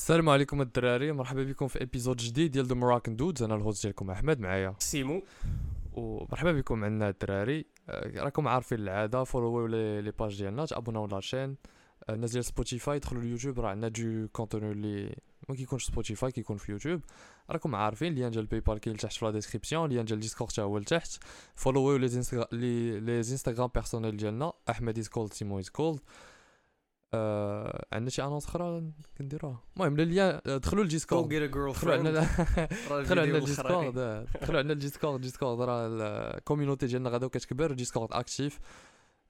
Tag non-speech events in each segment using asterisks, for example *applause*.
السلام عليكم الدراري مرحبا بكم في épisode جديد ديال The Moroccan Dudes أنا ال host ديالكم أحمد معايا سيمو ومرحبا بكم عندنا الدراري. آه، راكم عارفين العادة follow يو les pages ديالنا تابوناو la chaîne آه، الناس ديال سبوتيفاي دخلوا اليوتيوب راه عندنا du contenu اللي ما كيكونش سبوتيفاي كيكون في يوتيوب. راكم عارفين ال lien ديال PayPal كاين لتحت في la description ال lien ديال Discord حتى هو لتحت. follow يو les Instagram personnels ديالنا احمد is cold سيمو is cold آه عندنا شي annonce أخرى كنديروها المهم اللين دخلوا لل Discord. دخلوا عندنا دخلوا عندنا ال Discord آه. دخلوا عندنا ال Discord، Discord راه ال community ديالنا غدا كتكبر Discord actif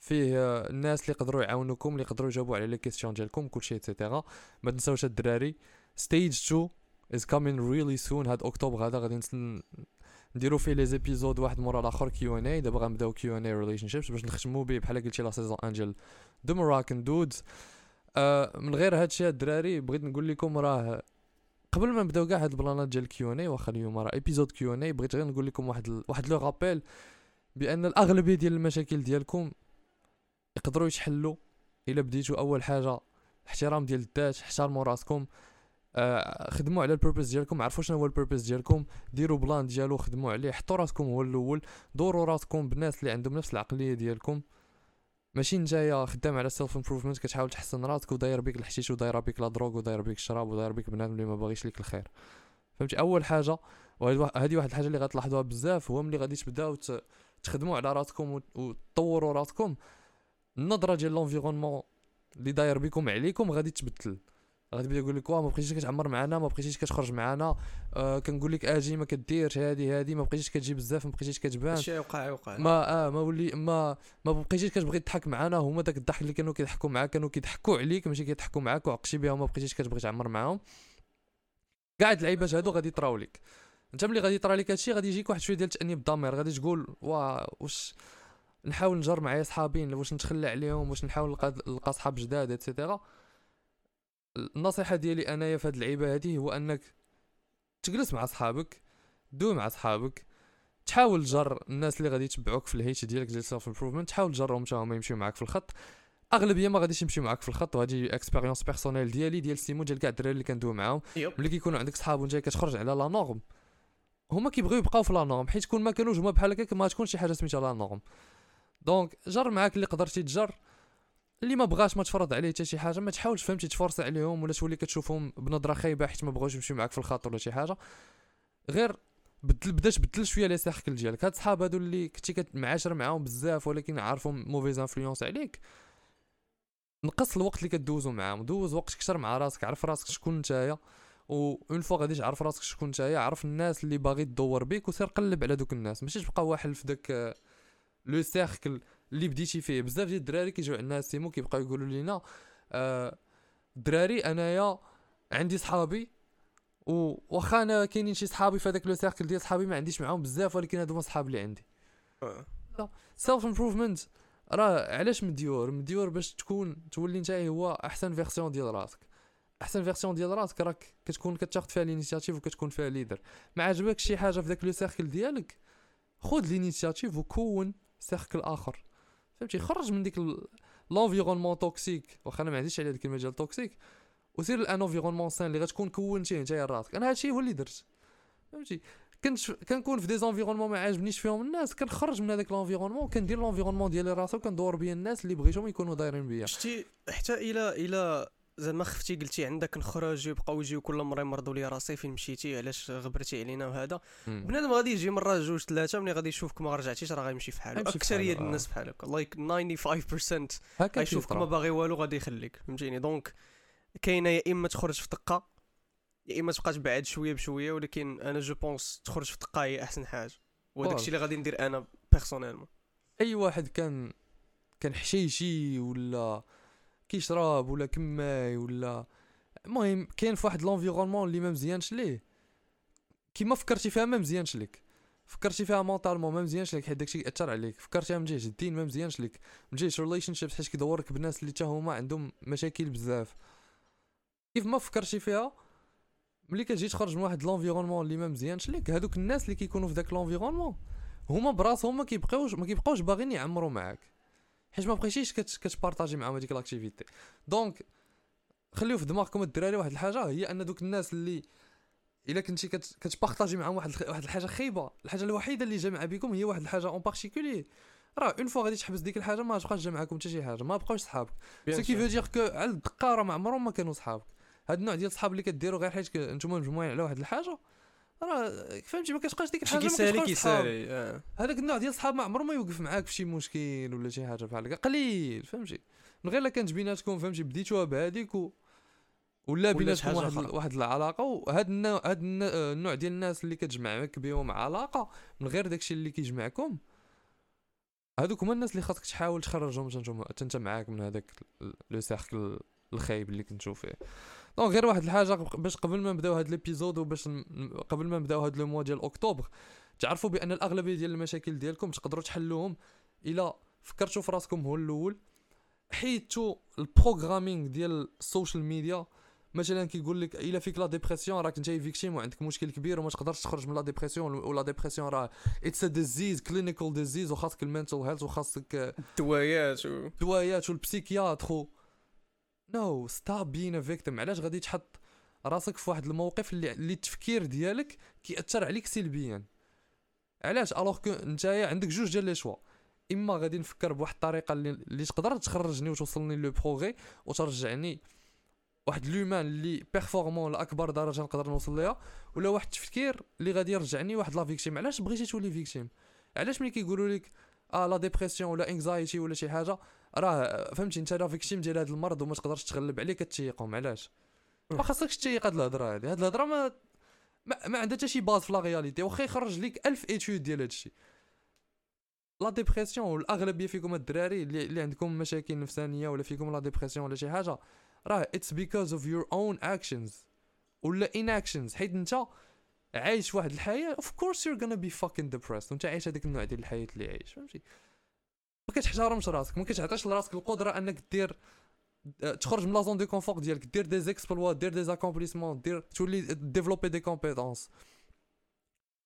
فيه آه، الناس اللي يقدروا يعاونوكم اللي يقدروا يجاوبوا على les questions ديالكم كلشي et cetera ما تنساوش الدراري. stage 2 is coming really soon. هاد أكتوبر هذا غادي نديرو فيه les épisodes واحد مورا الآخر Q&A دابا غنبداو Q&A relationships باش نختمو به بحال قلتي la saison 1 ديال Moroccan Dudes آه من غير هادشي الدراري بغيت نقول لكم راه قبل ما نبداو كاع هاد ال plans ديال Q&A واخا اليوم راه épisode Q&A بغيت غير نقول لكم واحد. واحد le rappel بأن الأغلبية ديال المشاكل ديالكم يقدروا يتحلوا إلا بديتوا أول حاجة احترام ديال الذات احترموا راسكم آه خدموا على ال purpose ديالكم عرفوا شنو هو ال purpose ديالكم ديروا plan ديالو خدموا عليه حطوا راسكم هو الأول دوروا راسكم بالناس اللي عندهم نفس العقلية ديالكم. ماشي نتايا خدام على self improvement كتحاول تحسن راسك وداير بيك الحشيش وداير بيك la drogue وداير بيك الشراب وداير بيك بنادم اللي ما باغيش ليك الخير. فهمتي؟ أول حاجة وهذه واحد الحاجة اللي غتلاحظوها بزاف هو ملي غادي تبداو تخدموا على راسكم وت- وتطوروا راسكم النظرة ديال l'environnement اللي داير بكم عليكم غادي تبدل. غادي يبدا يقول لك واه ما بقيتيش كتعمر معنا ما بقيتيش كتخرج معنا آه كنقول لك أجي ما كديرش هادي هادي ما بقيتيش كتجي بزاف ما بقيتيش كتبان. هادشي يوقع يوقع. ما آه ما ولي ما ما بقيتيش كتبغي تضحك معانا. هما داك الضحك اللي كانوا كيضحكوا معاك كانوا كيضحكوا عليك ماشي كيضحكوا معاك وعقشي بها وما بقيتيش كتبغي تعمر معاهم. كاع اللعيبات هادو غادي يطراو لك. انت ملي غادي يطرا لك هادشي غادي يجيك واحد شوية ديال التأنيب الضمير غادي تقول وا واش نحاول نجر معايا صحابين واش نتخلى عليهم واش نحاول نلقى نلقى صحاب جداد اتسيتيرا النصيحة ديالي أنايا في هاد اللعيبه هادي هو أنك تجلس مع صحابك دو مع صحابك تحاول تجر الناس اللي غادي يتبعوك في ال hit ديالك ديال self improvement تحاول تجرهم حتى هما يمشيو معاك في الخط. أغلبية ما غاديش يمشيو معاك في الخط وهذه expérience personnelle ديالي ديال سيمو ديال كاع الدراري اللي كندوي معاهم. ملي كيكونوا عندك صحاب وانت كتخرج على la norme هما كيبغيو يبقاو في la norme حيت كون ما كانوش هما بحال هكاك ما تكون شي حاجة سميتها la norme donc جر معاك اللي قدرتي تجر اللي ما بغاش ما تفرض عليه حتى شي حاجة ما تحاولش فهمتي تفرض عليهم ولا تولي كتشوفهم بنظره خايبة حيت ما بغاوش يمشيو معاك في الخط ولا شي حاجة. غير بدل بدا تبدل شوية les cercles ديالك. هاد الصحاب هادو اللي كنتي كتمعاشر معاهم بزاف ولكن عارفهم mauvaise influence عليك نقص الوقت اللي كدوزو معاهم. دوز وقت كثر مع راسك عرف راسك شكون نتايا. و une fois غادي تعرف راسك شكون نتايا عرف الناس اللي باغي تدور بيك وسير قلب على دوك الناس. ماشي تبقى واحد في داك آه، le cercle. اللي بديتي فيه. بزاف ديال الدراري كيجيو عندنا سيمو كيبقاو يقولوا لينا آه دراري أنايا عندي صحابي و واخا أنا كاينين شي صحابي في هذاك le cercle ديال صحابي ما عنديش معاهم بزاف ولكن هادو هما صحاب اللي عندي. آه. self improvement راه علاش مديور؟ مديور باش تكون تولي انت هو أحسن version ديال راسك. أحسن version ديال راسك راك كتكون كتاخذ فيها ال initiative وكتكون فيها leader ما عجبكش شي حاجة في داك le cercle ديالك؟ خذ ال initiative وكون cercle آخر. فهمتي؟ خرج من ديك l'environnement toxique واخا أنا ما عنديش على الكلمة ديال toxique وسير لأن environnement sain اللي غتكون créé تيه نتايا راسك أنا هادشي هو اللي درت. فهمتي؟ كنت كنكون في des environnements ما عاجبنيش فيهم الناس. كنخرج من هذاك l'environnement كندير l'environnement ديالي راسي وكندور بيا الناس اللي بغيتهم يكونوا دايرين بيا. شتي حتى إلى إلى زعما خفتي قلتي عندك نخرج يبقاو يجيو كل مرة يمرضوا لي راسي فين مشيتي علاش غبرتي علينا وهذا. بنادم غادي يجي مرة جوج ثلاثة ملي غادي يشوفك ما رجعتيش راه غيمشي في أكثرية آه. الناس بحال هكا like 95% هكا غيشوفك ما. باغي والو غادي يخليك فهمتيني donc كاينة يا إما تخرج في دقة يا إما تبقى تبعد شوية بشوية ولكن أنا je pense تخرج في دقة هي أحسن حاجة وهذاك الشيء اللي غادي ندير أنا personnellement أي واحد كان كان حشيشي ولا كيشرب ولا كماي ولا المهم كاين في واحد l'environnement اللي ما مزيانش ليه. كيما فكرتي فيها ما مزيانش لك فكرتي فيها mentalement ما مزيانش لك حيت داكشي ياثر عليك. فكرتيها من جهه الدين ما مزيانش لك من جهه relationships حيت كيدورك بناس اللي حتى هما عندهم مشاكل بزاف. كيف ما فكرتي فيها ملي كتجي تخرج من واحد l'environnement اللي ما مزيانش لك هادوك الناس اللي كيكونوا في داك l'environnement هما براسهم ما كيبقاوش ما كيبقاوش باغيين يعمروا معاك. حيت ما بقيتيش كت كتبارطاجي معاهم هذيك l'activité. donc خليو في دماغكم الدراري واحد الحاجة هي أن دوك الناس اللي إلا كنتي كت- كتبارطاجي معاهم واحد واحد الحاجة خايبة. الحاجة الوحيدة اللي جامعة بكم هي واحد الحاجة en particulier راه une fois غادي تحبس ديك الحاجة ما تبقاش جامعكم حتى شي حاجة ما بقاوش صحابك. ce qui veut dire كو على الدقه راه ما عمرهم ما كانوا صحابك. هاد النوع ديال الصحاب اللي كديروا غير حيت نتوما مجموعين على واحد الحاجة راه فهمتي ما كتبقاش ديك الحاجة كيسالي. كيسالي آه. هذاك النوع ديال الصحاب ما عمره ما يوقف معاك في شي مشكل ولا شي حاجة بحال هكا قليل فهمتي من غير الا كانت بيناتكم فهمتي بديتوها بهذيك و... ولا بيناتكم واحد أخرى. واحد العلاقة وهاد النوع هاد الن- النوع ديال الناس اللي كتجمعك بهم علاقة من غير داكشي اللي كيجمعكم هادوك هما الناس اللي خاصك تحاول تخرجهم تنتو- انت معاك من هذاك le cercle الخايب اللي كنتو فيه donc غير واحد الحاجة باش قبل ما نبداو هاد l'épisode وباش قبل ما نبداو هاد le mois ديال اكتوبر تعرفوا بأن الأغلبية ديال المشاكل ديالكم تقدروا تحلوهم إلا فكرتوا في راسكم هو الأول. حيدتوا ال programming ديال ال social media مثلا كيقول لك إلا فيك la dépression راك انت victime وعندك مشكل كبير وما تقدرش تخرج من la dépression و la dépression راه it's a disease clinical disease وخاصك ال mental health وخاصك الدوايات و... الدوايات وال psychiatre no stop being victim علاش غادي تحط راسك في واحد الموقف اللي اللي التفكير ديالك كيأثر عليك سلبيا؟ علاش؟ alors que نتايا عندك جوج ديال les choix إما غادي نفكر بواحد الطريقة اللي, اللي تقدر تخرجني وتوصلني le progrès وترجعني واحد l'humain اللي performant لأكبر درجة نقدر نوصل ليها ولا واحد التفكير اللي غادي يرجعني واحد la victime علاش بغيتي تولي victime علاش ملي كيقولوا لك آه la dépression ولا anxiety ولا شي حاجة راه فهمتي انت راه victime ديال هذا المرض وما تقدرش تغلب عليه كتيقهم علاش؟ ما خاصكش تيق هاد الهضرة هادي. هاد الهضرة ما ما, ما عندها حتى شي base في la réalité واخا يخرج لك ألف études ديال هادشي. la dépression والاغلبيه فيكم الدراري اللي, اللي عندكم مشاكل نفسانية ولا فيكم la dépression ولا شي حاجة راه it's because of your own actions ولا inactions حيت انت عايش واحد الحياة of course you're gonna be fucking depressed وانت عايش هذاك النوع ديال الحياة اللي عايش فهمتي؟ ما كتحترمش راسك ما كتعطيش لراسك القدرة أنك دير آه، تخرج من la zone de confort ديالك دير دي زيكسبلوا دير des accomplissements دير تولي développer des compétences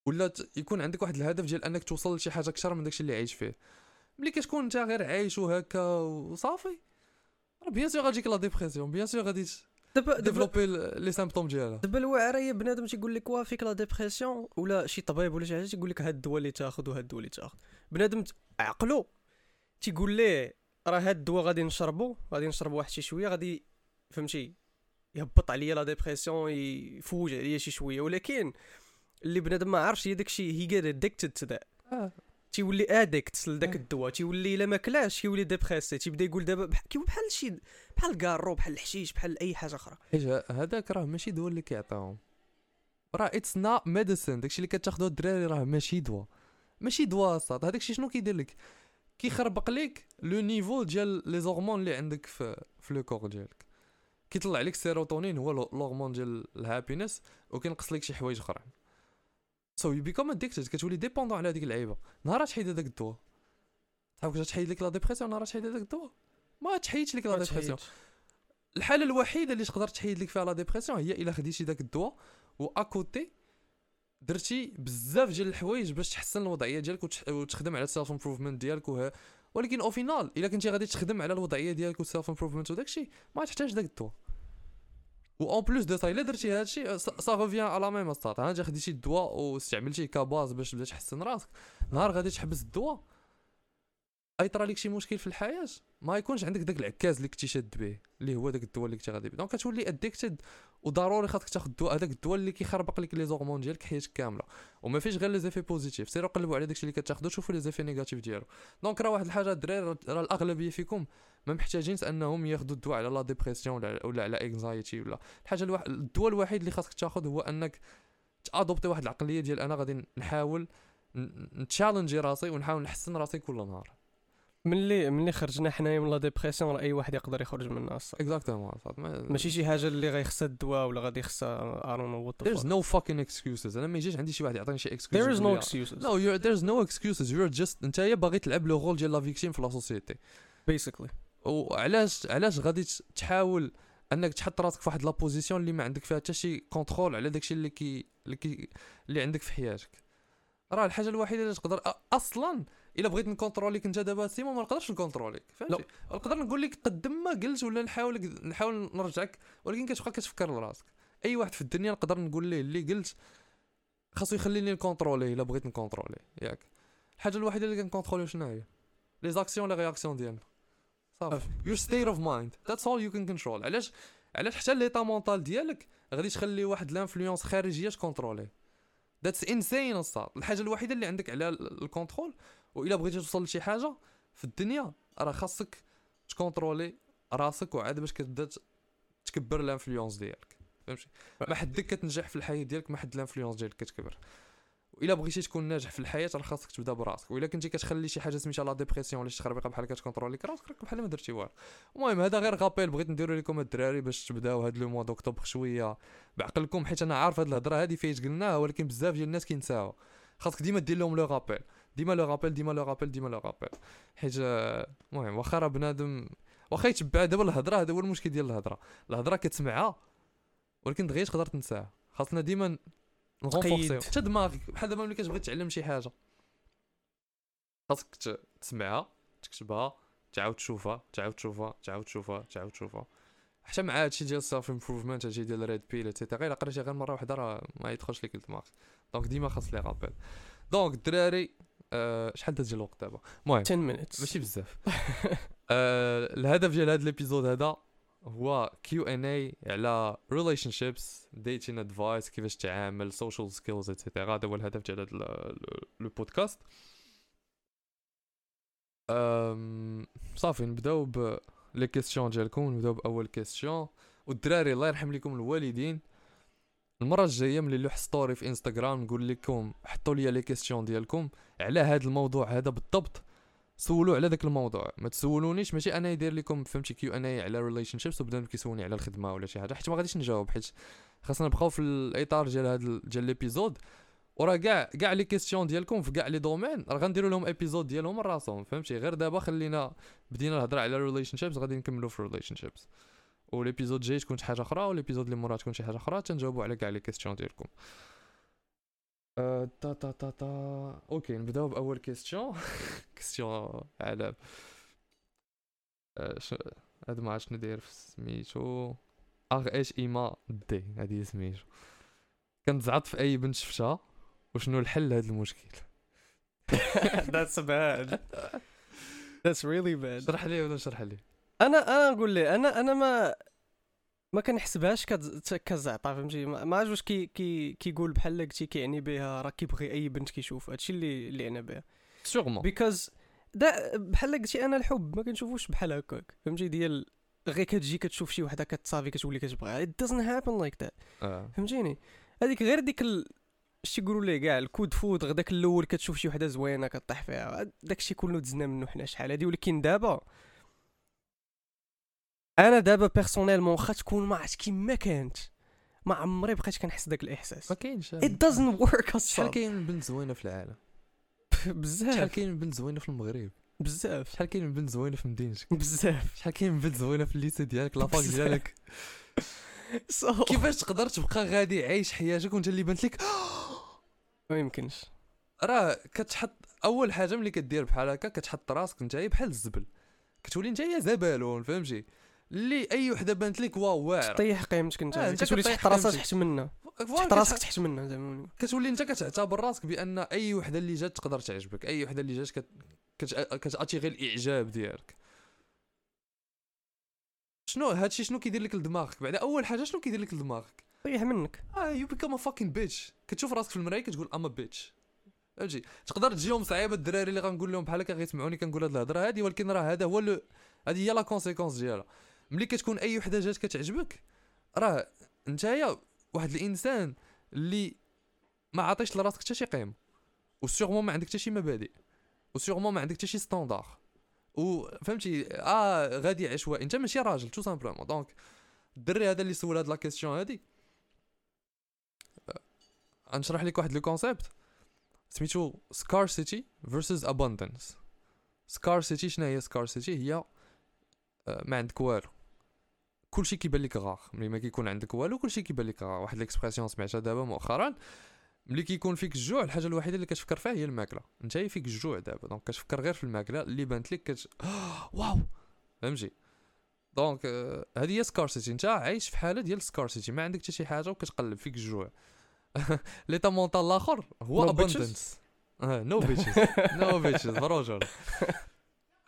ولا يكون عندك واحد الهدف ديال أنك توصل لشي حاجة أكثر من داكشي اللي عايش فيه. ملي كتكون أنت غير عايش وهكا وصافي. راه bien sûr غاتجيك la dépression bien sûr غادي دابا développer les symptômes ديالها. دابا الواعره هي بنادم تيقول لك وا فيك la dépression ولا شي طبيب ولا شي حاجة تيقول لك هاد الدواء اللي تاخذ وهاد الدواء اللي تاخذ بنادم عقلو تيقول ليه راه هاد الدواء غادي نشربو؟ غادي نشربو واحد شي شوية غادي فهمتي؟ يهبط عليا la dépression يفوج عليا شي شوية. ولكن اللي بنادم ما عارفش هي داكشي he get addicted to that آه. تيولي addict لذاك آه. الدواء تيولي إلا ما كلاش تيولي dépressif تيبدا يقول دابا بح- كيما بحال شي بحال الكارو بحال الحشيش بحال أي حاجة أخرى. حيت هذاك راه ماشي دواء اللي كيعطيهم. راه it's not medicine داكشي اللي كتاخذو الدراري راه ماشي دواء. ماشي دواء صاط. هذاك الشيء شنو كيدير لك؟ كيخربق لك le niveau ديال les hormones اللي عندك في في le corps ديالك. كيطلع لك السيروتونين هو l'hormone ديال ال happiness وكينقص لك شي حوايج اخرين. so you become addicted كتولي dépendant على هذيك اللعيبة. نهار تحيد هذاك الدواء؟ صحابك تحيد لك la dépression نهار تحيد هذاك الدواء؟ ما تحيدش لك la dépression. الحالة الوحيدة اللي تقدر تحيد لك فيها la dépression هي إلا خديتي داك الدواء و à côté درتي بزاف ديال الحوايج باش تحسن الوضعية ديالك وتخدم على ال self improvement ديالك وها. ولكن au final إلا كنتي غادي تخدم على الوضعية ديالك وال self improvement وداكشي ما تحتاج داك الدواء و en plus de إلا درتي هادشي ça revient à la même stade انت خديتي الدواء واستعملتيه ك base باش تبدا تحسن راسك. نهار غادي تحبس الدواء. أي طرا لك شي مشكل في الحياة؟ ما يكونش عندك داك العكاز اللي كنتي شاد به اللي هو داك الدواء اللي كنتي غادي donc كتولي addicted وضروري خاصك تاخذ الدواء هذاك الدواء اللي كيخربق لك les hormones ديالك حياتك كاملة. وما فيش غير les effets positifs سيروا قلبوا على داكشي اللي كتاخذوا شوفوا les effets négatifs ديالو. donc راه واحد الحاجة الدراري راه- الأغلبية فيكم ما محتاجينش أنهم ياخذوا الدواء على la dépression ولا ولا على anxiety ولا. الحاجة الواحد الدواء الوحيد اللي خاصك تاخذ هو أنك تأدوبتي واحد العقلية ديال أنا غادي نحاول نتشالنجي راسي ونحاول نحسن راسي كل نهار. ملي ملي خرجنا حنايا من la dépression راه أي واحد يقدر يخرج منها الصح. exactement ماشي شي حاجة اللي غيخصها الدواء ولا غادي خصها ارون وات There's no fucking excuses. أنا ما يجيش عندي شي واحد يعطيني شي excuse there is no excuses. No, you're, there's no excuses. You're just انت يا باغي تلعب le rôle ديال la victime في la société basically. وعلاش علاش غادي تحاول أنك تحط راسك في واحد la position اللي ما عندك فيها حتى شي contrôle على داكشي اللي كي اللي كي اللي عندك في حياتك؟ راه الحاجة الوحيدة اللي تقدر أصلا إلا بغيت نكونتروليك أنت دابا سيما ما نقدرش نكونتروليك فهمتي؟ نقدر نقول لك قدم ما قلت ولا نحاول نحاول نرجعك ولكن كتبقى كتفكر لراسك. أي واحد في الدنيا نقدر نقول ليه اللي قلت خاصو يخليني نكونتروليه إلا بغيت نكونتروليه ياك. الحاجة الوحيدة اللي كنكونتروليو شنو هي؟ les actions les réactions ديالنا. صافي your state of mind that's all you can control علاش علاش حتى l'état mental ديالك غادي تخلي واحد l'influence خارجية تكونترولي that's insane الصاط الحاجة الوحيدة اللي عندك على ال contrôle وإلا بغيتي توصل لشي حاجة في الدنيا راه خاصك تكونترولي راسك وعاد باش كتبدا تكبر l'influence ديالك. فهمتي؟ ما حدك كتنجح في الحياة ديالك ما حد l'influence ديالك كتكبر. وإلا بغيتي تكون ناجح في الحياة راه خاصك تبدا براسك. وإلا كنتي كتخلي شي حاجة سميتها la dépression ولا شي خربيقه بحال كتكونتروليك راسك راك بحال ما درتي والو. المهم هذا غير rappel بغيت نديرو لكم الدراري باش تبداو هاد le mois d'octobre شوية. بعقلكم حيت أنا عارف هاد الهضرة هادي فايت قلناها ولكن بزاف ديال الناس كينساوها. خاصك ديما دير لهم le rappel ديما le rappel ديما le rappel ديما le rappel. حيت المهم واخا راه بنادم واخا يتبع دابا الهضرة هذا هو المشكل ديال الهضرة. الهضرة كتسمعها ولكن دغيا تقدر تنساها. خاصنا ديما نغونفورسيو. حتى دماغك بحال دابا ملي كتبغي تعلم شي حاجة خاصك تسمعها تكتبها تعاود تشوفها تعاود تشوفها تعاود تشوفها تعاود تشوفها. حتى مع هادشي ديال ال self improvement هادشي ديال red pill etcetera إلا قريتي غير مرة واحدة راه ما يدخلش لك الدماغ donc ديما خاص les rappels. donc الدراري أه شحال داز الوقت دابا؟ المهم 10 minutes ماشي بزاف. *laughs* أه الهدف ديال هذا ال épisode هذا هو Q and A على relationships dating advice كيفاش تعامل social skills et cetera هذا هو الهدف ديال هذا le podcast صافي نبداو ب les questions ديالكم نبداو بأول question والدراري الله يرحم لكم الوالدين. المرة الجاية ملي نلوح story في انستغرام نقول لكم حطوا لي les questions ديالكم على هذا الموضوع هذا بالضبط. سولوا على ذاك الموضوع ما تسولونيش ماشي أنا يدير لكم فهمتي Q and A على relationships وبدا كيسولوني على الخدمة ولا شي حاجة حيت ما غاديش نجاوب حيت خاصنا نبقاو في الإطار ديال هذا ديال l'épisode وراه كاع كاع les questions ديالكم في كاع les domaines راه غنديروا لهم épisode ديالهم راسهم فهمتي؟ غير دابا خلينا بدينا الهضره على relationships غادي نكملوا في relationships و l'épisode جاي تكون شي حاجة أخرى و l'épisode اللي موراه تكون شي حاجة أخرى تنجاوبوا على كاع les questions ديالكم. أه تا تا تا تا. okay نبداو بأول question. *laughs* question على أه هاد ما عرفتش شنو داير في سميتو. اغ إيش ايما دي هادي سميتو. كنتزعط في أي بنت شفتها وشنو الحل لهاد المشكل؟ *laughs* That's bad. *laughs* That's really bad. شرح لي ولا نشرح لي؟ أنا أنا نقول لي أنا أنا ما ما كنحسبهاش كزعطة فهمتي؟ ما عرفتش واش كي كي كيقول بحال قلتي كيعني بها راه كيبغي أي بنت كيشوف هادشي اللي اللي عنا بها. sûrement because دا بحال قلتي أنا الحب ما كنشوفوش بحال هكاك فهمتي؟ ديال غير كتجي كتشوف شي وحدة كتصافي كتولي كتبغيها it doesn't happen like that. آه. فهمتيني؟ هذيك غير ديك ال... شتي يقولوا ليه كاع الكود فود غداك الأول كتشوف شي وحدة زوينة كطيح فيها داكشي كله دزنا منه حنا شحال هادي ولكن دابا أنا دابا personnellement واخا تكون ما عرفت كيما كانت ما عمري بقيت كنحس داك الإحساس. ما كاينش. It doesn't work شحال كاين من بنت زوينة في العالم؟ *laughs* بزاف. شحال كاين من بنت زوينة في المغرب؟ بزاف. شحال كاين من بنت زوينة في مدينتك؟ بزاف. شحال كاين من بنت زوينة في ال lycée ديالك la fac. ديالك؟ *laughs* So كيفاش تقدر تبقى غادي عايش حياتك وانت اللي بانت لك؟ *gasps* ما يمكنش. راه كتحط أول حاجة ملي كدير بحال هكا كتحط راسك نتايا بحال الزبل. كتولي نتايا زبالون فهمتي؟ اللي أي وحدة بانت لك wow واعرة. طيح قيمتك انت آه، كتولي تحط راسك. تحت منها. voilà تحط راسك تحت منها زعما. كتولي أنت كتعتبر راسك بأن أي وحدة اللي جات تقدر تعجبك أي وحدة اللي جات كت... كت... كت attirer الإعجاب ديالك. شنو؟ هادشي شنو كيدير لك لدماغك؟ بعدا أول حاجة شنو كيدير لك لدماغك؟ طيح منك. آه you become a fucking bitch كتشوف راسك في المراية كتقول I'm a bitch فهمتي تقدر تجيهم صعيبه الدراري اللي غنقول لهم بحال هكا غيسمعوني كنقول هاد الهضرة هادي ولكن راه هذا هو هذه هي la conséquence ديالها. ملي كتكون أي وحدة جات كتعجبك راه نتايا واحد الإنسان اللي ما عاطيش لراسك حتى شي قيمة و sûrement ما عندك حتى شي مبادئ و sûrement ما عندك حتى شي standard وفهمتي آه غادي عشوائي أنت ماشي راجل tout simplement donc الدري هذا اللي سول هاد la question هادي. غنشرح لك واحد le concept سميتو scarcity versus abundance scarcity شنو هي scarcity هي آه، ما عندك والو. كلشي كيبان لك غار. ملي ما كيكون عندك والو كلشي كيبان لك غار. واحد l'expression سمعتها دابا مؤخرا ملي كيكون فيك الجوع الحاجة الوحيدة اللي كتفكر فيها هي الماكلة. انت فيك الجوع دابا. donc كتفكر غير في الماكلة اللي بانت لك كت *gasps* wow! فهمتي؟ donc آه، هذه هي scarcity انت عايش في حالة ديال scarcity ما عندك حتى شي حاجة وكتقلب فيك الجوع *laughs* l'état mental الآخر هو abundance no bitches no bitches بروجر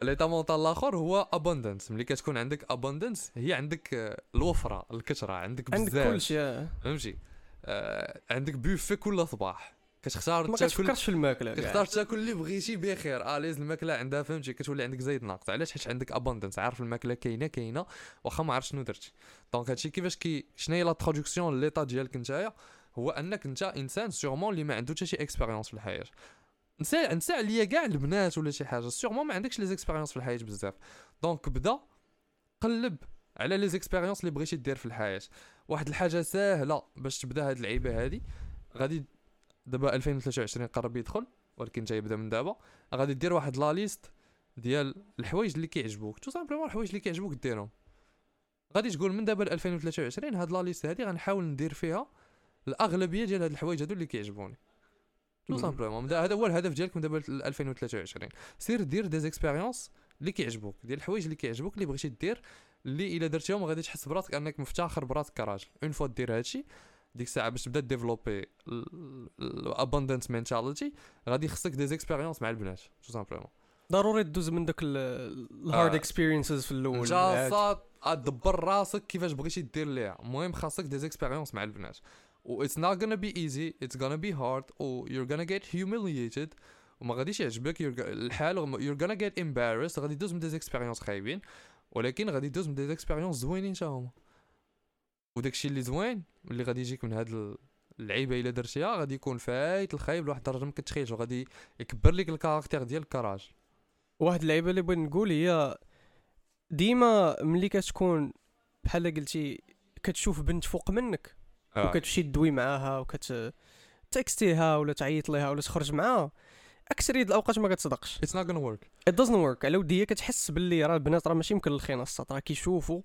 l'état mental الآخر هو abundance ملي كتكون عندك abundance هي عندك آه، الوفرة الكثره عندك عندك بزاف. كلشي آه. فهمتي؟ آه عندك بوفي كل صباح كتختار ما كتفكرش في الماكلة. كتختار تاكل اللي بغيتي بخير. آه لازم الماكلة عندها فهمتي؟ كتولي عندك زايد ناقص. علاش؟ حيت عندك abundance عارف الماكلة كاينة كاينة. واخا ما عرفت شنو درتي. donc هادشي كيفاش كي شنو هي la traduction l'état ديالك نتايا؟ هو أنك انت إنسان sûrement اللي ما عنده حتى شي expérience في الحياة. نسى نسى عليا كاع البنات ولا شي حاجة sûrement ما عندكش les expériences في الحياة بزاف. donc بدا قلب على les expériences اللي بغيتي دير في الحياة. واحد الحاجة ساهله باش تبدا هاد اللعيبه هادي. غادي دابا 2023 قرب يدخل ولكن جاي يبدا من دابا. غادي دير واحد la liste ديال الحوايج اللي كيعجبوك tout simplement الحوايج اللي كيعجبوك ديرهم. غادي تقول من دابا ل 2023 هاد la liste هادي غنحاول ندير فيها الأغلبية ديال هاد الحوايج هادو اللي كيعجبوني. tout. simplement هذا هو الهدف ديالك من دابا ل 2023 سير دير des expériences اللي كيعجبوك ديال الحوايج اللي كيعجبوك اللي بغيتي دير اللي إلا درتيهم غادي تحس براسك أنك مفتخر براسك كراجل. une fois دير هادشي ديك الساعة باش تبدا développer ال abundance mentality غادي خصك des expériences مع البنات tout simplement ضروري تدوز من داك ال hard. experiences في الأول. صاد دبر راسك كيفاش بغيتي دير ليها. المهم خاصك des expériences مع البنات. It's not gonna be easy it's gonna be hard و you're gonna get humiliated. وما غاديش يعجبك الحال you're gonna get embarrassed غادي دوز من des expériences خايبين ولكن غادي دوز من des expériences زوينين حتى هما. وداكشي اللي زوين اللي غادي يجيك من هاد ال- اللعيبة إلا درتيها غادي يكون فايت الخايب لواحد الدرجة ما كتخيلش وغادي يكبر لك الكاركتير ديالك كراجل واحد اللعيبة اللي بغيت نقول هي ديما ملي كتكون بحال قلتي كتشوف بنت فوق منك آه. وكتمشي تدوي معاها وكت تكستيها ولا تعيط ليها ولا تخرج معاها. اكثريه الأوقات ما كتصدقش. It's not gonna work. It doesn't work. على ودي هي كتحس باللي راه البنات راه ماشي مكلخين السط راه كيشوفوا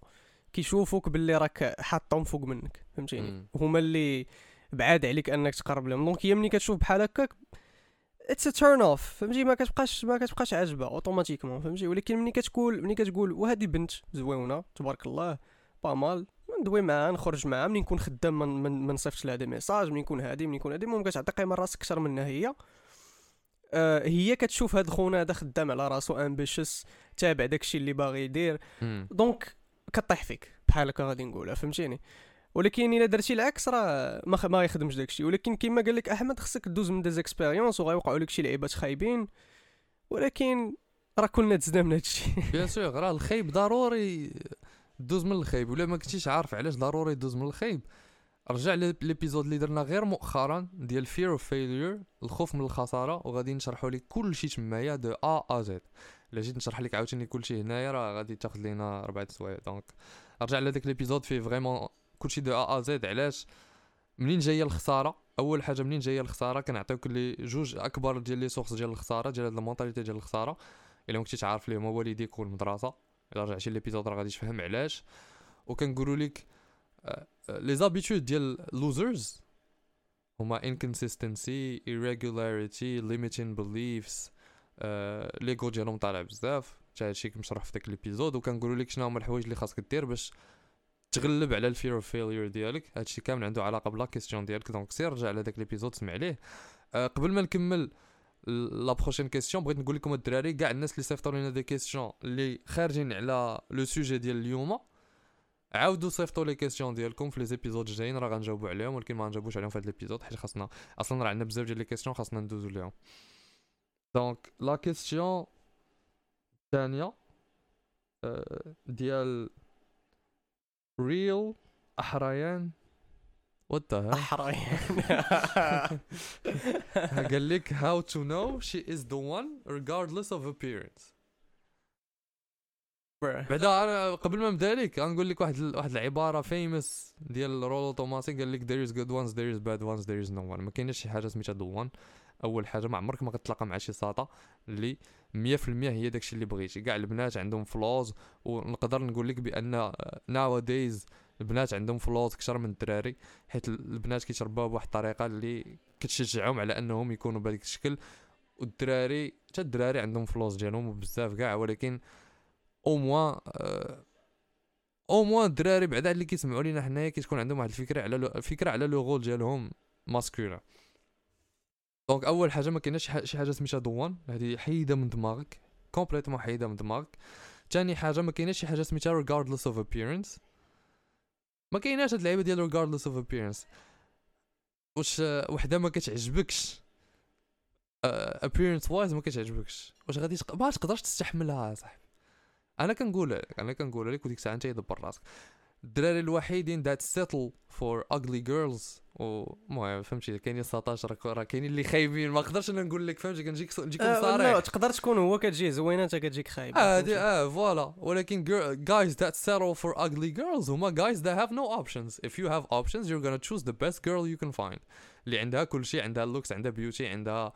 كيشوفوك باللي راك حاطهم فوق منك فهمتيني. هما اللي بعاد عليك أنك تقرب لهم. donc هي ملي كتشوف بحال هكاك it's a turn off فهمتي ما كتبقاش ما كتبقاش عاجبه automatiquement فهمتي ولكن ملي كتقول ملي كتقول وهذه بنت زويونه تبارك الله. pas mal ندوي معاها نخرج معاها ملي نكون خدام من من, من نصيفط لها des messages ملي نكون هادي ملي نكون هادي المهم كتعطي قيمة راسك أكثر منها هي. آه هي كتشوف هاد خونا هذا خدام على راسو ambitious تابع داكشي اللي باغي يدير. donc كطيح فيك بحال هكا غادي نقولها فهمتيني؟ ولكن إلا درتي العكس راه ما خ... ما يخدمش داكشي. ولكن كما قال لك أحمد خصك دوز من des expériences وغيوقعوا لك شي لعيبات خايبين. ولكن راه كلنا دزنا من هادشي. bien sûr راه الخايب ضروري دوز من الخايب ولا ما كنتيش عارف علاش ضروري دوز من الخايب. رجع l'épisode اللي درنا غير مؤخرا ديال fear of failure الخوف من الخسارة وغادي نشرحوا لك كل شيء تمايا de A à Z إلا جيت نشرح لك عاوتاني كل شيء هنايا راه غادي تاخذ لينا اربعه سوايع donc رجع لهذاك l'épisode فيه vraiment كل شيء de A à Z علاش؟ منين جاية الخسارة؟ أول حاجة منين جاية الخسارة؟ كنعطيوك لي جوج أكبر ديال les sources ديال الخسارة ديال هاد ال mentalité ديال الخسارة. إلا ما كنتيش عارف ليه هما والديك والمدرسة. إلا رجعتي l'épisode راه غادي تفهم علاش. وكنقولوا لك les habitudes ديال losers هما inconsistency irregularity limiting beliefs l'ego ديالهم طالع بزاف. حتى هادشي مشروح في داك l'épisode. وكنقولوا لك شنو هما الحوايج اللي خاصك دير باش تغلب على ال fear of failure ديالك. هادشي كامل عنده علاقة ب la question ديالك. donc سير رجع لهداك l'épisode سمع ليه. آه، قبل ما نكمل la prochaine question بغيت نقول لكم الدراري كاع الناس اللي صيفطوا لنا des questions اللي خارجين على le sujet ديال اليوم عاودوا صيفطوا les questions ديالكم في les épisodes الجايين راه غنجاوبوا عليهم ولكن ما غنجاوبوش عليهم في هذا l'épisode حيت خاصنا أصلا راه عندنا بزاف ديال les questions خاصنا ندوزو ليهم donc la question الثانية آه، ديال ريل احريان وات ذا احريان قال لك how to know she is the one regardless of appearance. بعدا أنا قبل ما نبدا لك غنقول لك واحد واحد العبارة famous ديال رولو توماسي قال لك there is good ones there is bad ones there is no one. ما كاينش شي حاجة سميتها the one. أول حاجة ما عمرك ما غتلاقى مع شي ساطا اللي 100% هي داكشي اللي بغيتي. كاع البنات عندهم flaws ونقدر نقول لك بأن nowadays البنات عندهم فلوس أكثر من الدراري حيت البنات كيترباو بواحد الطريقة اللي كتشجعهم على أنهم يكونوا بهذاك الشكل. والدراري حتى الدراري عندهم فلوس ديالهم بزاف كاع ولكن au moins au moins الدراري بعدا اللي كيسمعوا لينا حنايا كتكون عندهم واحد الفكرة على الفكرة على le rôle ديالهم masculin donc أول حاجة ما كايناش شي حاجة سميتها the one هذه حيدة من دماغك complètement حيدة من دماغك. ثاني حاجة ما كايناش شي حاجة سميتها regardless of appearance. ما كايناش هاد اللعيبة ديال regardless of appearance. واش وحدة ما كتعجبكش. uh, appearance wise ما كتعجبكش. واش غادي. ما تقدرش تستحملها صاحبي. أنا كنقول لك أنا كنقول لك وديك الساعة أنت يدبر راسك. الدراري الوحيدين that settle for ugly girls. المهم فهمتي كاينين 19 راه كاينين اللي خايبين. ما نقدرش أنا نقول لك فهمتي كنجيك نجيكم آه صريح. تقدر تكون هو كتجي زوينه انت كتجيك خايب. آه دي آه voilà. ولكن guys that settle for ugly girls هما guys that have no options. If you have options you're gonna choose the best girl you can find. اللي عندها كل شيء عندها looks عندها beauty عندها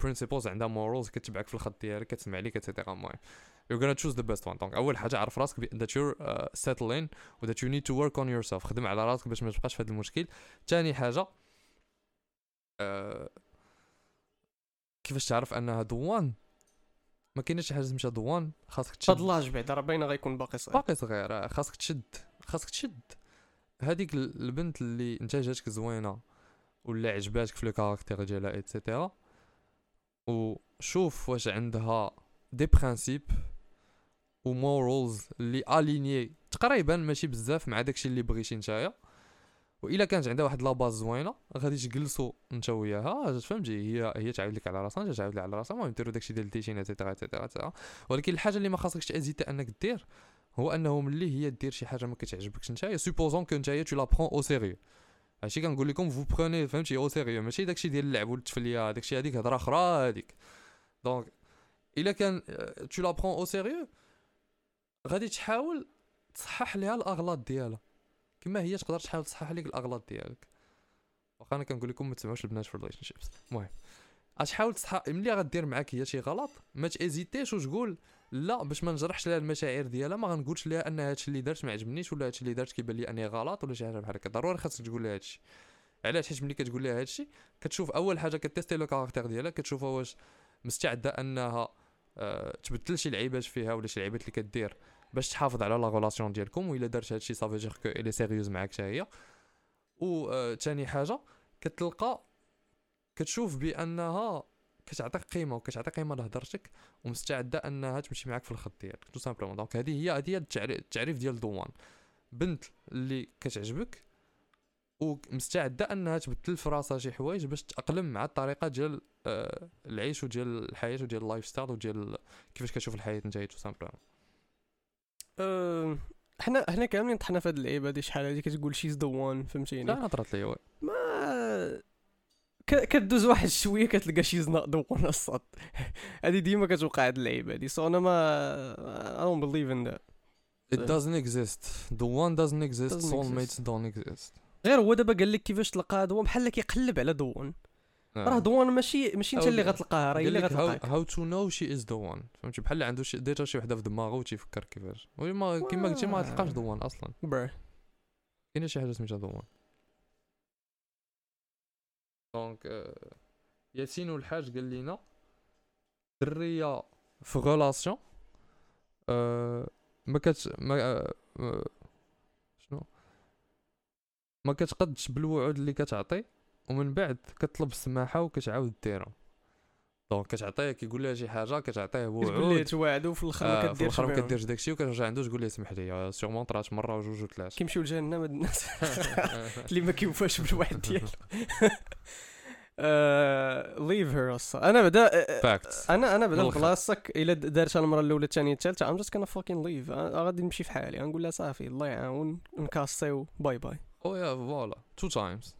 principles عندها morals كتبعك في الخط ديالك كتسمع ليك et cetera المهم you're gonna choose the best one. donc أول حاجة عرف راسك that you're uh, settling و that you need to work on yourself. خدم على راسك باش ما تبقاش في هذا المشكل. ثاني حاجة uh, كيفاش تعرف أنها the one ما كاينش شي حاجة سميتها the one خاصك تشد. هاد l'âge بعدا راه باينة غيكون باقي صغير. باقي صغير خاصك تشد. خاصك تشد. هذيك البنت اللي انت جاتك زوينة ولا عجباتك في le caractère ديالها et cetera وشوف واش عندها des principes و morals اللي alignés تقريبا ماشي بزاف مع داكشي اللي بغيتي نتايا والا كانت عندها واحد la base زوينه غادي تجلسوا انت وياها فهمتي هي هي تعاود لك على راسها انت تعاود لك على راسها المهم ديروا داكشي ديال ال dating et cetera et cetera ولكن الحاجة اللي ما خاصكش ت hésiter انك دير هو انه ملي هي دير شي حاجة ما كتعجبكش نتايا supposons que نتايا tu la prends au sérieux هادشي كنقول لكم vous prenez فهمتي au sérieux ماشي داكشي ديال اللعب والتفليه داكشي هذيك هضره أخرى هذيك donc الا كان tu la prends au sérieux غادي تحاول تصحح ليها الأغلاط ديالها. كما هي تقدر تحاول تصحح لك الأغلاط ديالك. واخا أنا كنقول لكم ما تسمعوش البنات في ال relationships المهم غتحاول تصحح ملي غدير معاك هي شي غلط ما ت hésiter ش وتقول لا باش ما نجرحش لها المشاعر ديالها ما غنقولش لها أن هادشي اللي درت ما عجبنيش ولا هادشي اللي درت كيبان لي أني غلط ولا شي حاجة بحال هكا. ضروري خاصك تقول لها هادشي. علاش؟ حيت ملي كتقول لها هادشي كتشوف أول حاجة كت tester le caractère ديالها كتشوفها واش مستعدة أنها أه تبدل شي لعيبات فيها ولا شي لعيبات اللي كدير باش تحافظ على la relation ديالكم وإلا دارت هادشي صافي دير qu'elle est sérieuse معاك حتى هي. و ثاني حاجة كتلقى كتشوف بأنها كتعطيك قيمة وكتعطي قيمة لهضرتك ومستعدة أنها تمشي معاك في الخط ديالك tout simplement donc هذه هي هذه التعريف ديال the one. بنت اللي كتعجبك ومستعده أنها تبدل في راسها شي حوايج باش تأقلم مع الطريقة ديال آه العيش وديال الحياة وديال ال lifestyle وديال كيفاش كتشوف الحياة نتايا tout simplement أه حنا حنا كاملين طحنا في هاد اللعيبة هادي شحال هادي كتقول the one فهمتيني لا لي ما كدوز واحد شوية كتلقى she's not the one الصاد هادي ديما كتوقع هاد اللعيبة هادي so أنا ما I don't believe in that It doesn't exist. The one doesn't exist. Soulmates don't exist. غير هو دابا قال لك كيفاش تلقى هو بحال كيقلب على the one راه the one ماشي ماشي انت اللي غتلقاها راه هي اللي غتلقاك. how to know she is the one فهمتي؟ بحال عنده شي déjà شي وحده في دماغه وتيفكر كيفاش. وما كيما قلتي ما تلقاش the one أصلا. بر كاينة شي حاجة سميتها the one donc ياسين والحاج قال لينا دريه في relation ما كت ما شنو ما كتقدش بالوعود اللي كتعطي ومن بعد كطلب السماحة وكتعاود ديرهم donc كتعطيه كيقول لها شي حاجة كتعطيه كتقول ليه وعود توعدو في الأخر ما آه في كديرش الأخر ما. كديرش داكشي وكترجع عنده تقول ليه سمح لي sûrement طرات مرة وجوج وثلاث. كيمشيو لجهنم هاد الناس. *laughs* *laughs* اللي ما كيوفاش بالواحد ديالو. *laughs* ليف هير أنا بدا فاكتس أنا أنا بدا بلاصتك إلا دارتها المرة الأولى الثانية الثالثة ام جاست كان فوكين ليف غادي نمشي في حالي. غنقول لها صافي الله يعاون نكاسيو. باي باي أو يا فوالا تو تايمز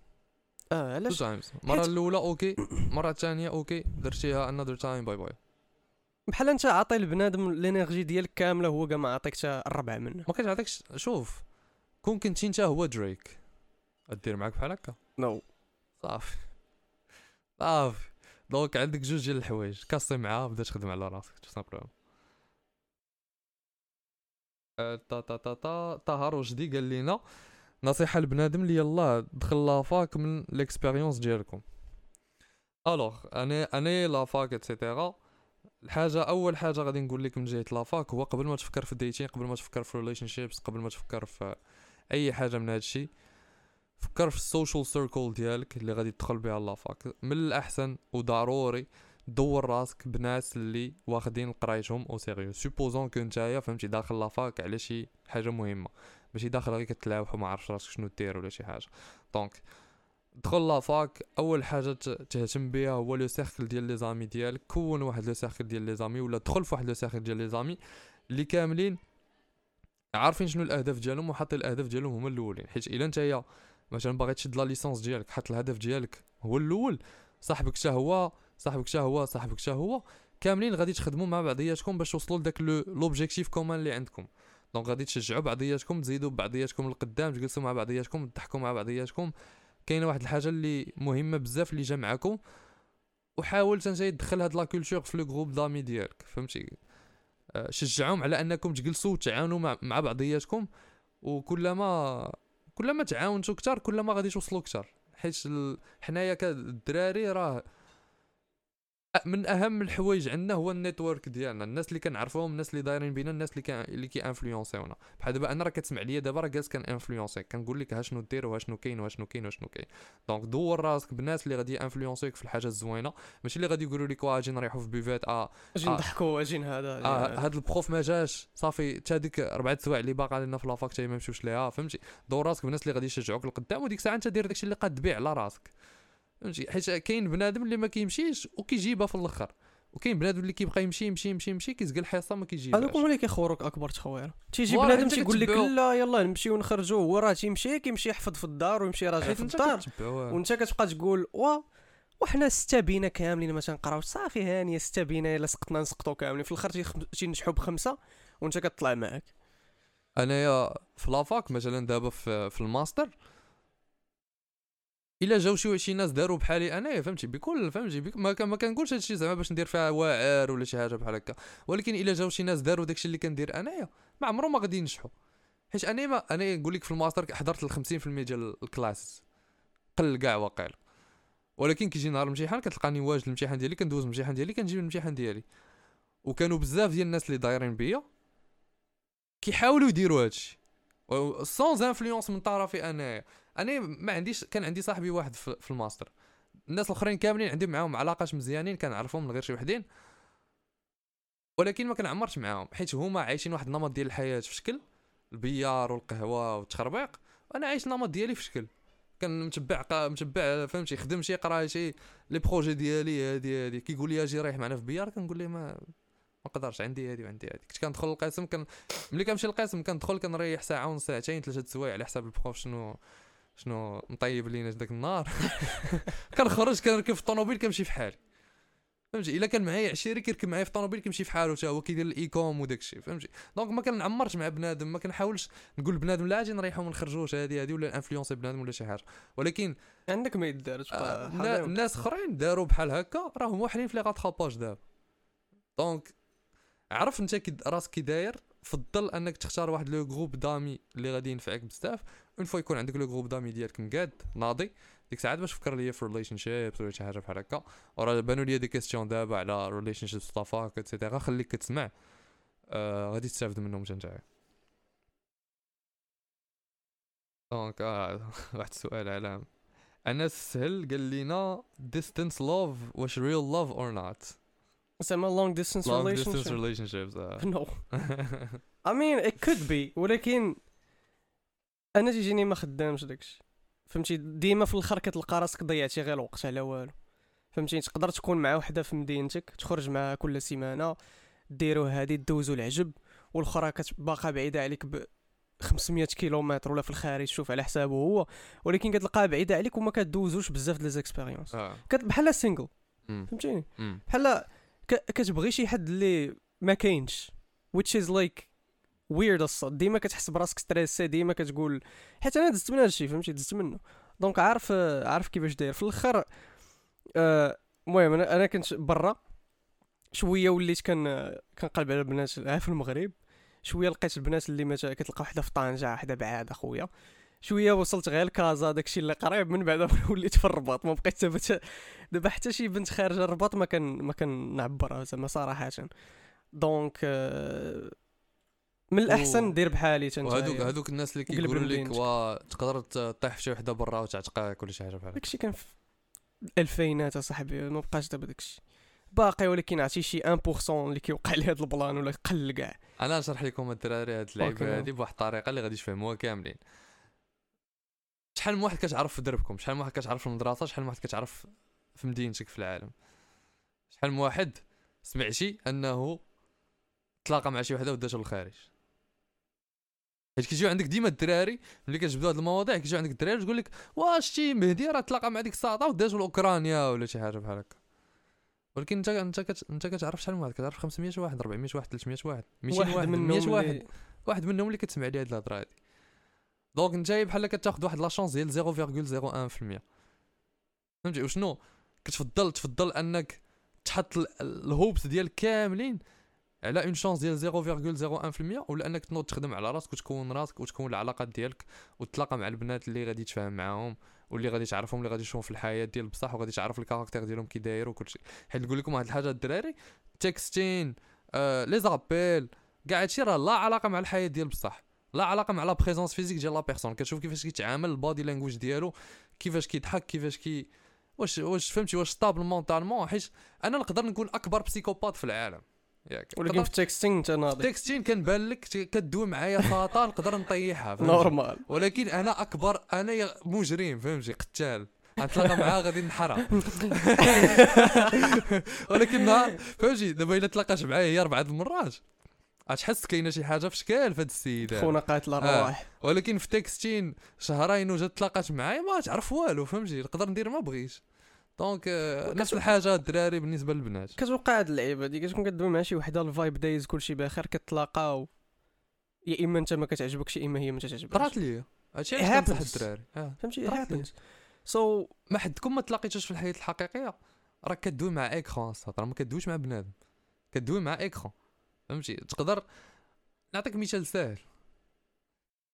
آه تو علاش تايمز المره الاولى أوكي المره الثانية أوكي درتيها انذر تايم باي باي بحال انت عاطي لبنادم الانرجي ديالك كاملة هو كاع ما عطيك حتى الربع منه. ما كتعطيكش شوف كون كنتي انت هو دريك دير معاك بحال هكا؟ no صافي. صافي. donc عندك جوج ديال الحوايج. كاسي معاه بدا تخدم على راسك tout simplement آه، تا تا تا تا. طه رشدي قال لنا نصيحة لبنادم اللي يلاه دخل la fac من l'expérience ديالكم. alors أنا أنا la fac et cetera الحاجة أول حاجة غادي نقول لك من جهة la fac هو قبل ما تفكر في ال dating قبل ما تفكر في relationships قبل ما تفكر في أي حاجة من هادشي فكر في ال social circle ديالك اللي غادي تدخل بها la fac من الأحسن وضروري دور راسك بناس اللي واخدين قرايتهم au sérieux supposons que نتايا فهمتي داخل la fac على شي حاجة مهمة. ماشي داخل غير كتلاوح وما عرفش راسك شنو دير ولا شي حاجة. donc دخل la fac أول حاجة تهتم بها هو le cercle ديال les amis ديالك كون واحد le cercle ديال les amis ولا دخل في واحد le cercle ديال les amis اللي كاملين عارفين شنو الأهداف ديالهم وحاطين الأهداف ديالهم هما الأولين. حيت إلا نتايا مثلا باغي تشد la licence ديالك حط الهدف ديالك هو الأول صاحبك حتى هو صاحبك حتى هو صاحبك حتى هو كاملين غادي تخدموا مع بعضياتكم باش توصلوا لذاك l'objectif commun اللي عندكم. donc غادي تشجعوا بعضياتكم تزيدوا بعضياتكم لقدام تجلسوا مع بعضياتكم تضحكوا مع بعضياتكم. كاينة واحد الحاجة اللي مهمة بزاف اللي جا معاكم. وحاول تنجي تدخل هاد la culture في le groupe d'amis ديالك فهمتي؟ آه، شجعهم على انكم تجلسوا وتعاونوا مع, مع بعضياتكم. وكلما كلما تعاونتوا أكثر كلما غادي توصلوا أكثر حيت حنايا كالدراري راه من أهم الحوايج عندنا هو ال network ديالنا. الناس اللي كنعرفوهم الناس اللي دايرين بينا الناس اللي كان اللي كي انفلونسيونا بحال دابا أنا راه كتسمع ليا دابا راه جالس كان انفلونسي كنقول لك ها شنو دير وها شنو كاين وها شنو كاين وها شنو كاين. donc دور راسك بناس اللي غادي انفلونسيك في الحاجة الزوينة. ماشي اللي غادي يقولوا لك واه أجي نريحوا في buvette آه أجي آه نضحكوا أجي هذا آه هذا ال prof ما جاش. صافي حتى هذيك اربعه سوايع اللي باقا لنا في la fac ما مشوش ليها فهمتي؟ دور راسك بناس اللي غادي يشجعوك لقدام وديك الساعة انت دير داكشي اللي قاد تبيع على راسك. فهمتي؟ حيت كاين بنادم اللي ما كيمشيش وكيجيبها في الآخر. وكاين بنادم اللي كيبقى يمشي يمشي يمشي يمشي كيزقل الحصة ما كيجيش هذوك هما اللي كيخوروك أكبر تخوير تيجي بنادم تيقول لك لا يلا نمشيو ونخرجوا هو راه تيمشي كيمشي يحفظ في الدار ويمشي راجع في الدار. وانت كتبقى تقول وا وحنا سته بينا كاملين ما تنقراوش صافي هانية سته بينا الا سقطنا نسقطوا كاملين. في الآخر تينجحوا بخمسة وانت كتطلع معاك. أنايا في la fac مثلا دابا في, في الماستر إلا جاو شي شي ناس داروا بحالي أنايا فهمتي؟ بكل فهمتي؟ بك ما, ما كنقولش هادشي زعما باش ندير فيها واعر ولا شي حاجة بحال هكا. ولكن إلا جاو شي ناس داروا داكشي اللي كندير أنايا ما عمرهم ما غادي ينجحوا. حيت أنا ما أنا نقول لك في الماستر حضرت ال 50% ديال ال classes. قل كاع واقيلا ولكن كيجي نهار الامتحان كتلقاني واجد الامتحان ديالي كندوز الامتحان ديالي كنجيب الامتحان ديالي. وكانوا بزاف ديال الناس اللي دايرين بيا كيحاولوا يديروا هادشي. sans influence من طرفي أنايا. أنا ما عنديش كان عندي صاحبي واحد في, الماستر. الناس الأخرين كاملين عندي معاهم علاقات مزيانين كنعرفهم من غير شي وحدين. ولكن ما كنعمرش معاهم حيت هما عايشين واحد النمط ديال الحياة في شكل. ال billard والقهوة والتخربيق وأنا عايش النمط ديالي في شكل. كان متبع متبع فهمتي خدم شي قرا شي les projets ديالي هادي هادي. كيقول لي أجي ريح معنا في billard كنقول ليه ما ما قدرش عندي هادي وعندي هادي. كنت كندخل القسم كان ملي كنمشي للقسم كندخل كنريح ساعة ونص ساعتين ثلاثة سوايع على حساب ال prof شنو شنو مطيب لينا ذاك النهار. *laughs* كنخرج كنركب في الطوموبيل كنمشي في حالي. فهمتي؟ إلا كان معايا عشيري كيركب معايا في الطوموبيل كيمشي في حاله حتى هو كيدير الإيكوم وداك الشيء فهمتي؟ donc ما كنعمرش مع بنادم ما كنحاولش نقول بنادم لا أجي نريحو ما نخرجوش هذه هذه ولا influencer بنادم ولا شي حاجة. ولكن عندك ما يدار آه الناس أخرين داروا بحال هكا راهم واحدين في les rattrapages دابا. donc عرف أنت راسك كي داير فضل أنك تختار واحد le groupe d'amis اللي غادي ينفعك بزاف. une fois يكون عندك le groupe d'amis ديالك مقاد ناضي. ديك الساعات باش فكر ليا في relationships ولا شي حاجة بحال هكا. وراه بانوا ليا des questions دابا على relationships طافاك etcetera خليك كتسمع. آه غادي تستافد منهم حتى نتايا. donc آه *laughs* واحد السؤال على أنس سهل قال لينا distance love واش real love or not زعما distance long relationship. distance relationships uh. *laughs* no. *laughs* I mean it could be ولكن أنا تيجيني ما خدامش داكشي. فهمتي؟ ديما في الآخر كتلقى راسك ضيعتي غير الوقت على والو. فهمتي؟ تقدر تكون مع وحدة في مدينتك تخرج معها كل سيمانة ديروا هادي دوزوا العجب والأخرى كتبقى بعيدة عليك ب 500 كيلومتر ولا في الخارج شوف على حسابه هو. ولكن كتلقاها بعيدة عليك وما كدوزوش بزاف ديال les expériences. آه. بحال single فهمتيني؟ بحال كتبغي شي حد اللي ما كاينش which is like weird الصاد ديما كتحس براسك stressé ديما كتقول حيت أنا دزت من هادشي فهمتي؟ دزت منه. donc عارف عارف كيفاش داير. في الأخر آه، المهم أنا أنا كنت برا شوية وليت كان كنقلب على البنات في المغرب؟ شوية لقيت البنات اللي ما كتلقى وحدة في طنجة وحدة بعاد أخويا. شوية وصلت غير لكازا داكشي اللي قريب من بعد *laughs* وليت في الرباط. ما بقيت ثابت دابا حتى شي بنت خارجة الرباط ما كان ما كنعبرها زعما صراحة. donc آه، من الأحسن دير بحالي تنت وهذوك هذوك الناس اللي كيقولوا لك وا تقدر تطيح في شي وحدة برا وتعتقها ولا شي حاجة بحال داكشي كان في الألفينات أصاحبي ما بقاش دابا داكشي. باقي ولكن عرفتي شي 1% اللي كيوقع لي هذا البلان ولا قل كاع أنا نشرح لكم الدراري هاد اللعيبة هادي بواحد الطريقة اللي غادي تفهموها كاملين. شحال من واحد كتعرف في دربكم؟ شحال من واحد كتعرف في المدرسة؟ شحال من واحد كتعرف في مدينتك في العالم؟ شحال من واحد سمعتي أنه تلاقى مع شي وحدة وداتو للخارج؟ حيت كيجيو عندك ديما الدراري ملي كتجبدوا هاد المواضيع كيجيو عندك الدراري تقول لك واش شتي مهدي راه تلاقى مع ديك الساطا وداتو لأوكرانيا ولا شي حاجة بحال هكا. ولكن انت انت كت... انت كتعرف شحال من واحد كتعرف 500 واحد 400 واحد 300 واحد 200 واحد, واحد 100 واحد واحد منهم اللي كتسمع لي هاد الهضرة هادي. donc انت بحال كتاخذ واحد la chance ديال 0.01% فهمتي؟ وشنو؟ كتفضل تفضل أنك تحط ال hopes ديال كاملين على une chance ديال 0.01% ولا انك تنوض تخدم على راسك وتكون راسك وتكون العلاقات ديالك وتلاقى مع البنات اللي غادي تفهم معاهم واللي غادي تعرفهم اللي غادي تشوفهم في الحياة ديال بصح وغادي تعرف ال caractère ديالهم كي داير وكلشي حيت نقول لكم واحد الحاجة الدراري texting آه les appels كاع هادشي راه لا علاقة مع الحياة ديال بصح. لا علاقة مع la présence physique ديال la personne كتشوف كيفاش كيتعامل ال body language ديالو كيفاش كيضحك كيفاش كي واش واش فهمتي واش stable mentalement حيت أنا نقدر نكون أكبر psychopathe في العالم. ياك. ولكن في ال texting انت ناضي. ال texting كنبان لك كدوي معايا خطا نقدر نطيحها normal. ولكن أنا أكبر أنا مجرم فهمتي؟ قتال. غنتلاقى معاه غادي نحرها *laughs* ولكن فهمتي؟ دابا إلا تلاقاش معايا هي أربعة المرات غتحس كاينة شي حاجة في شكال في هاد السيدة. خونا قاتل الأرواح. آه. ولكن في texting شهرين وجات تلاقات معايا ما تعرف والو فهمتي؟ نقدر ندير ما بغيتش donc euh, نفس الحاجة الدراري بالنسبة للبنات. كتوقع هاد اللعيبة هادي كتكون كدوي مع شي وحده ال vibe nice كلشي بخير كتلاقاو يا إما أنت ما كتعجبكش يا إما هي ما كتعجبكش طرات لي هادشي علاش كنصح الدراري. آه. فهمتي؟ so ما حدكم ما تلاقيتوش في الحياة الحقيقية؟ راه كدوي مع écran راه ما كدويش مع بنادم. كدوي مع écran فهمتي؟ تقدر نعطيك مثال ساهل آه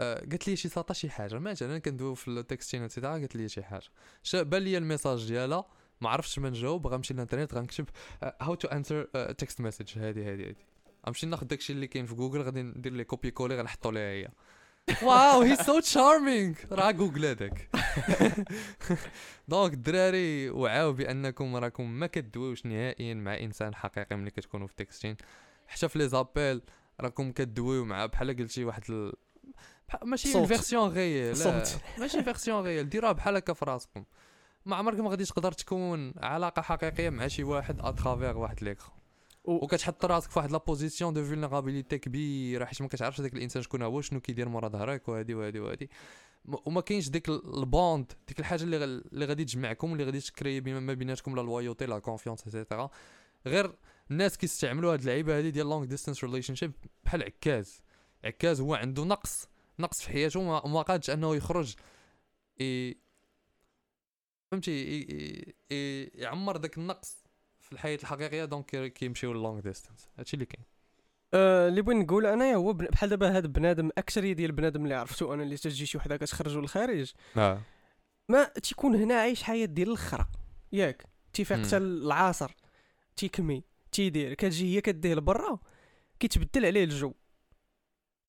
قالت لي شي ساطا شي حاجة. مثلا كندويو في ال texting etcetera قالت لي شي حاجة. بان لي ال message ديالها ما عرفتش ما نجاوب غنمشي للإنترنت غنكتب how to answer text message هادي هادي هادي. غنمشي ناخذ داكشي اللي كاين في جوجل غادي ندير لي copier-coller غنحطو ليها هي. wow he so charming راه جوجل هذاك. *laughs* donc الدراري وعاو بأنكم راكم ما كدويوش نهائيا مع إنسان حقيقي ملي كتكونوا في texting حتى في les appels راكم كدويو مع بحال قلتي واحد ال... ماشي version réelle *laughs* ماشي version réelle ديروها بحال هكا في راسكم ما عمرك ما غادي تقدر تكون علاقة حقيقية مع شي واحد à travers واحد l'écran وكتحط راسك في واحد la position de vulnérabilité كبيرة حيت ما كتعرفش هذاك الإنسان شكون هو شنو كيدير مورا ظهرك وهادي وهادي وهادي. وما كاينش ديك ال bond ديك الحاجة اللي اللي غادي تجمعكم اللي غادي ت créer ما بيناتكم la loyauté la confiance etcetera غير الناس كيستعملوا هاد اللعيبة هادي ديال long distance relationship بحال عكاز. عكاز هو عنده نقص نقص في حياته وما قادش أنه يخرج. فهمتي؟ يعمر داك النقص في الحياة الحقيقية donc كيمشيو long distance هادشي اللي كاين. أه اللي بغيت نقول انايا هو بحال دابا هذا بنادم أكثرية ديال البنادم اللي عرفتو أنا اللي تجي شي وحدة كتخرجوا للخارج. آه. ما تيكون هنا عايش حياة ديال الاخرى ياك؟ تيفيق حتى العصر تيكمي تيدير كتجي هي كديه لبرا كيتبدل عليه الجو.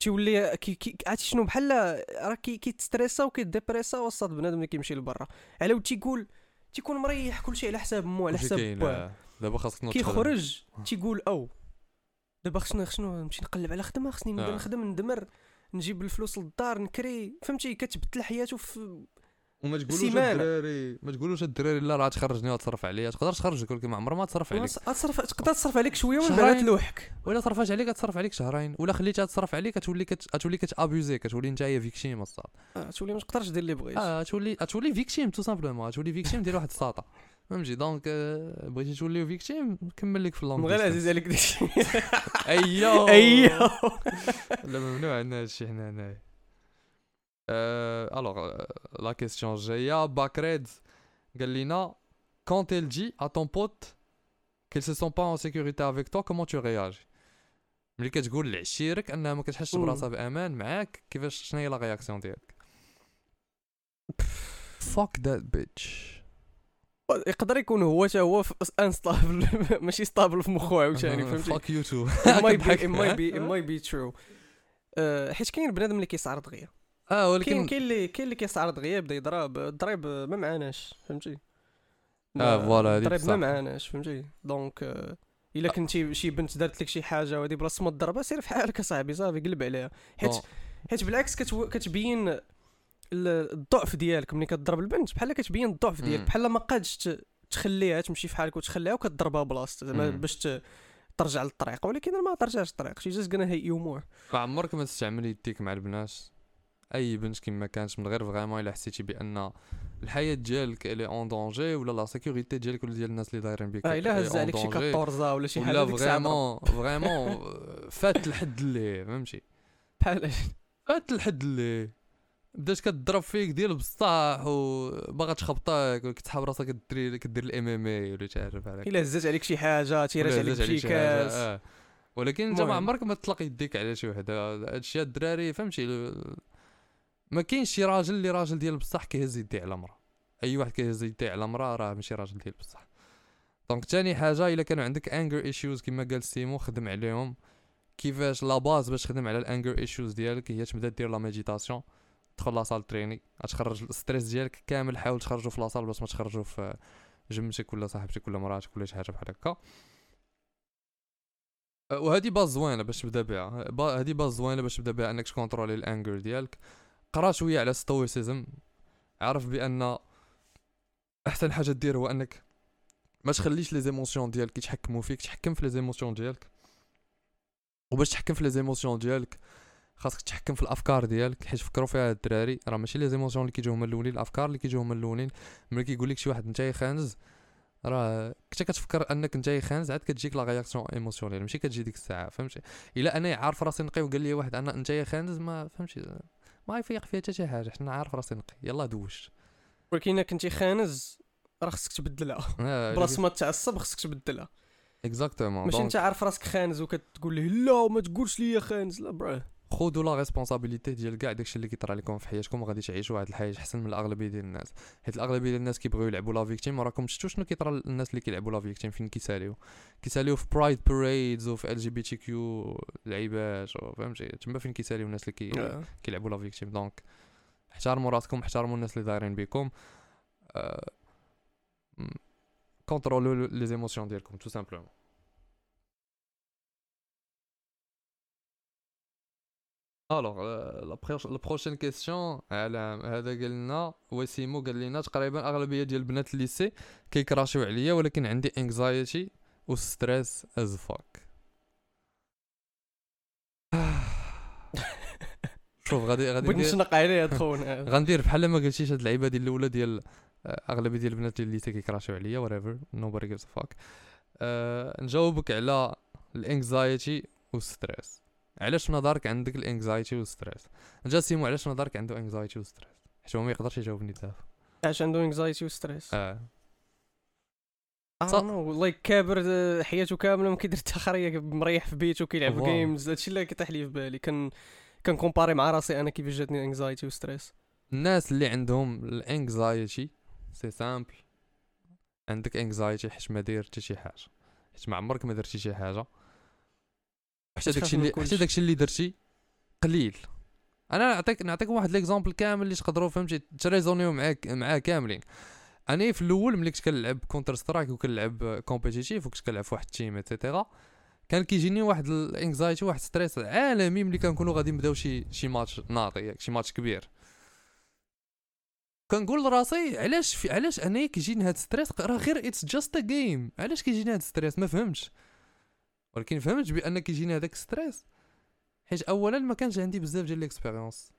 تيولي كي كي عرفتي شنو؟ بحال راه كيتستريسا وكيديبريسا وسط بنادم اللي كيمشي لبرا. على تيقول تيكون مريح كلشي على حساب مو على حساب با. دابا خاصك كيخرج تيقول أو. دابا خصنا خصنا نمشي نقلب على خدمة خصني نبدا نخدم ندمر نجيب الفلوس للدار نكري. فهمتي؟ كتبدل حياته في وما تقولوش الدراري ما تقولوش الدراري لا راه تخرجني وتصرف عليا. تقدر تخرجك ولكن ما عمرها ما تصرف عليك. تصرف تقدر تصرف عليك شوية ومن بعد تلوحك؟ ولا صرفات عليك تصرف عليك شهرين. ولا خليتها تصرف عليك تولي كت... تولي كتأبيوزي كتولي انت هي فيكتيم الصاد آه تولي ما تقدرش دير اللي بغيتي آه تولي تولي فيكتيم تو سامبلومون. تولي فيكتيم ديال واحد الساطا فهمتي؟ دونك آه، بغيتي تولي فيكتيم كمل لك في اللونج غير عزيز عليك داكشي. ايوا *laughs* ايوا لا ممنوع عندنا هادشي حنا هنايا الوغ لا كيستيون جاية باكريد قال لنا quand elle dit à ton pote qu'elle se sent pas en sécurité avec toi comment tu réagis? ملي كتقول لعشيرك انها ما كتحسش براسها بامان معاك كيفاش شنو هي لا رياكسيون ديالك فاك ذات بيتش يقدر يكون هو تا هو انستابل *laughs* ماشي ستابل في مخو عاوتاني *laughs* فهمتي؟ فاك يو تو ماي بي ماي بي ماي بي ترو حيت كاين بنادم اللي كيسعر دغيا. آه ولكن كاين اللي كاين اللي كيسعر دغيا يبدا يضرب الضريب ما معاناش فهمتي؟ آه فوالا هذه الضريب ما بصح. معاناش فهمتي؟ دونك آه، إلا كنتي شي بنت دارت لك شي حاجة وهادي بلاصه ما تضربها سير في حالك أصاحبي صافي قلب عليها. حيت بون. حيت بالعكس كتو... كتبين ال- الضعف ديالك ملي كتضرب البنت بحال كتبين الضعف ديالك. بحال ما قادش ت- تخليها تمشي في حالك وتخليها وكتضربها بلاصتها زعما. باش ت- ترجع للطريق ولكن ما ترجعش للطريق شي جاست غانا هيت يو مور ما عمرك ما تستعمل يديك مع البنات؟ أي بنت كيما كانت من غير فريمون إلا حسيتي بأن الحياة ديالك الي اون دونجي ولا لا سيكوريتي ديالك ولا ديال الناس اللي دايرين بك آه إلا هز عليك شي danger. 14 ولا شي حاجة ولا. فريمون فريمون فات الحد اللي فهمتي بحال فات الحد اللي بدات كتضرب فيك ديال بصح وباغا تخبطك وكتحاب راسك كدير كدير الام ام اي ولا بحال هكا إلا هزات عليك شي حاجة تيرات عليك شي كاس آه. ولكن إنت ما. عمرك ما تطلق يديك على شي وحدة هادشي الدراري فهمتي ما كاينش شي راجل اللي راجل ديال بصح كيهز يديه على مرا. أي واحد كيهز يديه على مرا راه ماشي راجل ديال بصح. donc تاني حاجة إلا كانوا عندك anger issues كما قال سيمو خدم عليهم. كيفاش la base باش تخدم على ال anger issues ديالك هي تبدا دير la méditation تدخل la salle تريني غتخرج ال stress ديالك كامل حاول تخرجو في la salle باش ما تخرجو في جمتك ولا صاحبتك ولا مراتك ولا شي حاجة بحال هكا. أه، وهذه base زوينة باش تبدا بها. هذه base زوينة باش تبدا بها إنك ت contrôler ال anger ديالك. قرأ شوية على stoicism عرف بأن أحسن حاجة دير هو أنك ما تخليش les émotions ديالك يتحكموا فيك تحكم في les émotions ديالك. وباش تحكم في les émotions ديالك خاصك تحكم في الأفكار ديالك. حيت فكروا فيها الدراري راه ماشي les émotions اللي كيجيو هما الأولين الأفكار اللي كيجيو هما الأولين. ملي كيقول لك شي واحد انت خانز راه كنت كتفكر أنك انت خانز عاد كتجيك la réaction émotionnelle. ماشي كتجي ديك الساعة فهمتي؟ إلا أنا عارف راسي نقي وقال لي واحد أنا انت خانز ما فهمتي. ما يفيق فيها حتى شي حاجة حنا عارف راسي نقي يلا دوش. ولكن إلا كنتي خانز راه خصك تبدلها. *laughs* آه، *laughs* بلاصه ما تعصب خصك تبدلها. exactement ماشي انت عارف راسك خانز وكتقول ليه لا وما تقولش لي خانز. لا برا خذوا la responsabilité ديال كاع داكشي اللي كيطرى لكم في حياتكم وغادي تعيشوا واحد الحياة أحسن من الأغلبية ديال الناس. حيت الأغلبية ديال الناس كيبغيو يلعبوا la victime وراكم شفتوا شنو كيطرى للناس اللي كيلعبوا la victime فين كيساليو؟ كيساليو في pride parades وفي ال جي بي تي كيو لعيبات فهمتي؟ تما فين كيساليو الناس اللي كي. كيلعبوا لا فيكتيم دونك احترموا راسكم احترموا الناس اللي دايرين بكم. كونترولو لي زيموسيون ديالكم تو سامبلومون الوغ لا بروشين كيسيون على هذا قال لنا وسيمو قال لنا تقريبا اغلبيه ديال البنات الليسي كيكراشيو عليا ولكن عندي انكزايتي وستريس از فاك شوف غادي غادي بغيت نشنق عليه هاد خونا غندير بحال ما قلتيش هاد اللعيبه ديال الاولى ديال اغلبيه ديال البنات اللي اللي كيكراشيو عليا nobody gives a fuck. أه نجاوبك على الانكزايتي والستريس علاش في نظرك عندك الانكزايتي والستريس؟ جا سيمو علاش في نظرك عنده انكزايتي والستريس؟ حيت هو ما يقدرش يجاوبني دابا علاش عنده انكزايتي وستريس آه. آه. نو لايك كابر آه، حياته كاملة ما كيدير حتى خريه مريح في بيته كيلعب. جيمز هادشي اللي كيطيح لي في بالي. كان كنكومباري مع راسي أنا كيفاش جاتني انكزايتي وستريس الناس اللي عندهم الانكزايتي سي سامبل عندك انكزايتي حيت ما داير حتى شي حاجة. حيت ما عمرك ما درتي شي حاجة. حتى داكشي اللي. حتى داكشي اللي درتي قليل. أنا نعطيك نعطيك واحد ليكزامبل كامل اللي تقدروا فهمتي تريزونيو معاك معاه كاملين. أنا في الأول ملي كنت كنلعب كونتر سترايك وكنلعب كومبيتيتيف وكنت كنلعب في واحد التيم ايتترا كان كيجيني واحد الانكزايتي واحد ستريس عالمي ملي كنكونوا غادي نبداو شي شي ماتش ناضي ياك شي ماتش كبير. كنقول لراسي علاش في علاش أنا كيجيني هاد ستريس راه غير اتس جاست ا جيم علاش كيجيني هاد ستريس ما فهمتش. ولكن فهمت بان كيجيني هذاك stress حيت اولا ما كانش عندي بزاف ديال l'expérience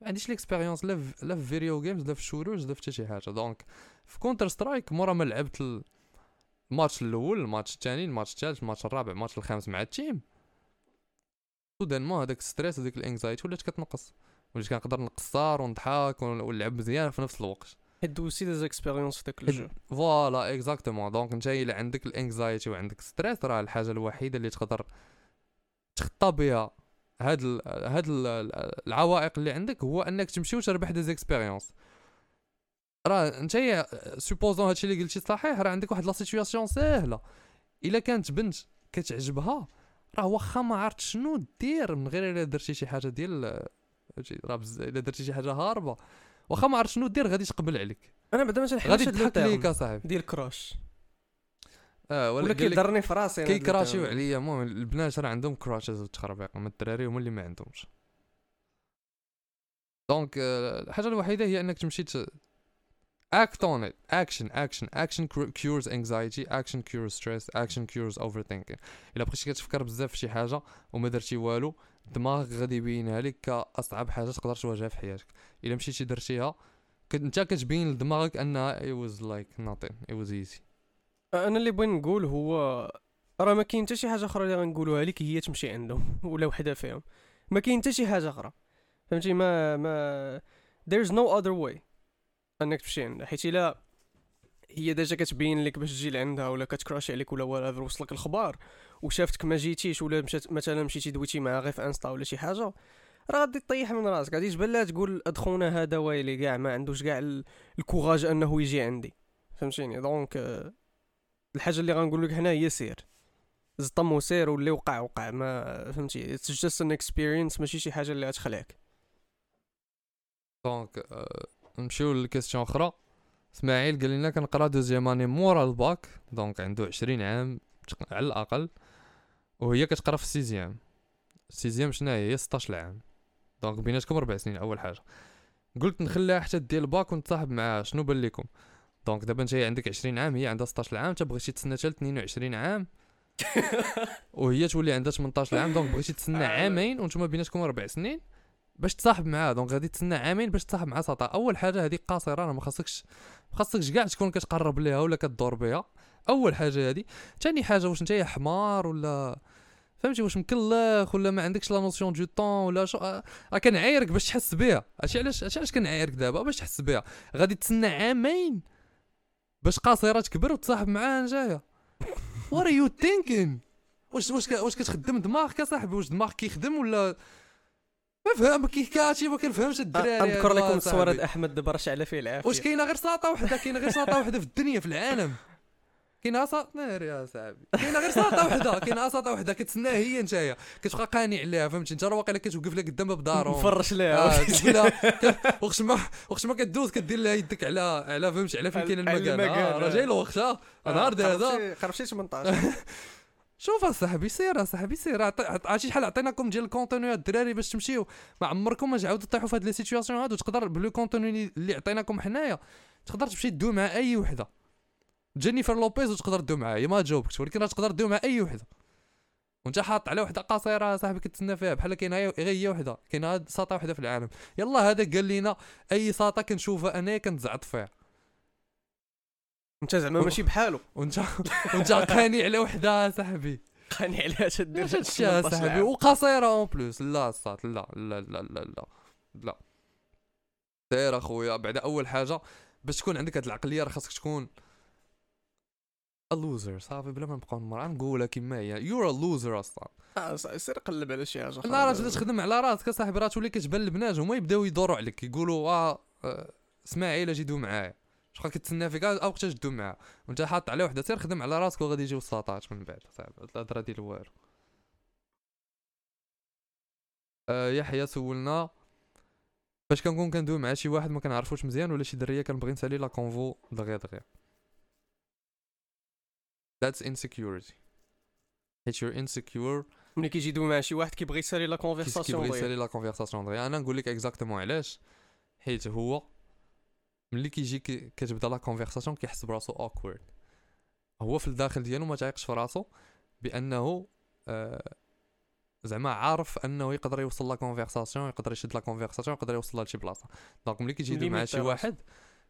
ما عنديش l'expérience لا لا في video games لا في shooters لا في حتى شي حاجة. donc في Counter-Strike مورا ما لعبت ال- الماتش الأول الماتش الثاني الماتش الثالث الماتش الرابع الماتش الخامس مع ال team. soudainement هذاك stress هذيك ال anxiety ولات كتنقص. وليت كنقدر نقصر ونضحك ون- ونلعب مزيان في نفس الوقت. حيت دوزتي des expériences في داك الجو voilà exactement donc انت الا عندك ال anxiety وعندك stress راه الحاجة الوحيدة اللي تقدر تخطى بها هاد ال هاد ال العوائق اللي عندك هو أنك تمشي وتربح des expériences راه أنت supposons هادشي اللي قلتي صحيح راه عندك واحد la situation ساهله إلا كانت بنت كتعجبها راه واخا ما عرفت شنو دير من غير إلا درتي شي حاجة ديال راه إلا درتي شي حاجة هاربة. واخا ما عرفت شنو دير غادي تقبل عليك. أنا بعدا ما تنحبش غادي تضحك ليك أصاحبي. ديال crush. آه ولا كيضرني في راسي كي crushيو عليا. المهم البنات راه عندهم crushes وتخربيق اما الدراري هما اللي ما عندهمش. donc الحاجة الوحيدة هي أنك تمشي act on it. Action action action cures anxiety action cures stress action cures overthinking. إلا بقيتي كتفكر بزاف في شي حاجة وما درتي والو الدماغ غادي يبينها لك كأصعب حاجة تقدر تواجهها في حياتك. إلا مشيتي درتيها انت كتبين لدماغك انها it was like nothing it was easy. أنا اللي بغيت نقول هو راه ما كاين حتى شي حاجة أخرى اللي غنقولوها لك هي تمشي عندهم ولا وحدة فيهم. ما كاين حتى شي حاجة أخرى. فهمتي؟ ما ما there's no other way أنك تمشي عندها. حيت إلا هي ديجا كتبين لك باش تجي لعندها ولا كت crushي عليك ولا ولا وصلك الخبار. وشافتك ما جيتيش ولا مشات مثلا مشيتي دويتي معها غير في Insta ولا شي حاجة راه غادي طيح من راسك غادي تبان لها تقول ادخونا هذا ويلي كاع ما عندوش كاع ال courage انه يجي عندي. فهمتيني؟ donc الحاجة اللي غنقول لك هنا هي سير. زطم وسير واللي وقع وقع. ما فهمتي؟ it's just an experience ماشي شي حاجة اللي غتخلعك. donc euh, نمشيو لل question أخرى. إسماعيل قال لنا كنقرأ deuxième année مورا ال bac. donc عنده عشرين عام على الأقل. وهي كتقرا في ال sixième. ال sixième شنو هي؟ 16 عام. donc بيناتكم ربع سنين أول حاجة. قلت نخليها حتى دير الباك ونتصاحب معاها شنو بان لكم donc دابا انت عندك 20 عام هي عندها 16 عام تبغيتي تسنى حتى 22 عام. وهي تولي عندها 18 عام donc بغيتي تسنى آه. عامين وأنتم بيناتكم ربع سنين. باش تصاحب معاه donc غادي تسنى عامين باش تصاحب مع ساطة أول حاجة هذه قاصرة ما خاصكش ما خاصكش كاع تكون كتقرب ليها ولا كدور بها. أول حاجة هذه. ثاني حاجة واش انت حمار ولا فهمتي؟ واش مكلخ ولا ما عندكش لا نوسيون دو طون ولا شو راه كنعايرك باش تحس بها. هادشي علاش هادشي علاش كنعايرك دابا؟ باش تحس بها. غادي تسنى عامين باش قاصرة تكبر وتصاحب معاها نجاية. وات ار يو ثينكين واش واش واش كتخدم دماغك اصاحبي واش دماغك كيخدم ولا ما فهم كيكاتي ما كنفهمش الدراري نذكر لكم صورة أحمد دابا راه شعله فيه العافية. واش كاينة غير ساطة وحدة؟ كاينة غير ساطة وحدة في الدنيا في العالم. كاينة ساطة نار يا صاحبي. كاينة غير ساطة وحدة كاينة ساطة وحدة. كتسناها هي نتايا. كتبقى قانع عليها فهمتي؟ انت راه واقيلا كتوقف لها قدام باب دارهم مفرش ليها. آه وقت ما وقت ما كدوز كدير لها يدك على على فهمتي؟ على فين كاين المكان آه، راه جاي الوقت نهار هذا. خربشي 18 *laughs* شوف اصاحبي سير اصاحبي سير عرفتي شحال عطيناكم ديال الكونتوني الدراري باش تمشيو؟ ما عمركم ما تعاودوا تطيحوا في هاد les situations هادو. تقدر بال contenu اللي عطيناكم حنايا تقدر تمشي تدوي مع أي وحدة. جينيفر لوبيز وتقدر تدوي معاها هي ما جاوبكش ولكن تقدر تدوي مع أي وحدة. وانت حاط على وحدة قصيرة صاحبي كتسنى فيها بحال كاينة غير هي وحدة. كاينة ساطا وحدة في العالم. يلا هذا قال لنا أي ساطا كنشوفها أنا كنتزعط فيها. انت زعما ماشي بحالو. وانت وانت قاني على وحدة صاحبي. قاني عليها تدير هادشي صاحبي. وقاصرة en plus. لا صات لا لا لا لا لا. لا. سير اخويا بعد أول حاجة باش تكون عندك هاد العقلية راه خاصك تكون loser صافي بلا ما نبقاو نمر. نقولها كيما هي. you're loser أصلا. آه سير قلب على شي حاجة لا راه تبدا تخدم على راسك اصاحبي راه تولي كتبان البنات هما يبداو يدوروا عليك يقولوا آه, آه، اسماعيل أجي دو معايا. شحال كتسنى فيك؟ أو وقتاش تدو معاه. وانت حاط على وحدة سير خدم على راسك وغادي يجيو الساطات من بعد صعب الهضره ديال والو آه يحيى سولنا فاش كنكون كندوي مع شي واحد ما كنعرفوش مزيان ولا شي درية كنبغي نسالي la conv دغيا دغيا. That's insecurity. حيت you're insecure. ملي كيجي يدوي مع شي واحد كيبغي يسالي la conversation كيبغي يسالي la conversation دغيا. أنا نقول لك exactement علاش. حيت هو. ملي كيجي كتبدا la conversation كيحس براسو awkward هو في الداخل ديالو ما تعيقش في راسو بأنه آه زعما عارف أنه يقدر يوصل la conversation يقدر يشد la conversation يقدر يوصلها لشي بلاصة. donc ملي كيجي يدوي مع شي واحد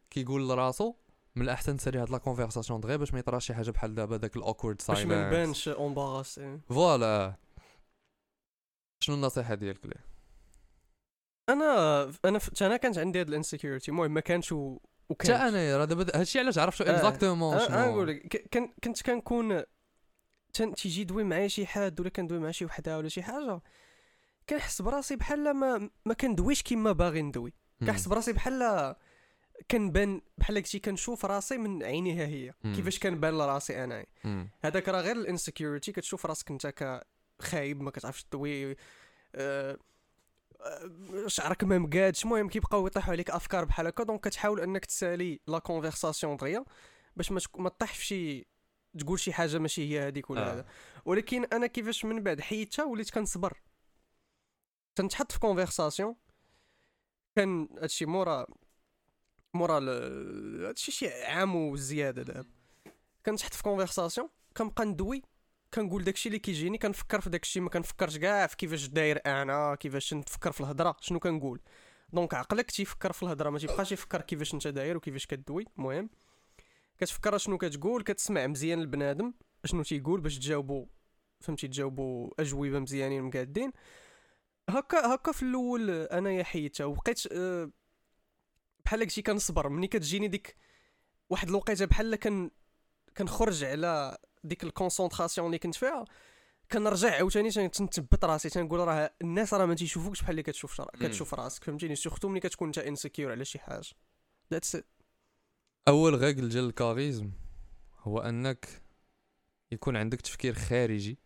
كيقول لراسو من الأحسن تسالي هاد la conversation دغيا باش ما يطراش شي حاجة بحال دابا داك ال awkward silence باش ما نبانش embarrassé voilà شنو النصيحة ديالك ليه؟ أنا أنا أنا كانت عندي هاد ال insecurity المهم ما كانش و... وكانت حتى أنا راه دابا هادشي علاش عرفت exactement شنو أنا نقول لك كنت كنكون تيجي دوي معايا شي حد ولا كندوي مع شي وحدة ولا شي حاجة كنحس براسي بحال ما ما كندويش كيما باغي ندوي. كنحس براسي بحال كنبان بحال هكشي كنشوف راسي من عينيها هي. كيفاش كنبان لراسي انايا. هذاك راه غير ال insecurity كتشوف راسك أنت كخايب ما كتعرفش تطوي آه، آه، شعرك ما مقادش المهم كيبقاو يطيحوا عليك أفكار بحال هكا donc كتحاول إنك تسالي la conversation دغيا باش ما ما تطيح في شي تقول شي حاجة ماشي هي هذيك ولا آه. هذا. ولكن أنا كيفاش من بعد حيدتها وليت كنصبر. تنتحط في conversation كان هادشي مورا مورا هادشي شي عام وزيادة دابا كنتحط في conversation كنبقى ندوي كنقول داكشي اللي كيجيني كنفكر في داكشي ما كنفكرش كاع في كيفاش داير أنا كيفاش نتفكر في الهضرة شنو كنقول. donc عقلك تيفكر في الهضرة ما تيبقاش يفكر كيفاش انت داير وكيفاش كدوي المهم. كتفكر شنو كتقول كتسمع مزيان البنادم شنو تيقول باش تجاوبوا فهمتي تجاوبوا أجوبة مزيانين مقادين. هكا هكا في الأول انايا حيدتها وبقيت آه، بحال هكشي كنصبر. ملي كتجيني ديك واحد الوقيتة بحال كن كنخرج على ديك ال concentration اللي كنت فيها كنرجع عاوتاني تن- تنثبت راسي تنقول راه الناس راه ما تيشوفوكش بحال اللي كتشوف. مم. كتشوف راسك فهمتيني surtout ملي كتكون انت insecure على شي حاجة that's أول règle ديال ال charisme هو انك يكون عندك تفكير خارجي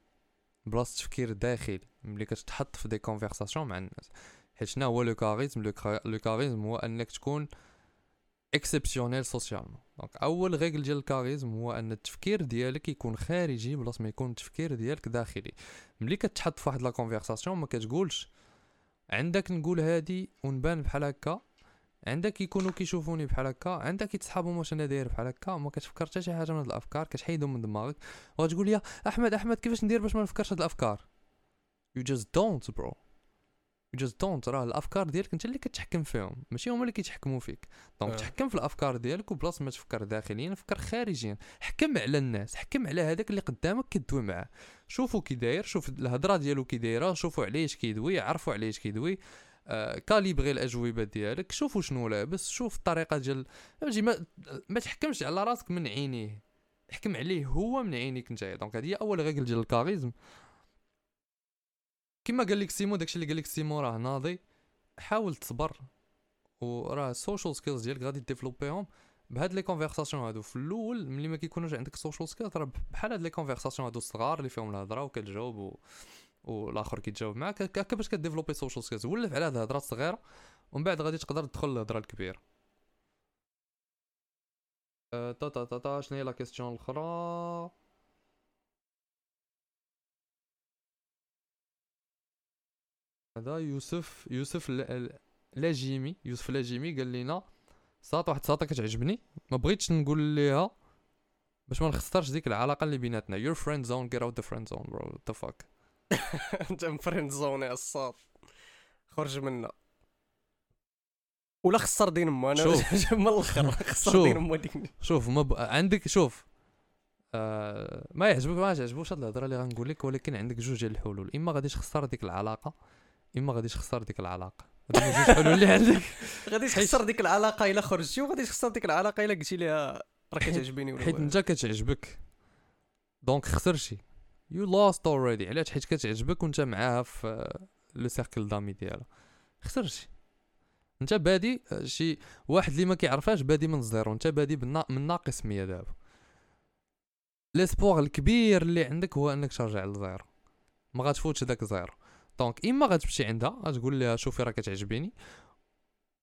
بلاصه تفكير داخلي ملي كتحط في des conversations مع الناس حيت شنو هو le charisme le cha- le charisme هو انك تكون exceptionnel socialement donc أول règle ديال ال charisme هو أن التفكير ديالك يكون خارجي بلاصه ما يكون التفكير ديالك داخلي. ملي كتحط في واحد la conversation ما كتقولش عندك نقول هادي ونبان بحال هكا عندك يكونوا كيشوفوني بحال هكا عندك يتصحابوا واش أنا داير بحال هكا ما كتفكر حتى شي حاجة من هاد الأفكار كتحيدهم من دماغك وغتقول لي أحمد أحمد كيفاش ندير باش ما نفكرش هاد الأفكار؟ You just don't bro. Just don't راه الأفكار ديالك أنت اللي كتحكم فيهم ماشي هما اللي كيتحكموا فيك. donc آه. تحكم في الأفكار ديالك وبلاصة ما تفكر داخليا فكر خارجيا. حكم على الناس حكم على هذاك اللي قدامك كدوي معاه. شوفوا كي داير شوف الهضرة ديالو كي دايرة شوفوا علاش كيدوي عرفوا علاش كيدوي. آه calibrer الأجوبة ديالك شوفوا شنو لابس شوف الطريقة ديال ما ما تحكمش على راسك من عينيه. حكم عليه هو من عينيك نتايا donc هذه هي أول règle ديال ال charisme. كما قال لك سيمو داكشي اللي قال لك سيمو راه ناضي حاول تصبر وراه ال social skills ديالك غادي développer هم بهاد les conversations هادو. في الأول ملي ما كيكونوش عندك social skills راه بحال هاد les conversations هادو الصغار اللي فيهم الهضرة وكتجاوب و... والآخر كيتجاوب معاك هكا باش كdévelopper social skills ولف على هاد الهضرة الصغيرة ومن بعد غادي تقدر تدخل للهضره الكبيرة. أه، تا تا تا شنو هي la question الأخرى؟ هذا يوسف يوسف لاجيمي يوسف لاجيمي قال لنا ساط واحد ساطه كتعجبني ما بغيتش نقول ليها باش ما نخسرش ديك العلاقة اللي بيناتنا. Your friend zone get out the friend zone bro. What the fuck? *laughs* انت مفرند زون يا الصاد خرج منا. ولا خسر دين امو أنا شوف. *laughs* من الآخر خسر. دين امو ديك شوف ما ب... عندك شوف. آه ما يعجبك ما يعجبوش هاد الهضرة اللي غنقول لك ولكن عندك جوج ديال الحلول. إما غادي تخسر ديك العلاقة إما غادي تخسر ديك العلاقة. هادو هما جوج حلول اللي عندك. *laughs* غادي تخسر ديك العلاقة إلا خرجتي وغادي تخسر ديك العلاقة إلا قلتي لها راه كتعجبني ولا حيت. انت كتعجبك. donc خسرتي. you lost already علاش؟ حيت كتعجبك وانت معاها في le cercle d'amis ديالها. خسرتي. انت بادي آه، شي واحد اللي ما كيعرفهاش بادي من ال zéro انت بادي من ناقص 100 دابا. l'espoir الكبير اللي عندك هو إنك ترجع لل zéro ما غاتفوتش داك zéro. donc إما غتمشي عندها غتقول لها شوفي راه كتعجبيني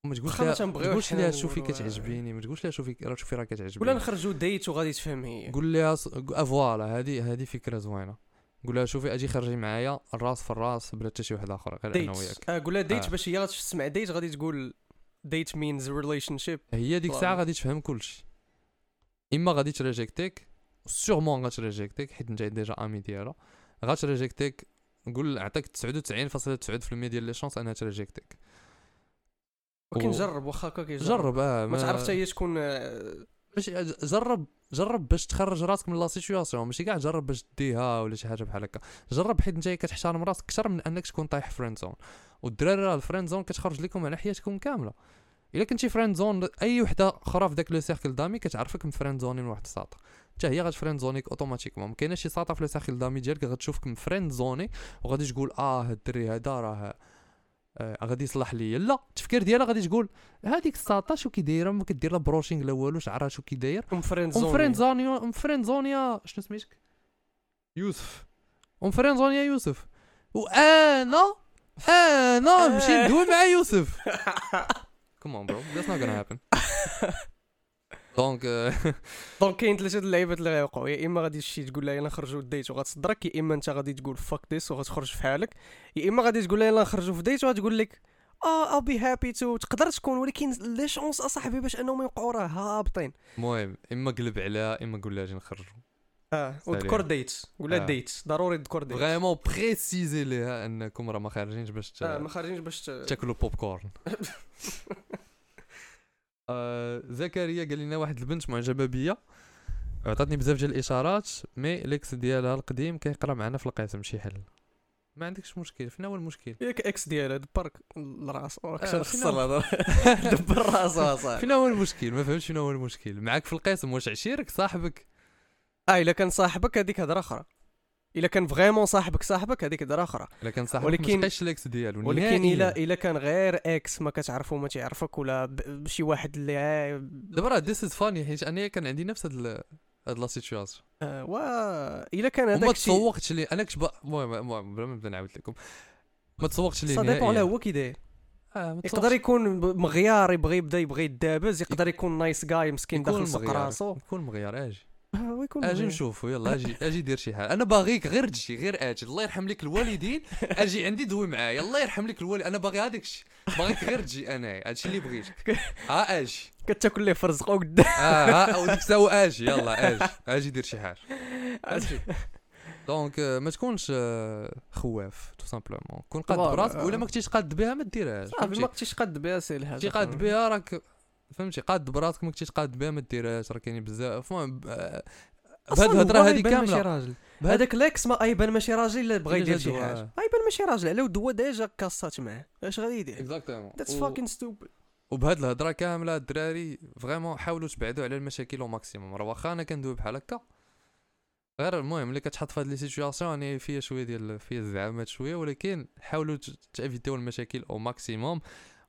وما تقولش لها ما تقولش لها شوفي آه. كتعجبيني ما تقولش لها شوفي راه شوفي راه كتعجبيني. ولا نخرجوا date وغادي تفهم هي. قول لها آه، voilà هذه هذه فكرة زوينة. قول لها شوفي أجي خرجي معايا الراس في الراس بلا حتى شي واحد اخر غير أنا وياك. آه قول لها date آه. باش هي غتسمع date غادي تقول date means relationship هي ديك. الساعة غادي تفهم كلشي. إما غادي ت reject يك sûrement غات reject يك حيت انت déjà ami ديالها غات reject يك نقول عطيك 99.9% ديال les chances أنها ت reject يك ولكن و- جرب واخا هكا كيجرب جرب آه ما تعرف حتى هي شكون آه، ماشي جرب جرب باش تخرج راسك من la situation. ماشي كاع جرب باش ديها ولا شي حاجة بحال هكا. جرب حيت انت كتحترم راسك أكثر من أنك تكون طايح friend zone والدراري راه ال friend zone كتخرج لكم على حياتكم كاملة. إلا كنتي friend zone اي وحدة أخرى في داك le cercle d'amis كتعرفك من friend zone ين واحد الساطة حتى هي غتفريند زونيك اوتوماتيكمون ما كايناش شي ساطه في لو سيركل دامي ديالك غتشوفك من فريند زوني وغادي تقول آه الدري هذا راه آه غادي يصلح ليا لا التفكير ديالها غادي تقول هذيك الساطا شو كي دايره ما كدير لا بروشينغ لا والو شعرها شو كي داير ام فريند ام فريند زونيا ام فريند زونيا شنو سميتك يوسف ام فريند زونيا يوسف وأنا أنا نمشي ندوي مع يوسف كومون برو ذاتس نوت غانا هابن دونك دونك كاين ثلاثة اللعيبات اللي غيوقعوا يا اما غادي تمشي تقول لها يلا نخرجوا date وغتصدرك يا اما انت غادي تقول fuck this وغتخرج في حالك يا اما غادي تقول لها يلا نخرجوا في date وغتقول لك آه I'll be happy to تقدر تكون ولكن les chances اصاحبي باش انهم يوقعوا راه هابطين المهم اما قلب عليها اما قول لها أجي نخرجوا آه. وذكر date قول لها آه. date ضروري تذكر date vraiment préciser ليها أنكم راه ما خارجينش باش ت- آه ما خارجينش باش ت- تاكلوا pop-corn *laughs* آه، زكريا قال لنا واحد البنت معجبة بيا. عطاتني بزاف ديال الإشارات mais l'ex ديالها القديم كيقرا معنا في القسم شي حل. ما عندكش مشكل فين هو المشكل؟ ياك ex ديالها دبرك الرأس. راك آه، خسر *laughs* دبر راسو اصاحبي فين هو المشكل؟ ما فهمتش فين هو المشكل. معاك في القسم واش عشيرك؟ صاحبك؟ آه إلا كان صاحبك هذيك هضرة أخرى. إلا كان vraiment صاحبك صاحبك هذيك هضره أخرى إلا كان صاحبك ولكن- l'ex l'ex ديالو ولكن. إلا إلا كان غير ex ما كتعرفو ما تعرفك ولا بشي واحد اللي دابا راه this is funny حيت أنا كان عندي نفس هاد هاد la situation آه، و إلا كان هذاك الشيء تسوقتش لي أنا كش المهم المهم بلا ما نبدا نعاود لكم ما تسوقتش لي ça dépend على. هو كي داير آه، ما يقدر يكون مغيار يبغي يبدا يبغي يدابز يقدر يكون nice guy مسكين داخل سوق. راسو يكون مغيار أجي آه، ويكون أجي. نشوفوا يلا *laughs* أجي أجي دير شي حاجة. أنا باغيك غير تجي غير أجي. الله يرحم لك الوالدين. *laughs* أجي عندي دوي معايا. الله يرحم لك الوالد. أنا باغي هذاك الشيء باغيك غير تجي أنا هادشي اللي بغيتك *laughs* ها أجي. كتاكل ليه فرزقو قدام آه ها أو ديك الساعة أجي. يلا أجي. أجي دير شي حاجة. أجي. دونك آه، ما تكونش آه، خواف تو سامبلومون كون قاد براسك آه. ولا ما كنتيش قاد بها ما ديرهاش. صافي ما كنتيش قد بها سي الحاجة. كنتي قاد بها راك فهمتي؟ قاد براسك ما كنتيش قاد بها ما ديرهاش. راه كاينين بزاف. المهم بهاد الهضره هذه ماشي كامله هذاك لاكس ما ايبان ماشي راجل إلا بغى إلا يدير شي. حاجة. ايبان ماشي راجل. على ودوا ديجا كاسات معاه. اش غادي يدير؟ exactement that's fucking stupid وبهاد الهضرة كاملة الدراري vraiment حاولوا تبعدوا على المشاكل au maximum راه واخا أنا كندوي بحال هكا. غير المهم ملي كتحط في هاد les situations راني فيها شوية ديال فيها الزعامات شوية ولكن حاولوا ت- تـ éviter يو المشاكل au maximum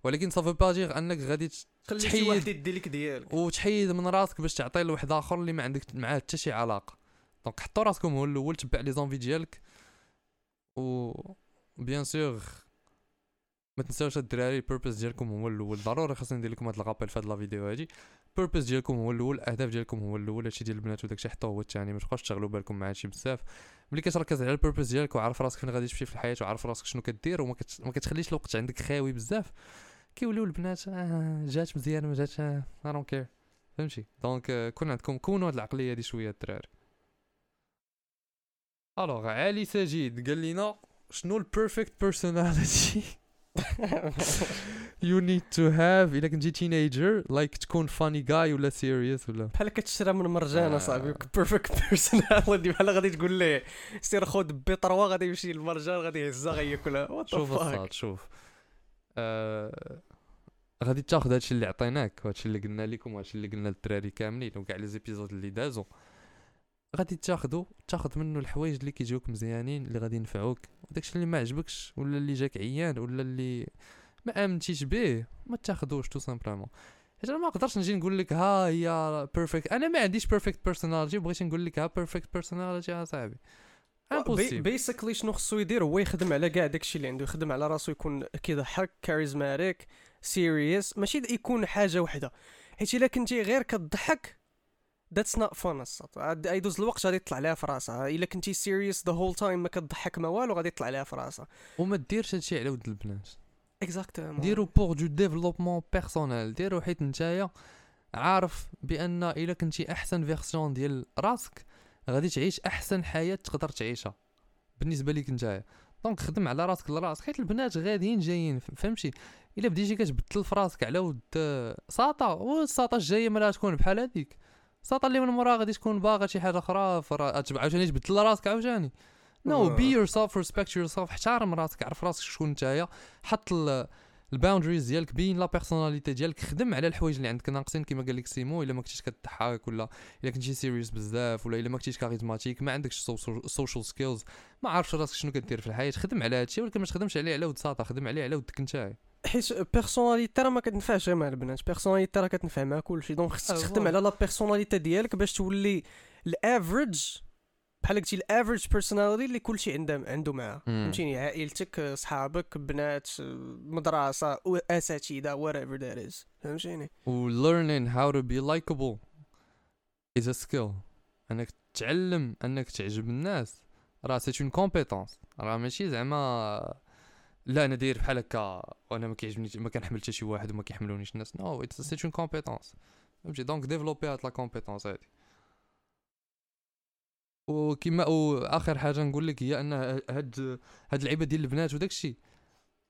ولكن صافي pas dire انك غادي تحيد. واحد يدي لك ديالك. وتحيد من راسك باش تعطي لواحد آخر اللي ما عندك معاه حتى شي علاقة. donc حطوا راسكم هو الأول تبع les envies ديالك. و bien sûr ما تنساوش الدراري ال purpose ديالكم هو الأول. ضروري خاصني ندير لكم هاد ال rappel في هاد la vidéo هادي. ال purpose ديالكم هو الأول الأهداف ديالكم هو الأول. هادشي ديال البنات وداكشي حتى هو الثاني ما تبقاوش تشغلوا بالكم مع هادشي بزاف. ملي كتركز على ال purpose ديالك وعارف راسك فين غادي تمشي في الحياة وعارف راسك شنو كدير وما كت... ما كتخليش الوقت عندك خاوي بزاف. كيوليو البنات آه جات مزيان ما جاتش I don't care فهمتي؟ donc آه، كون عندكم كونوا هاد العقلية هادي شوية الدراري alors علي سجيد قال لنا شنو ال perfect personality you need to have إلا كنتي teenager like تكون funny guy ولا serious ولا. بحال كتشرى من مرجان آه. أصاحبي perfect personality بحال غادي تقول ليه سير خذ بي 3 غادي يمشي للمرجان غادي يهزها غياكلها. شوف الصاد شوف. آه غادي تاخذ هادشي اللي عطيناك وهادشي اللي قلنا لكم وهادشي اللي قلنا للدراري كاملين وكاع les épisodes اللي دازو. غادي تاخذو تاخذ منه الحوايج اللي كيجيوك مزيانين اللي غادي ينفعوك. وداكشي اللي ما عجبكش ولا اللي جاك عيان ولا اللي ما آمنتيش به ما تاخذوش tout simplement حيت أنا ما نقدرش نجي نقول لك ها هي perfect أنا ما عنديش perfect personality بغيت نقول لك ها perfect personality يا صاحبي. Impossible. basically شنو خصو يدير؟ هو يخدم على كاع داكشي اللي عنده يخدم على راسو يكون كيضحك charismatic serious ماشي يكون حاجة وحدة. حيت إلا كنتي غير كتضحك that's not عاد يدوز الوقت غادي يطلع لها في راسها. إلا كنتي serious the whole time ما كتضحك ما والو غادي يطلع لها في راسها. وما ديرش هادشي على ود البنات. exactement ديرو pour ton développement personnel ديرو حيت نتايا عارف بأن إلا كنتي أحسن version ديال راسك غادي تعيش أحسن حياة تقدر تعيشها. بالنسبة ليك نتايا. donc خدم على راسك لراسك حيت البنات غاديين جايين فهمتي؟ إلا بديتي كتبدل في راسك على ود ساطا والساطا الجاية ما تكون بحال هذيك ساطا اللي من مورا غادي تكون باغا شي حاجة أخرى عاوتاني تبدل راسك عاوتاني. no. be yourself respect yourself احترم راسك عرف راسك شكون نتايا. حط ال boundaries ديالك بين la personnalité ديالك خدم على الحوايج اللي عندك. ناقصين كما قال لك سيمو إلا ما كنتيش كتضحك ولا إلا كنتي serious بزاف ولا إلا ما كنتيش charismatic ما عندكش social skills ما عارفش راسك شنو كدير في الحياة. خدم على هادشي ولكن ما تخدمش عليه على ود ساطا خدم عليه على ودك انت حيت personality راه ما كتنفعش مع البنات. personality راه كتنفع مع كلشي. donc خصك آه، تخدم. على la personnalité ديالك باش تولي ال average بحال قلتي ال average personality اللي كلشي عنده عنده معاه. فهمتيني؟ عائلتك صحابك بنات مدرسة أساتذة whatever that is. فهمتيني؟ و learning how to be likable is a skill. أنك تعلم أنك تعجب الناس. راه c'est une compétence راه ماشي زعما لا أنا داير بحال هكا وأنا ما كيعجبني ما كنحمل حتى شي واحد وما كيحملونيش الناس. no it's c'est une compétence فهمتي؟ donc développer هاد la compétence هادي. وكما واخر حاجة نقول لك هي أن هاد هاد اللعيبة ديال البنات وداك الشيء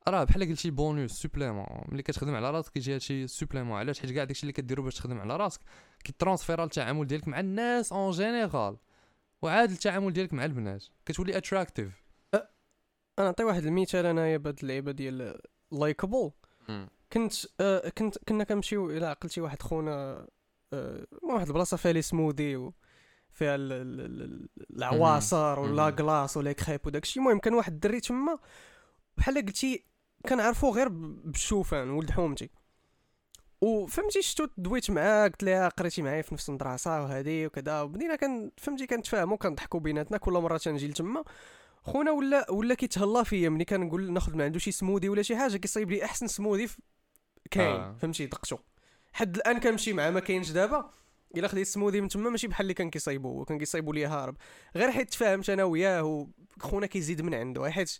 راه بحال قلتي bonus supplément ملي كتخدم على راسك كيجي هادشي supplément علاش؟ حيت كاع داكشي اللي كديرو باش تخدم على راسك كيترانسفيرا التعامل ديالك مع الناس en général وعاد التعامل ديالك مع البنات كتولي attractive أنا نعطي واحد المثال أنايا بهاد اللعيبة ديال likable كنت آه كنت كنا كنمشيو إلى عقلتي واحد خونا آه واحد البلاصة فيها les smoothies و فيها ال- ال- ال- العواصر ولا. glace ولا كريب وداكشي المهم كان واحد الدري تما بحال قلتي كنعرفو غير بالشوفان ولد حومتي. وفهمتي شتو؟ دويت معاه قلت لها قريتي معايا في نفس المدرسة وهادي وكذا. وبدينا كان فهمتي كنتفاهموا كنضحكوا بيناتنا. كل مرة تنجي لتما. خونا ولا ولا كيتهلا فيا ملي كنقول ناخذ من عنده شي سموذي ولا شي حاجة كيصايب لي أحسن سموذي في- كاين. آه. فهمتي دقتو. حد الآن كنمشي معاه ما كاينش دابا. إلا خديت سموذي من تما ماشي بحال اللي كان كيصايبو هو كان كيصايبو ليا هارب. غير حيت تفاهمت أنا وياه وخونا كيزيد من عنده حيت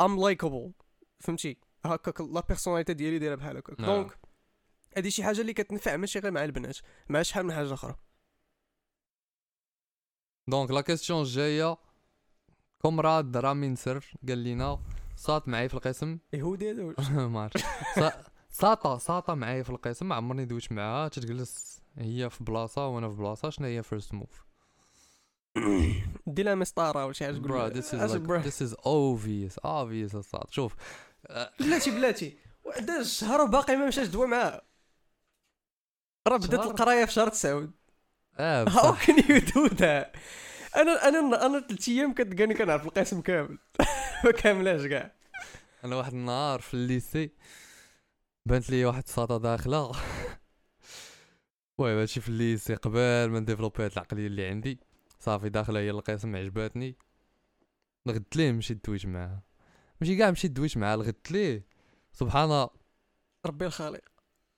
I'm likable فهمتي؟ هكاك la personnalité ديالي دايرة بحال هكاك. donc هادي شي حاجة اللي كتنفع ماشي غير مع البنات مع شحال من حاجة أخرى. donc la question الجايه كومراد رامين سر قال لينا صات معايا في القسم؟ يهودي هذا؟ *laughs* ما عرفتش. سا- ساطا ساطا معايا في القسم عمرني دويت معاها تتجلس هي في بلاصة وأنا في بلاصة شنو هي first move دير لها مسطرة ولا شي حاجة تقول this is أجل like برا. this is obvious obvious الصاد شوف آه، بلاتي بلاتي. داز شهر وباقي ما مشاش دوا معاه. راه بدات؟ القراية في شهر تسعود. آه هاو كان يو دو ذات أنا أنا أنا ثلاث أيام كتلقاني كنعرف القسم كامل. *laughs* ما كاملاش كاع أنا واحد النهار في الليسي بانت لي واحد الساطا داخلة. المهم هادشي في ال lycée قبل ما نديفلوبي هاد العقلية اللي عندي صافي داخلة هي القسم عجباتني. لغدت ليه مشيت دويت معاها. ماشي كاع مشيت دويت معاها لغدت ليه سبحان ربي الخالق.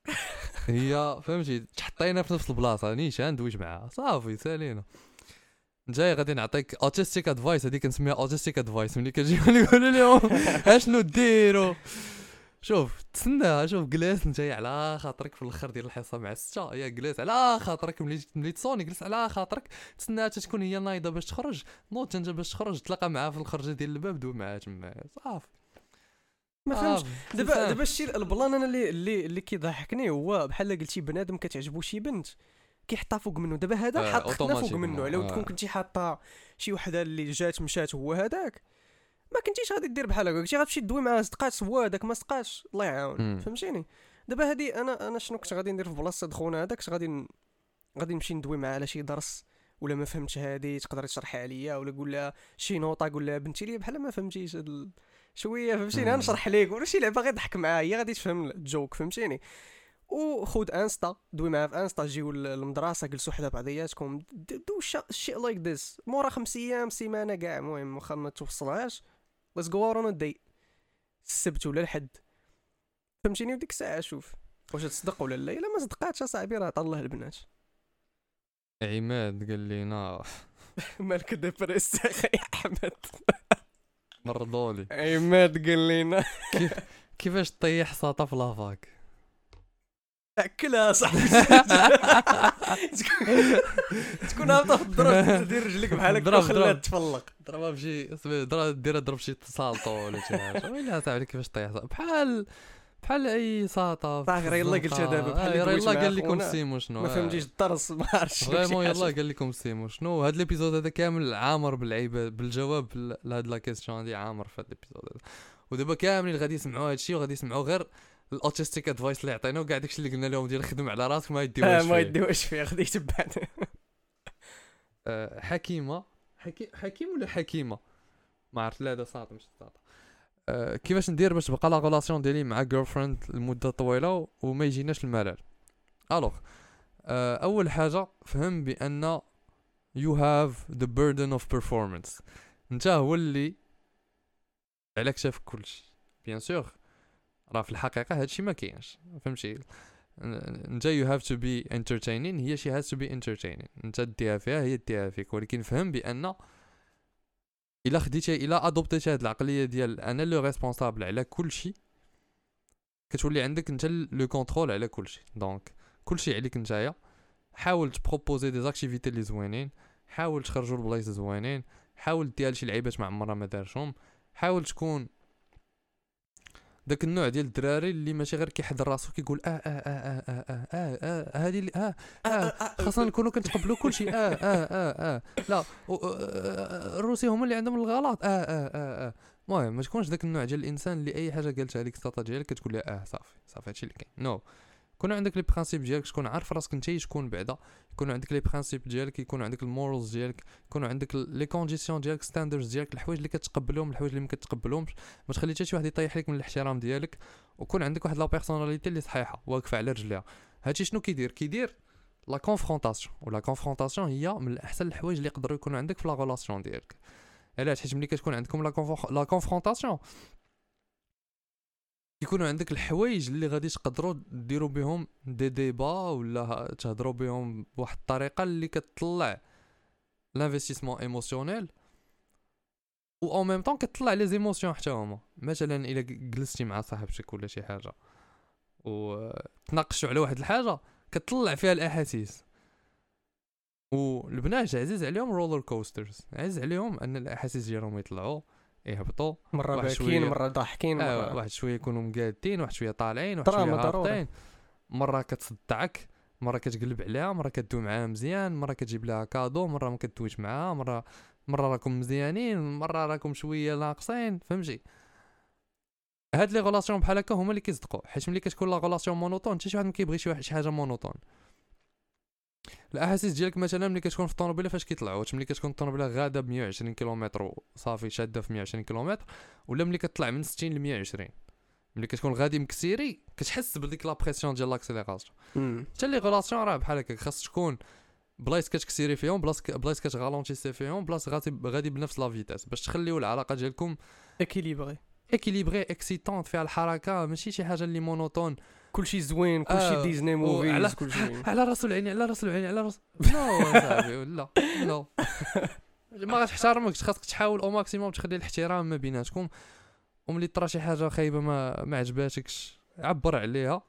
*laughs* هي فهمتي؟ تحطينا في نفس البلاصة نيشان دويت معاها. صافي سالينا. جاي غادي نعطيك autistic advice هذيك كنسميها autistic advice ملي كنجي نقول *laughs* لهم اشنو ديروا؟ شوف تسنى شوف جلس انت على خاطرك في الأخر ديال الحصة مع السته هي جلس على خاطرك ملي ملي تصوني جلس على خاطرك. تسنى حتى تكون هي نايضة باش تخرج نوض انت باش تخرج تلاقى معاها في الخرجة ديال الباب دوي معاها تما. صافي. ما فهمتش. دابا. دابا الشيء ال plan أنا اللي اللي اللي كيضحكني هو بحال قلتي بنادم كتعجبو شي بنت كيحطها فوق منه. دابا هذا آه، حطنا فوق منه. لو آه. تكون كنتي حاطة شي وحدة اللي جات مشات هو هذاك. ما كنتيش غادي دير بحال هكا كنتي غتمشي دوي معاه صدقات هو هذاك ما صدقاتش الله يعاون. فهمتيني؟ دابا هادي أنا أنا شنو كنت غادي ندير في بلاصة خونا هذاك؟ كنت غادي غادي نمشي ندوي معاه على شي درس ولا ما فهمتش هادي تقدر تشرحها عليا ولا قول لها شي نوطة قول لها بنتي لي بحال ما فهمتيش هاد ال... شوية فهمتيني. نشرح لك ولا شي لعبة غير ضحك معاها هي غادي تفهم ال joke فهمتيني؟ وخود انستا دوي معاه في انستا جيو للمدرسة جلسوا حدا بعضياتكم دو شي like this مورا خمس أيام سيمانة كاع المهم واخا ما توصلهاش. let's go one day السبت ولا الحد فهمتيني؟ وديك الساعة شوف واش تصدق ولا لا إلا ما صدقاتش أصاحبي راه الله البنات. عماد قال لينا. *laughs* مالك depressed أخي أحمد. مرضولي. عماد قال لنا كيفاش طيح ساطا في la fac؟ اكلها صاحبي *laughs* تكون- هابطة في الدرج دير رجلك بحال هكا وخليها. تفلق ضربها بشي اسمي ضرب شي سالطو ولا شي حاجة *laughs* ويلا صاحبي كيفاش طيح. بحال بحال أي صافي، راه يلا قلتها دابا، بحال راه دويت يلا مع قال لكم. سيمو شنو ما فهمتيش الدرس ما عرفتش فريمون حاجة. يلا *laughs* قال لكم سيمو شنو هاد الإبيزود هذا كامل عامر بالعيبه بالجواب لهاد لا كيستيون هادي عامر في هاد الإبيزود هذا ودابا كاملين غادي يسمعوا هادشي وغادي يسمعوا غير ال autistic advice اللي عطينا وكاع داكشي اللي قلنا لهم ديال خدم على راسك ما آه يديوهاش ما فيه. يديوش فيه خدي آه، حكيمة. حكي... حكيم ولا حكيمة؟ ما عرفت لا هذا ساط مش ساط آه، كيفاش ندير باش تبقى la relation ديالي مع girlfriend لمدة طويلة وما يجيناش الملل؟ alors آه، أول حاجة فهم بأن you have the burden of performance. أنت هو اللي عليك شاف كلشي bien sûr راه في الحقيقة هادشي ما كاينش فهمتي؟ انت you have to be entertaining هي she has to be entertaining. انت ديها فيها هي ديها فيك. ولكن فهم بأن إلا خديتي إلا ادوبتيتي هاد العقلية ديال أنا le responsable على كل شيء كتولي عندك انت le contrôle على كل شيء donc كل شيء عليك نتايا. حاول تبروبوزي des activités اللي زوينين. حاول تخرجوا لبلايص زوينين. حاول دير شي لعيبات مع عمرها ما دارشهم. حاول تكون داك النوع ديال الدراري اللي ماشي غير كيحضر راسو كيقول آه آه آه آه آه آه آه هادي اللي آه آه خاصنا نكونوا كنتقبلوا كل شيء آه آه آه آه لا آه، آه، الروسي هما اللي عندهم الغلط آه آه آه آه المهم ما تكونش داك النوع ديال الانسان اللي اي حاجة قالتها لك الساطا ديالك كتقول لها آه صافي صافي هادشي اللي كاين no كون عندك les principes ديالك تكون عارف راسك انت شكون بعدا. يكون عندك les principes ديالك يكون عندك ال morals ديالك يكون عندك les conditions ديالك standards ديالك الحوايج اللي كتقبلهم الحوايج اللي ما كتقبلهمش. ما تخلي حتى شي واحد يطيح لك من الاحترام ديالك وكون عندك واحد la personnalité اللي صحيحة واقفة على رجليها. هادشي شنو كيدير؟ كيدير la confrontation و la confrontation هي من احسن الحوايج اللي يقدروا يكونوا عندك في la relation ديالك. علاش؟ حيت ملي كتكون عندكم la confrontation يكونوا عندك الحوايج اللي غادي تقدروا ديروا بهم دي ديبا ولا تهضروا بهم بواحد الطريقة اللي كتطلع l'investissement émotionnel و au même temps كتطلع les émotions حتى هما. مثلا إلا جلستي مع صاحبتك ولا شي حاجة وتناقشوا على واحد الحاجة كتطلع فيها الأحاسيس. والبنات عزيز عليهم roller coasters عزيز عليهم أن الأحاسيس ديالهم يطلعوا. يهبطوا مرة واحد باكين. مرة ضاحكين آه مرة واحد شوية يكونوا مقادين واحد شوية طالعين واحد شوية. هابطين مرة كتصدعك مرة كتقلب عليها مرة كدوي معاها مزيان مرة كتجيب لها cadeau مرة ما كدويش معاها مره مرة راكم مزيانين مرة راكم شوية ناقصين فهمتي هاد les relations بحال هكا هما اللي كيصدقوا حيت ملي كتكون la relation monotone حتى شي واحد ما كيبغي شي حاجة monotone الأحاسيس ديالك مثلا ملي كتكون في الطوموبيلة فاش كيطلعوا؟ واش ملي كتكون الطوموبيلة غادة ب 120 كيلومتر وصافي شادة في 120 كيلومتر ولا ملي كتطلع من 60 ل 120 ملي كتكون غادي مكسيري كتحس بديك la pression ديال l'accélération. مم. حتى les relations راه بحال هكا خاص تكون بلايص كتكسيري فيهم بلاص بلايص كتغالونتيسي فيهم بلاص غادي غادي بنفس la vitesse باش تخليو العلاقة ديالكم équilibrée équilibrée excitante فيها الحركه ماشي شي حاجة اللي مونوتون كلشي زوين كلشي آه، ديزني وعلى- mauvaise كلشي *laughs* على راسو العيني على راسو العيني على راسو. *laughs* no صاحبي لا no *laughs* ما غتحترمكش خاصك تحاول au maximum تخلي الاحترام ما بيناتكم. وملي طرا شي حاجة خايبة ما ما عجباتكش عبر عليها.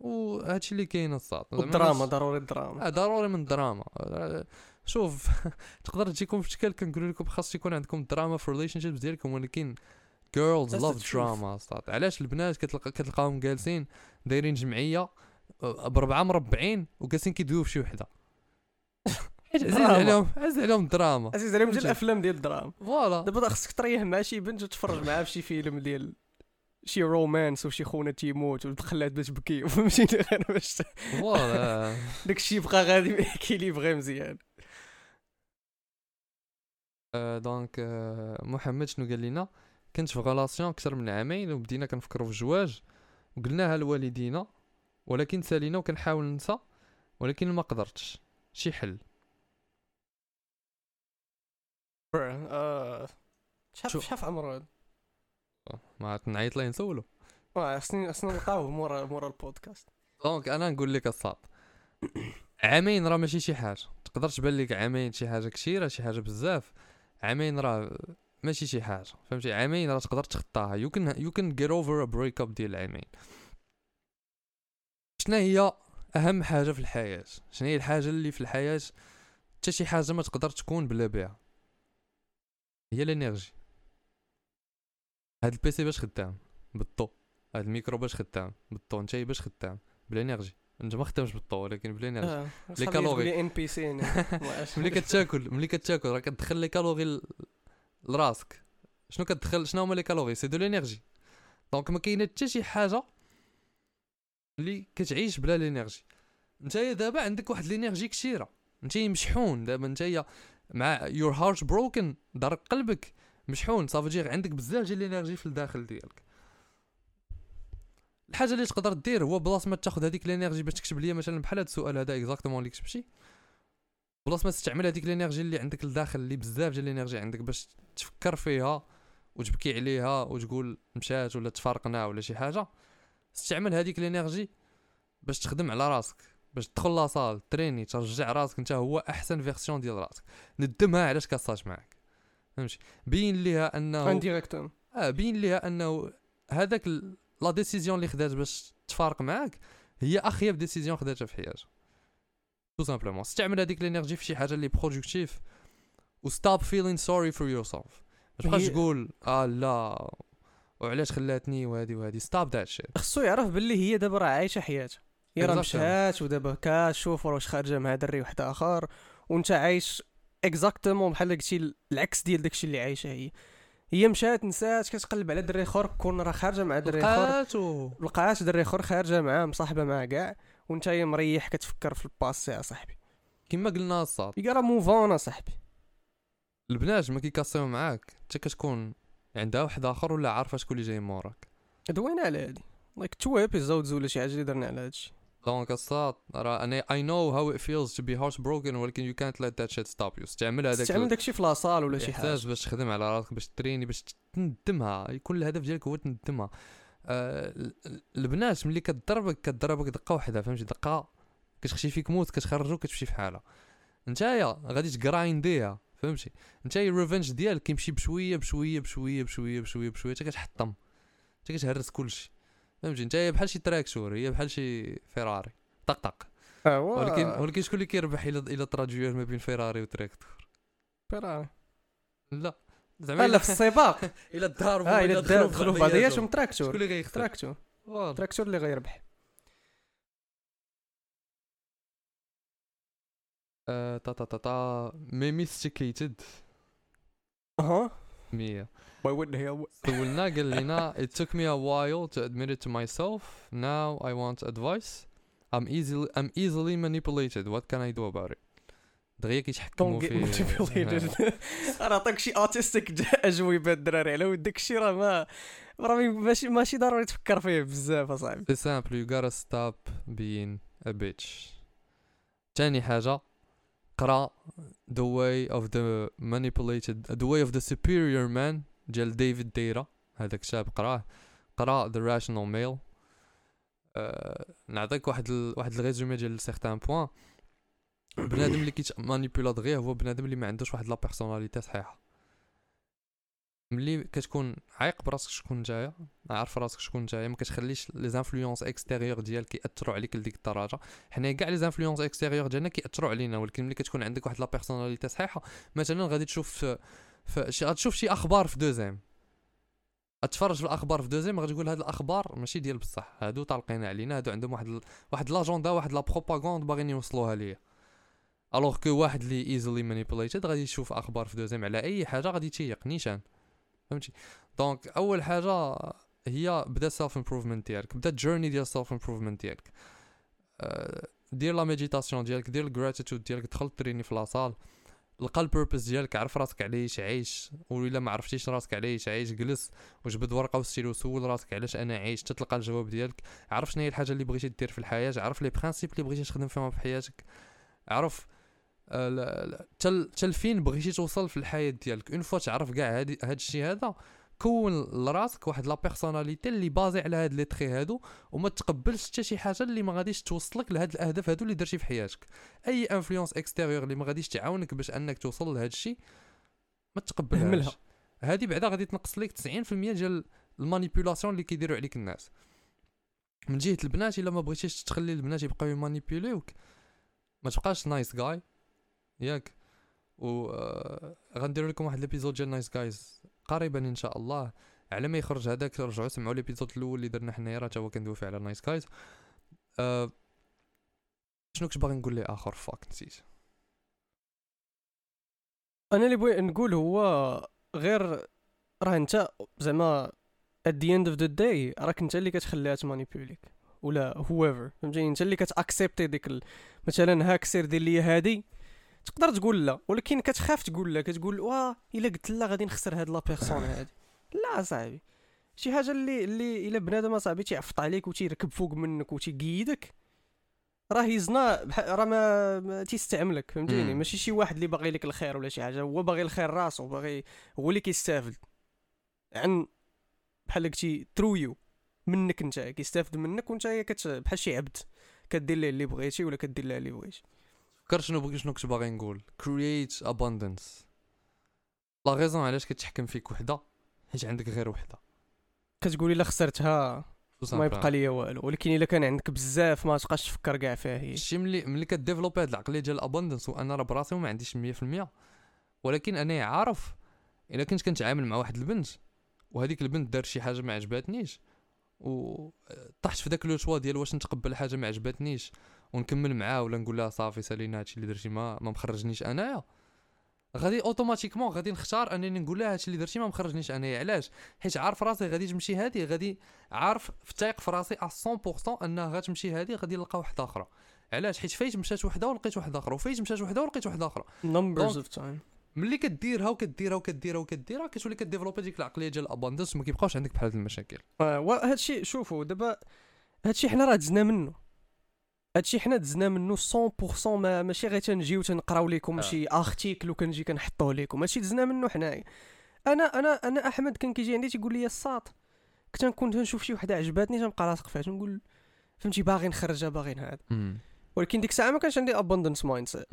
وهادشي اللي كاين الصاد والدراما ماشي- ضروري الدراما. آه ضروري من الدراما. آه، شوف تقدر تجيكم في شكل كنقول لكم خاص يكون عندكم دراما في relationships ديالكم ولكن love truth. drama صاد علاش البنات كتلقى كتلقاهم جالسين دايرين جمعية بربعه مربعين وجالسين كيدويو في شي وحدة. *laughs* عزيز دراما. عليهم عزيز عليهم الدراما عزيز عليهم ديال فهمتي؟ الأفلام ديال الدراما. voilà. دابا خصك تريح مع شي بنت وتفرج معاها في شي فيلم ديال شي romance وشي خونا تيموت وتخلات باش تبكي *laughs* فهمتيني غير باش voilà. *laughs* داك الشيء يبقى غادي équilibré مزيان آه، donc آه، محمد شنو قال لنا كنت في relation أكثر من عامين وبدينا كنفكروا في الزواج وقلناها لوالدينا ولكن سالينا وكنحاول ننسى ولكن ما قدرتش. شي حل. شحال. شحال في آه، ما عرفت نعيط ليه نسولو. آه، خصني خصنا نلقاوه مورا مورا البودكاست. دونك أنا نقول لك الصاد. عامين راه ماشي شي حاجة. تقدر تبان لك عامين شي حاجة كثيرة شي حاجة بزاف. عامين راه ماشي شي حاجة فهمتي؟ عامين راه تقدر تخطاها. you can you can get over a break up ديال عامين. شنو هي أهم حاجة في الحياة؟ شنو هي الحاجة اللي في الحياة؟ حتى شي حاجة ما تقدر تكون بلا بها هي ال energy. هاد ال PC باش خدام؟ بالضو هاد الميكرو باش خدام؟ بالضو انت باش خدام؟ بال energy. أنت ما خدامش بالضو ولكن بال energy. آه، les calories. تقول لي ان بي سي ملي كتاكل ملي كتاكل راه كتدخل les calories لراسك. شنو كتدخل شنو هما les calories c'est de l'énergie. donc ما كاينة حتى شي حاجة اللي كتعيش بلا l'énergie. نتايا دابا عندك واحد l'énergie كثيرة. نتايا مشحون. دابا نتايا مع your heart broken دار قلبك مشحون. صافي عندك بزاف ديال l'énergie في الداخل ديالك. الحاجة اللي تقدر دير هو بلاص ما تاخذ هذيك l'énergie باش تكتب ليا مثلا بحال هذا السؤال هذا exactement اللي كتبتي. بلاص ما تستعمل هذيك l'énergie اللي عندك لداخل اللي بزاف ديال l'énergie عندك باش تفكر فيها وتبكي عليها وتقول مشات ولا تفارقنا ولا شي حاجة. استعمل هذيك l'énergie باش تخدم على راسك باش تدخل la salle تريني ترجع راسك انت هو أحسن version ديال راسك. ندمها علاش كاصاش معاك. فهمتي؟ بين ليها أنه indirectement آه بين ليها أنه هذاك la décision اللي خدات باش تفارق معاك هي أخيب décision خداتها في حياتك. tout simplement استعمل هذيك ال energy في شي حاجة اللي productive و stop feeling sorry for yourself ما تبقاش تقول آه لا وعلاش خلاتني وهادي وهادي stop that shit خصو يعرف باللي هي دابا راه عايشة حياتها هي راه. مشات ودابا كتشوف واش خارجة مع دري واحد آخر وانت عايش exactement بحال قلتي العكس ديال داكشي اللي عايشة هي. هي مشات نسات كتقلب على دري آخر كون راه خارجة مع دري آخر. لقاتو لقات دري آخر خارجة معاه مصاحبة معاه كاع. وأنت مريح كتفكر في ال passé يا صاحبي. كما قلنا الصاد يقرا move on صاحبي. البنات ما كيكاسيو معاك. انت كتكون عندها واحد آخر ولا عارفة شكون اللي جاي موراك دوينا على هادي؟ like two episodes ولا شي حاجة اللي درنا على هادشي. donc الصاد راه أنا I know how it feels to be heart broken ولكن يو كانت ليت ذات شيت ستوب يو استعمل هذاك استعمل داكشي في la salle ولا شي حاجة. باش تخدم على راسك باش تريني باش تندمها. يكون الهدف ديالك هو تندمها. آه ال- ال- البنات ملي كضربك كضربك دقة واحدة فهمتي؟ دقة كتخشي فيك موت كتخرجو كتمشي في حالها نتايا غادي تكراينديها فهمتي؟ نتايا ال revenge ديالك كيمشي بشويه بشويه بشويه بشويه بشويه بشوية حتى كتحطم حتى كتهرس كلشي فهمتي؟ نتايا بحال شي تراكتور هي بحال شي فيراري طق طق أيوا. ولكن ولكن شكون اللي كيربح إلى إلى تراجيور ما بين فيراري وتراكتور فيراري لا. زعما لا في السباق إلى الدار آه إلا دخلوا دخلوا في بعضياتهم شكون تراكتور اللي غيختار تراكتور. تراكتور اللي غيربح آه، تا تا تا تا. ميميستيكيتد أها. مية. باي وين هي سولنا قال لنا it took me a while to admit it to myself. Now I want advice. I'm easily I'm easily manipulated. What can I do about it? دغيا كيتحكموا في أنا عطاك شي autistic اجوبه الدراري. على ود داكشي راه ما راه ماشي ماشي ضروري تفكر فيه بزاف أصاحبي. C'est simple you gotta stop being a bitch. تاني حاجة قرأ The way of the manipulated The way of the superior man ديال David Deida. هذا كتاب قرأه. قرأ The Rational Male. أه نعطيك واحد ال... واحد ال résumé ديال certains points بنادم اللي كيت manipula دغيا هو بنادم اللي ما عندوش واحد la personnalité صحيحة. ملي كتكون عايق براسك شكون نتايا عارف راسك شكون نتايا ما كتخليش les influences extérieures ديالك ياثروا عليك لديك الدرجة. حنا كاع les influences extérieures ديالنا كيأثروا علينا ولكن ملي كتكون عندك واحد la personnalité صحيحة مثلا غادي تشوف في في شي غتشوف شي أخبار في Deuxième. اتفرج في الأخبار في Deuxième غادي تقول هاد الأخبار ماشي ديال بصح هادو طالقين علينا هادو عندهم واحد ال... واحد l'agenda واحد la propagande باغيين يوصلوها ليا. alors que واحد اللي easily manipulated غادي يشوف أخبار في Deuxième على أي حاجة غادي تيق نيشان. فهمتي؟ donc أول حاجة هي بدأ self improvement ديالك بدأ journey ديال self improvement ديالك. آه، دير la méditation ديالك دير ال gratitude ديالك دخل تريني في la salle لقى ال purpose ديالك عرف راسك علاش عايش. ولا ما عرفتيش راسك علاش عايش جلس. وجبد ورقة وستيلو سول راسك علاش أنا عايش. حتى تلقى الجواب ديالك. عرف شنو هي الحاجة اللي بغيتي دير في الحياة. عرف les principes اللي بغيتي تخدم فيهم في حياتك. عرف آه، لا- لا، تل تل فين بغيتي توصل في الحياة ديالك؟ une fois تعرف كاع هاد الشيء هذا كون لراسك واحد la personnalité اللي basée على هاد les traits هادو وما تقبلش حتى شي حاجة اللي ما غاديش توصلك لهاد الأهداف هادو اللي درتي في حياتك. أي influence extérieure اللي ما غاديش تعاونك باش أنك توصل لهاد الشيء ما تقبلهاش. هادي بعدا غادي تنقص لك 90% ديال ال manipulation اللي كيديروا عليك الناس. من جهة البنات إلا ما بغيتيش تخلي البنات يبقاو ي manipuler وك ما تبقاش nice guy ياك. و آه، غندير لكم واحد l'épisode ديال nice guys قريبا إن شاء الله. على ما يخرج هذاك رجعوا سمعوا l'épisode الأول اللي درنا حنايا راه تا هو كندوي فيه على nice guys. أه شنو كنت باغي نقول ليه آخر؟ fuck نسيت. أنا اللي بغيت نقول هو غير راه أنت زعما at the end of the day راك أنت اللي كتخليها ت manipuler يك ولا whoever. فهمتيني أنت اللي كت accepter ي ديك. مثلا هاك سير دير لي هادي تقدر تقول لا ولكن كتخاف تقول لا كتقول واه إلا قلت لا غادي نخسر هاد la personne هادي. لا صاحبي. شي حاجة اللي اللي إلا بنادم صاحبي تيعفط عليك وتيركب فوق منك وتيقيدك راه يزنا راه ما, تيستعملك فهمتيني. ماشي شي واحد اللي باغي لك الخير ولا شي حاجة هو باغي الخير راسو باغي هو اللي كيستافد عن بحال قلتي ثرو يو منك انت كيستافد منك وانت كت بحال شي عبد كدير ليه اللي بغيتي ولا كدير ليه اللي بغيتي. فكر شنو شنو كنت باغي نقول. Create abundance. لا غيزون علاش كتحكم فيك وحدة حيت عندك غير وحدة. كتقولي إلا خسرتها ما. يبقى ليا والو. ولكن إلا كان عندك بزاف ما تبقاش تفكر كاع فيها هي. شي ملي ملي كديفلوبي هاد العقلية ديال الابوندنس وأنا راه براسي ما عنديش 100% ولكن أنا عارف إلا كنت كنتعامل مع واحد البنت وهذيك البنت دار شي حاجة ما عجباتنيش و طحت في داك لو شوا ديال واش نتقبل حاجة ما عجباتنيش. ونكمل معاها ولا نقول لها صافي سالينا هادشي اللي درتي ما ما مخرجنيش أنايا. غادي اوتوماتيكمون غادي نختار أنني نقول لها هادشي اللي درتي ما مخرجنيش أنايا. علاش؟ حيت عارف راسي غادي تمشي هادي غادي عارف فتايق في راسي 100% أنها غتمشي هادي غادي نلقى واحدة أخرى علاش؟ حيت فايت مشات وحده ولقيت واحدة أخرى وفايت مشات وحده ولقيت واحدة أخرى numbers donc- of time. ملي كديرها وكديرها وكديرها وكديرها كتولي كد développer ي ديك العقلية ديال ال abundance وما كيبقاوش عندك بحال هاد المشاكل. آه، وهادشي شوفوا دابا هادشي حنا راه دزنا منه. هادشي حنا دزنا منه 100% ما ماشي غير تنجيو تنقراو لكم آه. شي article وكنجي كنحطوه لكم هادشي دزنا منه حنايا. أنا أنا أنا أحمد كان كيجي عندي تيقول لي الساط. كنت نكون تنشوف شي وحدة عجباتني تنبقى لاصق فيها تنقول فهمتي باغي نخرجها باغي هذا ولكن ديك الساعة ما كانش عندي ابوندنس مايند سيت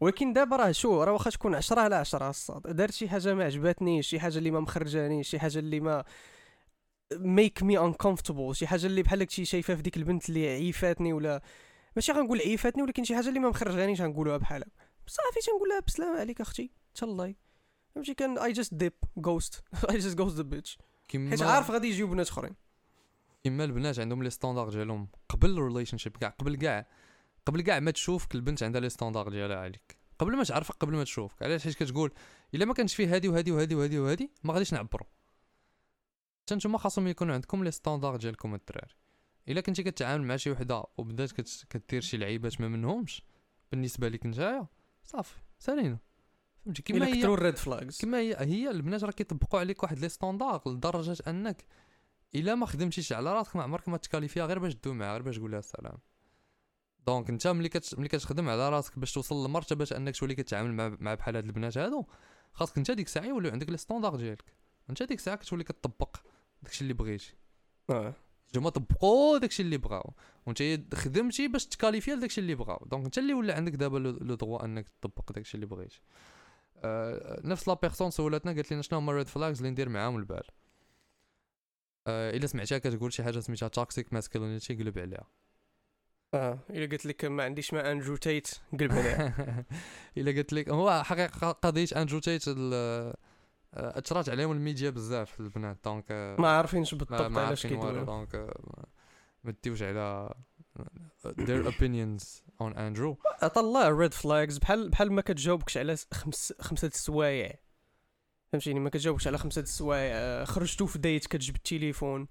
ولكن دابا راه شو راه واخا تكون 10 على 10 الصاد دارت شي حاجة ما عجباتنيش شي حاجة اللي ما مخرجانيش شي حاجة اللي ما ميك مي uncomfortable شي حاجة اللي بحال شي شايفة في ديك البنت اللي عيفاتني ولا ماشي غنقول عيفاتني ولكن شي حاجة اللي ما مخرجانيش غنقولوها بحال هكا. صافي تنقول لها بسلام عليك أختي تهلاي فهمتي؟ كان اي جاست ديب غوست اي جاست غوست ذا بيتش حيت عارف غادي يجيو بنات أخرين. كيما البنات عندهم les standards ديالهم قبل ال relationship كاع قبل كاع قبل كاع ما تشوفك البنت عندها les standards ديالها عليك. قبل ما تعرفك قبل ما تشوفك. علاش؟ حيت كتقول إلا ما كانش فيه هادي وهادي وهادي وهادي وهادي ما غاديش نعبروا حتى نتوما خاصهم يكونوا عندكم les standards ديالكم الدراري. إلا كنتي كتعامل مع شي وحدة وبدات كت... كدير شي لعيبات ما منهمش بالنسبة لك نتايا صافي سالينا. فهمتي؟ كيما إلا هي كثروا الريد فلاجز كما هي هي البنات راه كيطبقوا عليك واحد لي ستاندار لدرجة أنك إلا ما خدمتيش على راسك ما عمرك ما تكالي فيها غير باش تدوم معاها غير باش تقول لها السلام. دونك أنت ملي كت... ملي كتخدم على راسك باش توصل لمرتبة أنك تولي كتعامل مع مع بحال هاد البنات هادو خاصك أنت ديك الساعة يوليو عندك لي ستاندار ديالك. أنت ديك الساعة كتولي كتطبق داكشي اللي بغيتي. آه. هما طبقوا داكشي اللي بغاو وانت خدمتي باش تكاليفي لداكشي اللي بغاو. دونك انت اللي ولا عندك دابا لو دروا انك تطبق داكشي اللي بغيتي. آه نفس la personne سولتنا قالت لنا شنو هما ال red flags اللي ندير معاهم البال. آه إلا سمعتها كتقول شي حاجة سميتها toxic masculinity قلب عليها. آه إلا قلت لك ما عنديش مع Andrew Tate قلب عليها. *laughs* إلا قلت لك هو حقيقة قضية أندرو آه، اثرات عليهم الميديا بزاف البنات donc آه، ما عارفينش بالضبط ما علاش كيدويو. donc آه، ما- تديوش على their opinions on Andrew. طلع red flags بحال بحال ما كتجاوبكش على خمس خمسة السوايع. فهمتيني؟ ما كتجاوبكش على خمسة السوايع آه، خرجتو في date كتجبد التليفون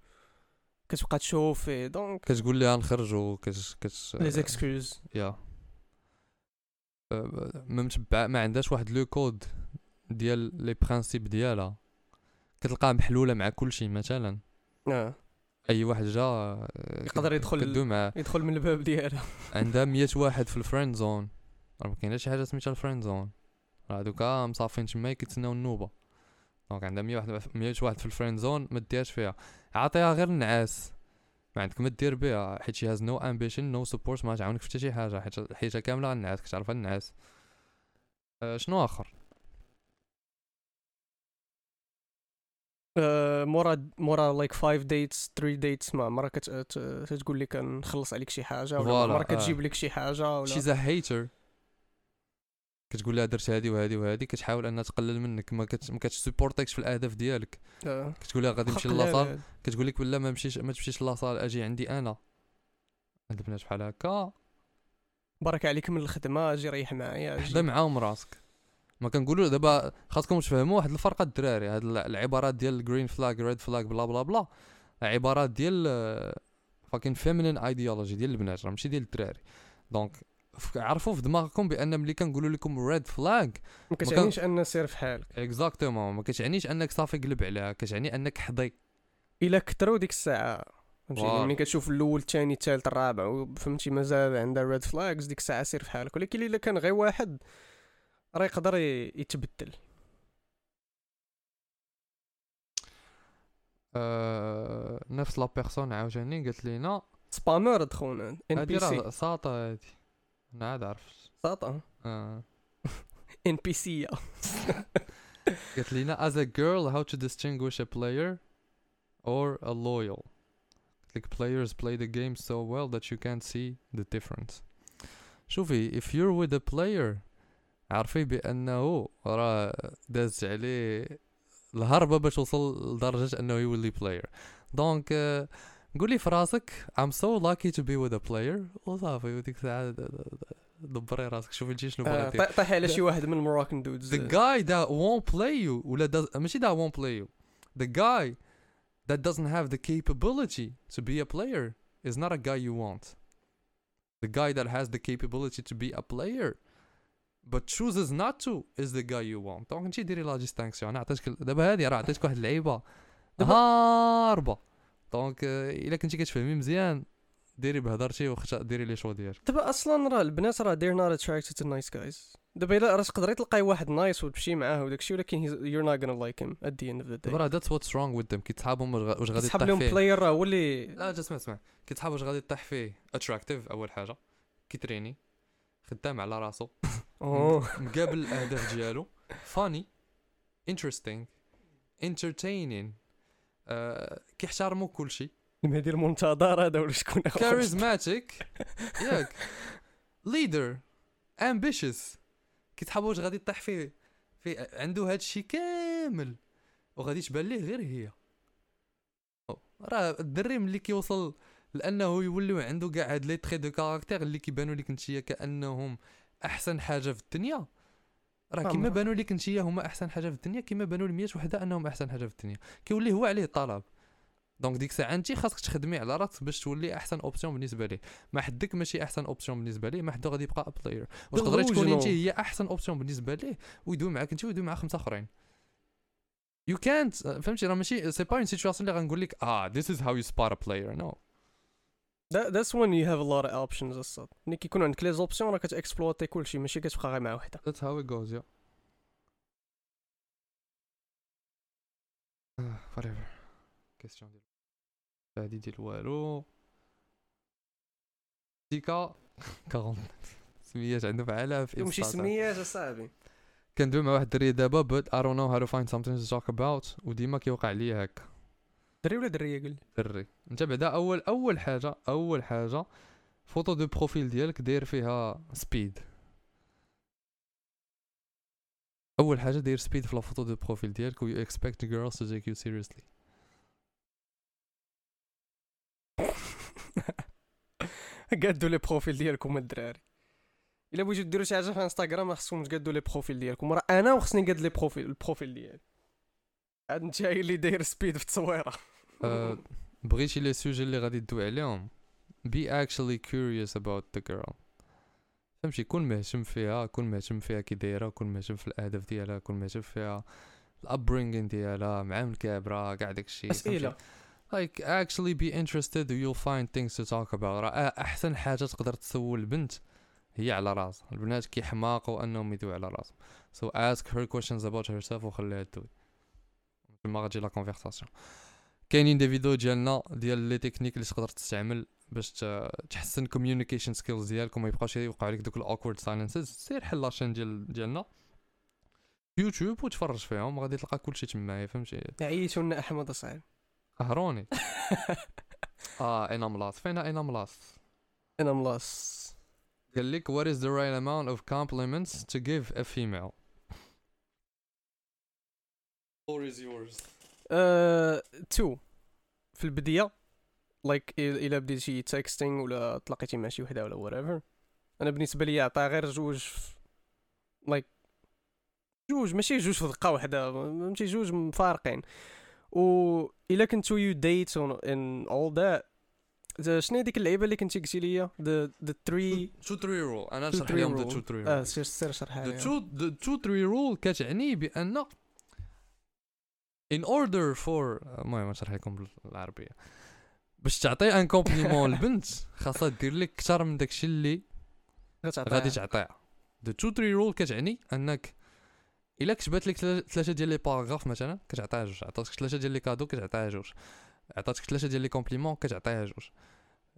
كتبقى تشوف فيه donc. كتقول لها نخرجوا كت كت les excuses يا. آه، ما متبع ما عندهاش واحد le code. ديال les principes ديالها. كتلقاها محلولة مع كل شيء مثلا. آه. أي واحد جا آه، يقدر يدخل- معاه يدخل من الباب ديالها. *laughs* عندها 100 واحد في ال friend zone راه ما كاينش شي حاجة سميتها ال friend zone راه دوكا مصافين تما كيتسناو النوبة. donc عندها 100 واحد 100 واحد في ال friend zone ما ديرش فيها. عطيها غير النعاس. ما عندك ما دير بها حيت she has no ambition no support ما تعاونك في حتى شي حاجة حيت حيت كاملة غنعاس كتعرفها النعاس. أه شنو آخر؟ مورا مورا like 5 dates 3 dates ما عمرها كت- ت- تقول لك نخلص عليك شي حاجة ولا voilà، عمرها آه. كتجيب لك شي حاجة ولا شيز ا هيتر كتقول لها درت هادي وهادي وهادي كتحاول أنها تقلل منك ما كت ما كتسبورتيكش في الأهداف ديالك. آه. كتقول لها غادي نمشي la salle لا- كتقول لك ولا ما مشيش ما تمشيش la salle أجي عندي أنا. هاد البنات بحال هكا. بركة عليك من الخدمة أجي ريح معايا حدا معاهم راسك. ما كنقولوا دابا خاصكم تفهموا واحد الفرق الدراري هاد العبارات ديال green flag red flag blah blah blah عبارات ديال fucking feminine ideology ديال البنات راه ماشي ديال الدراري. donc عرفوا في دماغكم بأن ملي كنقولوا لكم red flag ما كتعنيش أن سير في حالك. exactement ما كتعنيش أنك صافي قلب عليها كتعني أنك حضي إلا كثروا ديك الساعة فهمتي؟ ملي كتشوف الأول الثاني الثالث الرابع فهمتي؟ مازال عندها red flags ديك الساعة سير في حالك. ولكن إلا كان غير واحد راه يقدر يتبدل أه نفس la personne عاوتاني قالت لينا spammer دخونا NPC ساطا هادي أنا عاد عرفت ساطا آه NPC قالت لينا as a girl how to distinguish a player or a loyal like players play the game so well that you can't see the difference شوفي if you're with a player عارفي بأنه راه دازت عليه الهربة باش وصل لدرجة أنه يولي player آه، donc قولي في راسك I'm so lucky to be with a player وصافي وديك الساعة دبري راسك شوف الجيش شنو آه، بغيتي طيح على شي واحد من المراكن dudes the guy that won't play you ولا ماشي that won't play you the guy that doesn't have the capability to be a player is not a guy you want the guy that has the capability to be a player but chooses not to is the guy you want. donc انت ديري la distinction أنا عطيتك دابا هادي راه عطيتك واحد اللعيبه هاربه donc الا كنتي كتفهمي مزيان ديري بهضرتي وخشا ديري les choix ديالك دابا أصلا راه البنات راه they're not attracted to nice guys. دابا إلا راه تقدري تلقاي واحد نايس وتمشي معاه وداكشي ولكن you're not gonna like him at the end of the day. دابا that's what's wrong with them. كي تصحابهم واش غادي تحب لهم player راه هو اللي لا جا اسمع اسمع. كي تصحاب واش غادي طيح فيه. attractive أول حاجة. كيتريني. خدام على راسو. *laughs* مقابل الأهداف ديالو. funny interesting entertaining كيحترموا كلشي المهدي المنتظر هذا ولا شكون charismatic *laughs* ياك. leader ambitious كي تحب واش غادي طيح فيه في عنده هذا الشيء كامل. وغادي تبان ليه غير هي. راه الدري ملي كيوصل لأنه يولي عنده كاع هاد les traits de caractère اللي كيبانوا لك نتيا كأنهم أحسن حاجة في الدنيا. راه كيما بانوا لك نتيا هما أحسن حاجة في الدنيا كيما بانوا ل 100 وحدة أنهم أحسن حاجة في الدنيا. كيولي هو عليه الطلب. donc ديك الساعة انت خاصك تخدمي على راسك باش تولي أحسن option بالنسبة ليه. ما حدك ماشي أحسن option بالنسبة ليه ما حدو غادي يبقى player وتقدري تكون انت هي أحسن option بالنسبة ليه ويدوي معاك انت ويدوي مع خمسة آخرين. يو كانت فهمتي؟ راه ماشي c'est pas une situation اللي غنقول لك آه this is how you spot a player no That, that's when you have a lot of options الصاط ملي كيكون عندك les options راه كتاكسبلوتي كلشي ماشي كتبقى غير مع وحده That's how it goes yeah. Whatever. question ديال هادي ديال والو ديكا 40 سميات عنده فعالة في ماشي سميات اصاحبي كندوي مع واحد الدري دابا but I don't know how to find something to talk about. وديما كيوقع ليا هكا دري ولا دريه قول دري انت بعدا اول أول حاجة أول حاجة photo de profil ديالك داير فيها Speed أول حاجة داير Speed في la photo de profil ديالك و you expect the girls to take you seriously. *laughs* قادوا les profils ديالكم الدراري. إلا بغيتو ديروا شي حاجة في إنستغرام خصكم تقادوا les profils ديالكم. راه أنا وخصني نقاد les profils ال profil ديالي. عاد انت اللي داير Speed في التصويرة. بغيتي les sujets اللي غادي تدوي عليهم. Be actually curious about the girl. فهمتي؟ كون مهتم فيها كون مهتم فيها كي دايرة كون مهتم في الأهداف ديالها كون مهتم فيها ال upbringing ديالها مع من كابره كاع داكشي أسئلة. Like actually be interested you'll find things to talk about. راه أحسن حاجة تقدر تسول البنت هي على راسها. البنات كيحماقوا أنهم يدوي على راسهم. So ask her questions about herself وخليها تدوي. ما غتجي la conversation كاينين des vidéos ديالنا ديال les techniques اللي تقدر تستعمل باش تحسن communication skills ديالك وما يبقاش يوقع لك دوك ال awkward silences سير حل la chaîne ديال ديالنا. يوتيوب وتفرج فيهم غادي تلقى كلشي تما فهمتي؟ عيشوا لنا أحمد اصاحبي قهروني. *laughs* آه أنا ملاص. فين أنا ملاص؟ أنا ملاص. قال لك what is the right amount of compliments to give a female? Floor is yours. تو. في البداية لايك إلا بديتي تكستينغ ولا تلاقيتي مع شي وحدة ولا whatever. أنا بالنسبة لي عطا غير جوج لايك جوج ماشي جوج في دقة واحدة فهمتي؟ جوج مفارقين. و إلا كنتو يو ديت ان اول ذات شنو هي ديك اللعيبة اللي كنتي قلتي لي ذا ذا 3 تو 3 رول أنا نشرح three لهم ذا rule. 2 3 آه رول سير سير شرحها The لي two, the two three rule كتعني بأن in order for المهم نشرح لكم بالعربية. باش تعطي un compliment للبنت خاصها دير لك أكثر من داكشي اللي غادي تعطيها. The two three rule كتعني أنك إلا كتبت لك ثلا- ثلاثة ديال les paragraphes مثلا كتعطيها جوج. عطاتك ثلاثة ديال les cadeaux كتعطيها جوج. عطاتك ثلاثة ديال les compliments كتعطيها جوج.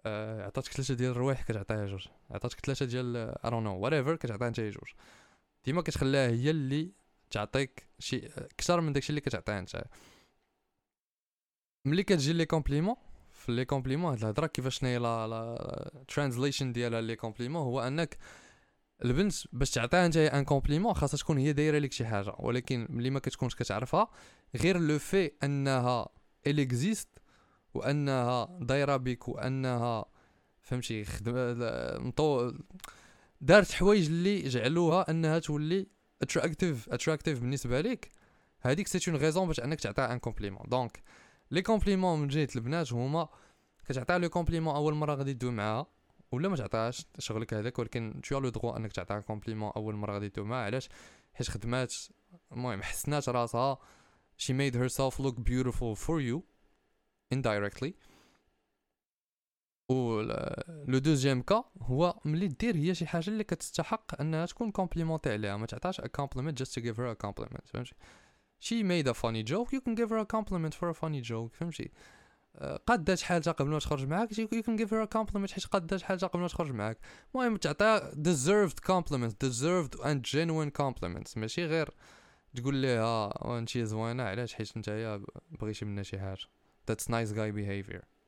آه، عطاتك ثلاثة ديال الروايح كتعطيها جوج. عطاتك ثلاثة ديال I don't know whatever كتعطيها انت جوج. ديما كتخليها هي اللي تعطيك شي أكثر من داكشي اللي كتعطيها انت. ملي كتجي les compliments في les compliments هاد الهضرة كيفاش شنو هي la translation ديالها les compliments هو انك البنت باش تعطيها انت un compliment خاصها تكون هي دايرة لك شي حاجة. ولكن ملي ما كتكونش كتعرفها غير le fait انها elle existe وانها دايرة بك وانها فهمتي خدم مطو دارت حوايج اللي جعلوها انها تولي attractive attractive بالنسبة لك هذيك c'est une raison باش أنك تعطيها un compliment donc les compliments من جهة البنات هما كتعطيها le compliment أول مرة غادي تدوي معاها ولا ما تعطيهاش شغلك هذاك ولكن t'as le droit أنك تعطيها compliment أول مرة غادي تدوي معاها. علاش؟ حيت خدمات المهم حسنات راسها. She made herself look beautiful for you indirectly. و le deuxième cas هو ملي دير هي شي حاجة اللي كتستحق أنها تكون complimentée عليها ما تعطاش a compliment just to give her a compliment فهمتي؟ she made a funny joke you can give her a compliment for a funny joke فهمتي؟ آه، قادات حاجة قبل ما تخرج معاك you can give her a compliment حيت قادات حاجة قبل ما تخرج معاك. المهم تعطيها deserved compliments deserved and genuine compliments ماشي غير تقول ليها وانت زوينة علاش؟ حيت نتايا بغيتي منا شي حاجة. That's nice guy behavior.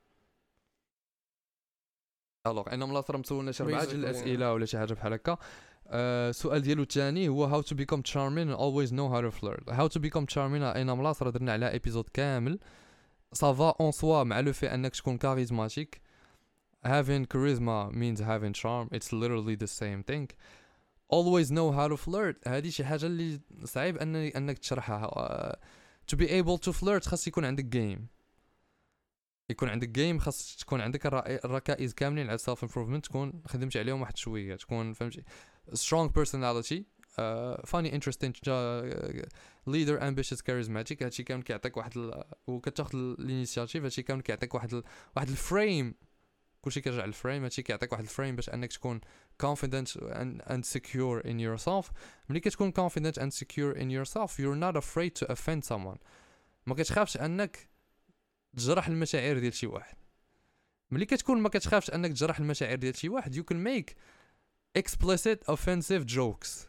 Alors أنا ملاصر مسولنا شي اربعه ديال الاسئلة ولا شي حاجة بحال هكا. آه، السؤال ديالو الثاني هو how to become charming and always know how to flirt. How to become charming أنا ملاصر درنا على épisode كامل. ça va ensemble مع le fait انك تكون charismatique having charisma means having charm. It's literally the same thing. Always know how to flirt. هذه شي حاجة اللي صعيب ان أنك تشرحها. آه، to be able to flirt خاص يكون عندك game يكون عندك game خاص تكون عندك الركائز كاملين على ال self improvement تكون خدمت عليهم واحد شوية تكون فهمتي uh, funny interesting uh, leader ambitious charismatic هادشي كامل كيعطيك واحد. وكتاخذ ال initiative هادشي كامل كيعطيك واحد. واحد ال frame كلشي كيرجع لل frame هادشي كيعطيك واحد ال frame باش أنك تكون confident and, and secure in yourself ملي كتكون confident and secure in yourself you're not afraid to offend someone ما كتخافش أنك تجرح المشاعر ديال شي واحد ملي كتكون ما كتخافش انك تجرح المشاعر ديال شي واحد you can make explicit offensive jokes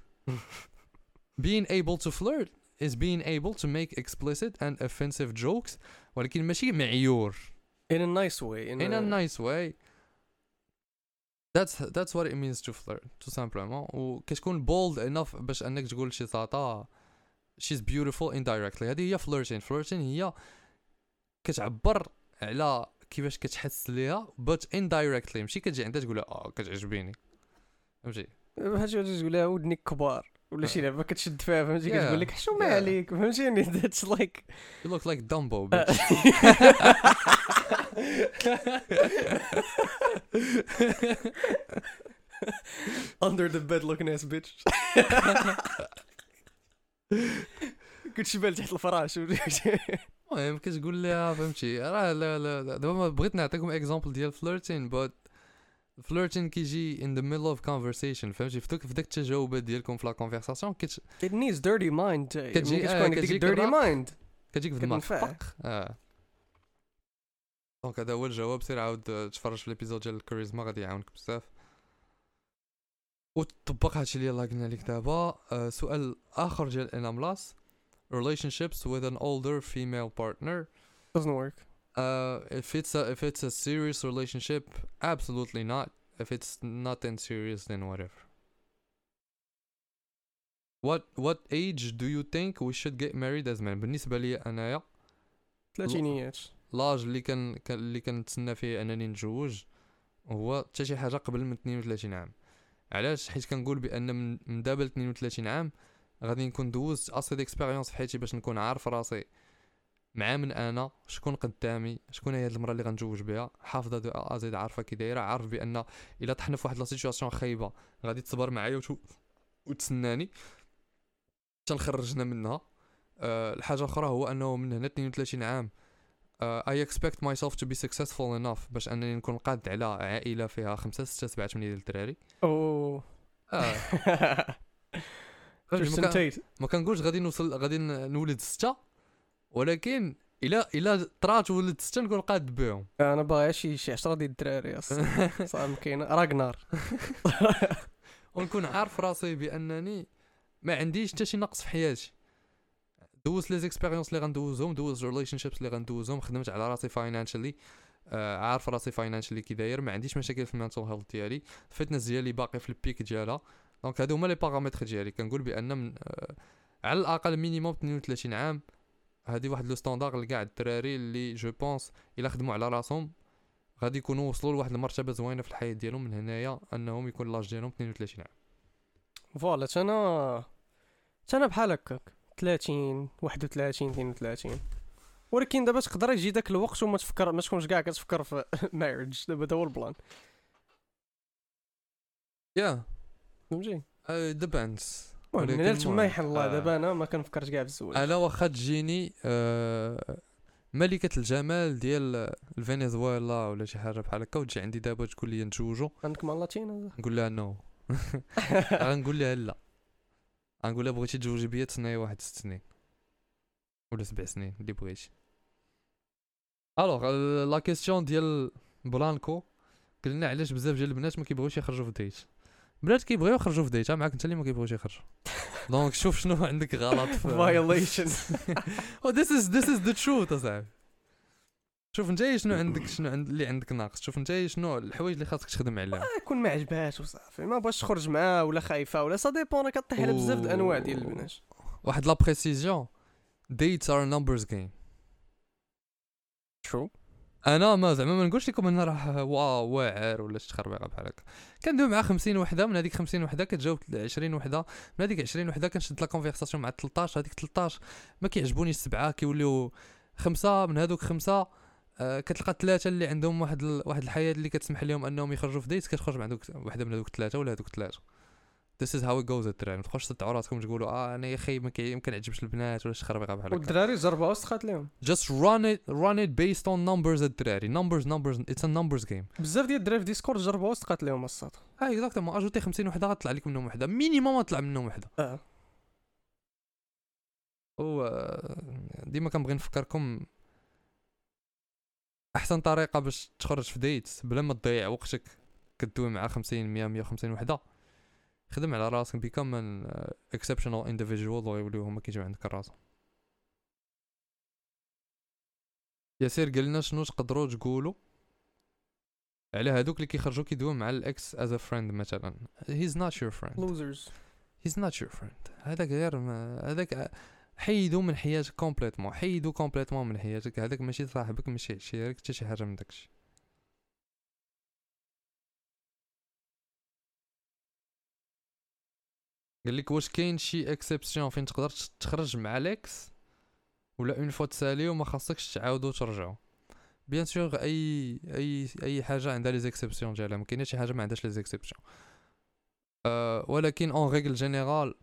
being able to flirt is being able to make explicit and offensive jokes ولكن ماشي معيور in a nice way in, in a nice way that's that's what it means to flirt tout simplement وكتكون bold enough باش انك تقول شي ساطا she's beautiful indirectly هذه هي flirting flirting هي كتعبر على كيفاش كتحس ليها but indirectly. ماشي كتجي عندها تقول لها آه كتعجبيني. فهمتي؟ حاجة تقول لها ودنك كبار ولا شي لعبه كتشد فيها فهمتي؟ Yeah. كتقول لك حشومه Yeah. عليك. فهمتيني؟ *laughs* That's like look like Dumbo bitch. *laughs* Under the bed looking ass bitch. *laughs* كنت شبال تحت الفراش. *laughs* المهم كتقول لها فهمتي؟ راه لا لا دابا بغيت نعطيكم example ديال flirting but flirting كيجي in the middle of conversation فهمتي؟ في داك التجاوبات ديالكم في la conversation كت needs dirty mind. كتجي- كتجي آه، كتكون عندك كتجيك في دماغك آه. donc هذا هو الجواب. سير عاود آه، تفرج في ال épisode ديال الكاريزما غادي يعاونك بزاف. وطبق هادشي اللي يلاه قلنا لك دابا. آه، سؤال آخر ديال أنا ملاص relationships with an older female partner doesn't work Uh, if it's a if it's a serious relationship, absolutely not. If it's not then serious, then whatever. What what age do you think we should get married as men? بالنسبة لي أنايا ثلاثينيات لاج اللي كان كان- اللي كنتسنى فيه أنني نتزوج هو حتى شي حاجة قبل من 32 عام. علاش؟ حيت كنقول بأن من من دابا ل 32 عام غادي نكون دوزت assez d'expérience في حياتي باش نكون عارف راسي. مع من أنا شكون قدامي شكون هي هاد المرأة اللي غنتزوج بها؟ حافظة دو أ زيد عارفة كي دايرة عارف بأن إلا طحنا في واحد la situation خايبة غادي تصبر معايا وتو... وتسناني تنخرجنا منها. أه الحاجة الاخرى هو أنه من هنا 32 عام I expect myself to be successful enough باش أنني نكون قاد على عائلة فيها خمسة ستة سبعة ثمانية ديال الدراري. أوه. آه. *laughs* ما كان- percentage ما كنقولش غادي نوصل غادي نولد ستة ولكن الا إلا طرات ولد ستة نكون قاد بهم. أنا باغي شي شي 10 ديال الدراري *laughs* صافي كاين راغنار. *laughs* ونكون عارف راسي بأنني ما عنديش حتى شي نقص في حياتي. دوزت les expériences اللي غندوزهم دوزت relationships اللي غندوزهم خدمت على راسي financially آه عارف راسي financially كي داير ما عنديش مشاكل في ال mental health ديالي. ال fitness ديالي باقي في ال peak ديالها. donc هادو هما les paramètres ديالي. كنقول بأن من آه على الأقل minimum 32 عام هادي واحد le standard لكاع الدراري اللي je pense إلا خدموا على راسهم غادي يكونوا وصلوا لواحد المرتبة زوينة في الحياة ديالهم من هنايا أنهم يكون l'âge ديالهم 32 عام. voilà أنا أنا بحال هكاك 30 31 32 ولكن دابا تقدر يجي داك الوقت وما تفكر ما تكونش كاع كتفكر في *laughs* mariage دابا هذا هو البلان. yeah فهمتي depends المهم ولكن من تما يحل الله آه. دابا أنا ما كنفكرش كاع في الزواج أنا واخا تجيني آه ملكة الجمال ديال الفنزويلا ولا شي حاجة بحال هكا وتجي عندي دابا تقول لي نتزوجوا عندك مع Latina نقول لها no *laughs* غنقول لها لا. غنقول لها بغيتي تزوجي بيا تسناي واحد ست سنين. ولا سبع سنين اللي بغيتي. alors la question ديال بلانكو قلنا علاش بزاف ديال البنات ما كيبغيوش يخرجوا في date بنات كيبغيو يخرجوا في date ها معاك أنت اللي ما كيبغيوش يخرجوا. *laughs* donc شوف شنو عندك غلط في violation *laughs* oh this is this is the truth أصاحبي. شوف انت شنو عندك شنو عند اللي عندك ناقص؟ شوف انت شنو الحوايج اللي خاصك تخدم عليها. يكون ما عجبهاش وصافي ما بغاش تخرج معاه ولا خايفة ولا ça dépend راه كطيح على بزاف د الانواع ديال البنات. واحد la précision dates are a numbers game. شو أنا ما زعما ما نقولش لكم أنا راه wow واعر ولا شي تخربيقه بحال هكا. كندوي مع 50 وحدة من هذيك 50 وحدة كتجاوب 20 وحدة. من هذيك 20 وحدة كنشد la conversation مع 13 هذيك 13 ما كيعجبونيش سبعة كيوليو خمسة من هذوك خمسة آه كتلقى ثلاثة اللي عندهم واحد. واحد الحياة اللي كتسمح لهم أنهم يخرجوا في date كتخرج مع دوك وحده من هذوك الثلاثه ولا هذوك الثلاثه This is how it goes الدراري ما تبقاوش تدعوا راسكم تقولوا آه أنا يا أخي ما كنعجبش البنات ولا شي خربيقه بحال هكا. والدراري جربوها وسخات لهم just run it run it based on numbers الدراري. Numbers numbers it's a numbers game. بزاف ديال الدراري في Discord جربوها وسخات لهم الصاد آه exactement ajoutez 50 وحدة غتطلع لك منهم وحدة. minimum غتطلع منهم وحدة. آه. و ديما كنبغي نفكركم أحسن طريقة باش تخرج في date بلا ما تضيع وقتك كدوي مع 50 100 150 وحدة. خدم على راسك become an exceptional individual ويوليو هما كيجيو عندك راسهم ياسير قالنا شنو تقدروا تقولوا على هادوك اللي كيخرجوا كيدويو مع ال ex as a friend مثلا. he's not your friend losers he's not your friend هذاك غير هذاك حيدو من حياتك complètement حيدو complètement من حياتك هذاك ماشي صاحبك ماشي عشيرك حتى شي حاجة من داكشي. قال لك واش كاين شي exception فين تقدر تخرج مع l'ex ولا une fois تساليو ما خاصكش تعاودوا ترجعوا bien sûr اي اي أي حاجة عندها les exceptions ديالها. ما كاينش شي حاجة ما عندهاش les exceptions أه ولكن en règle générale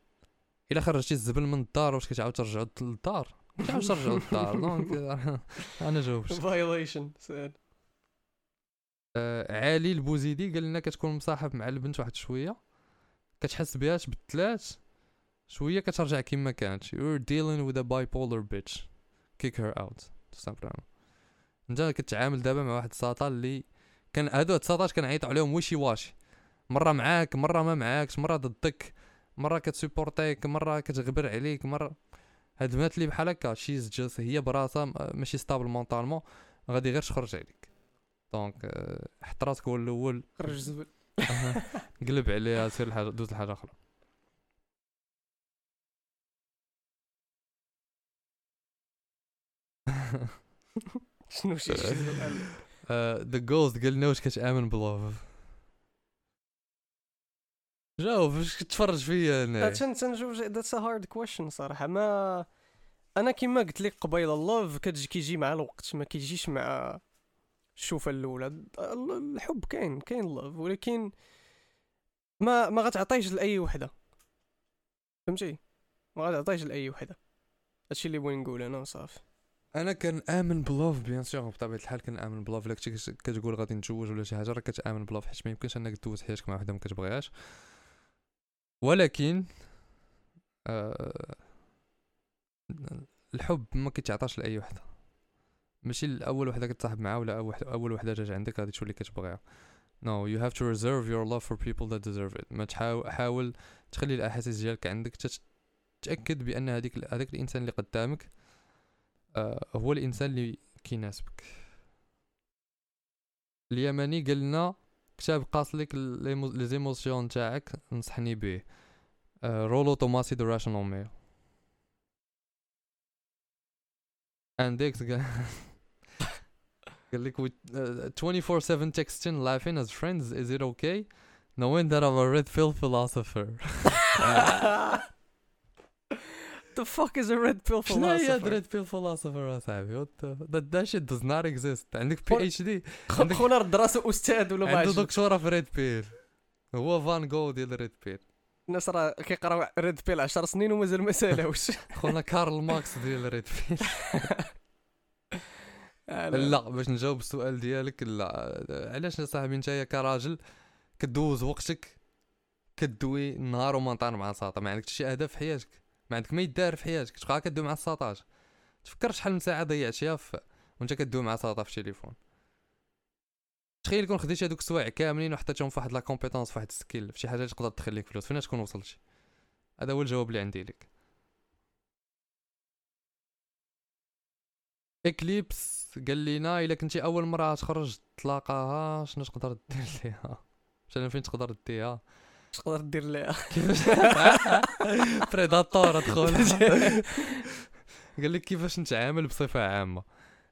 إلا خرجتي الزبل من الدار واش كتعاود ترجعوا للدار؟ ما كتعاودش ترجعوا للدار *laughs* donc أنا جاوبت. violation آه علي البوزيدي قال لنا كتكون مصاحب مع البنت واحد شوية. كتحس بها تبدلات شوية كترجع كما كانت. You're dealing with a bipolar bitch. Kick her out. simplement انت كتعامل دابا مع واحد الساطا اللي كان هادو هاد الساطات كنعيطوا عليهم wishy washy مرة معاك مرة ما معاكش مرة ضدك مرة كتسيبورتيك مرة كتغبر عليك مرة. هاد البنات اللي بحال هكا she's just هي براسها ماشي stable mentalement غادي غير تخرج عليك. donc آه، حط راسك هو الأول. خرج الزبل قلب عليها سير الحاجة دوز لحاجه أخرى. *laughs* شنو شي شي زبل The Ghost قال لنا واش كتأمن ب love جاوب فاش كتفرج فيا أنا؟ تنجوج that's hard question صراحة. ما أنا كيما قلت لك قبيلة ال love كتجي كيجي مع الوقت ما كيجيش مع الشوفه الأولى. الحب كاين كاين love ولكن ما ما غتعطيش لأي وحدة. فهمتي؟ ما غتعطيش لأي وحدة. هادشي اللي بغيت نقول أنا وصافي. أنا كنآمن ب love bien sûr بطبيعة الحال كنآمن ب love. إلا كنتي كتقول غادي نتزوج ولا شي حاجة راه كتآمن ب love. حيت ما يمكنش أنك دوز حياتك مع وحدة ما كتبغيهاش. ولكن آه الحب ما كيتعطاش لأي وحدة. ماشي الأول وحدة كتصاحب معاها ولا أول وحده جات عندك غادي تولي كتبغيها. No you have to reserve your love for people that deserve it. ما تحاول حاول تخلي الأحاسيس ديالك عندك تتاكد بأن هذيك هذاك الإنسان اللي قدامك آه هو الإنسان اللي كيناسبك. اليمني قال لنا كتاب قاص لك les émotions تاعك نصحني به. آه Rollo Tomassi The Rational Male انديكس قال قال لك 24 7 texting laughing as friends is it okay? Knowing that I'm a red pill philosopher. *laughs* The fuck is a red pill شنو هي philosopher? red pill philosopher اصاحبي that, that shit does not exist. عندك PhD خونا رد راسو أستاذ ولا ما عنده عرفتش. دكتوراه في red pill هو Van Gogh ديال red pill الناس راه كيقراو red pill 10 سنين ومازال ما سالاوش *laughs* خونا كارل ماكس ديال red pill *laughs* لا باش نجاوب السؤال ديالك لا. علاش صاحبي نتايا كراجل كدوز وقتك كدوي نهار وما نطار مع الساطا ما عندك شي أهداف في حياتك؟ ما عندك ما يدار في حياتك؟ تبقى كدوي مع الساطاج تفكر شحال من ساعة ضيعتيها وانت كدوي مع ساطا في التليفون؟ تخيل كون خديتي هذوك السوايع كاملين وحطيتهم في واحد la compétence في واحد ال skill في شي حاجة تقدر تدخل لك فلوس. فين تكون وصلتي؟ هذا هو الجواب اللي عندي لك. اكليبس قال لينا إلا كنتي أول مرة تخرج تلاقاها شنو تقدر دير *laughs* ليها؟ شنو فين تقدر ديها تقدر دير ليها؟ *laughs* بريداتور ادخل *laughs* قال لك كيفاش نتعامل بصفة عامة.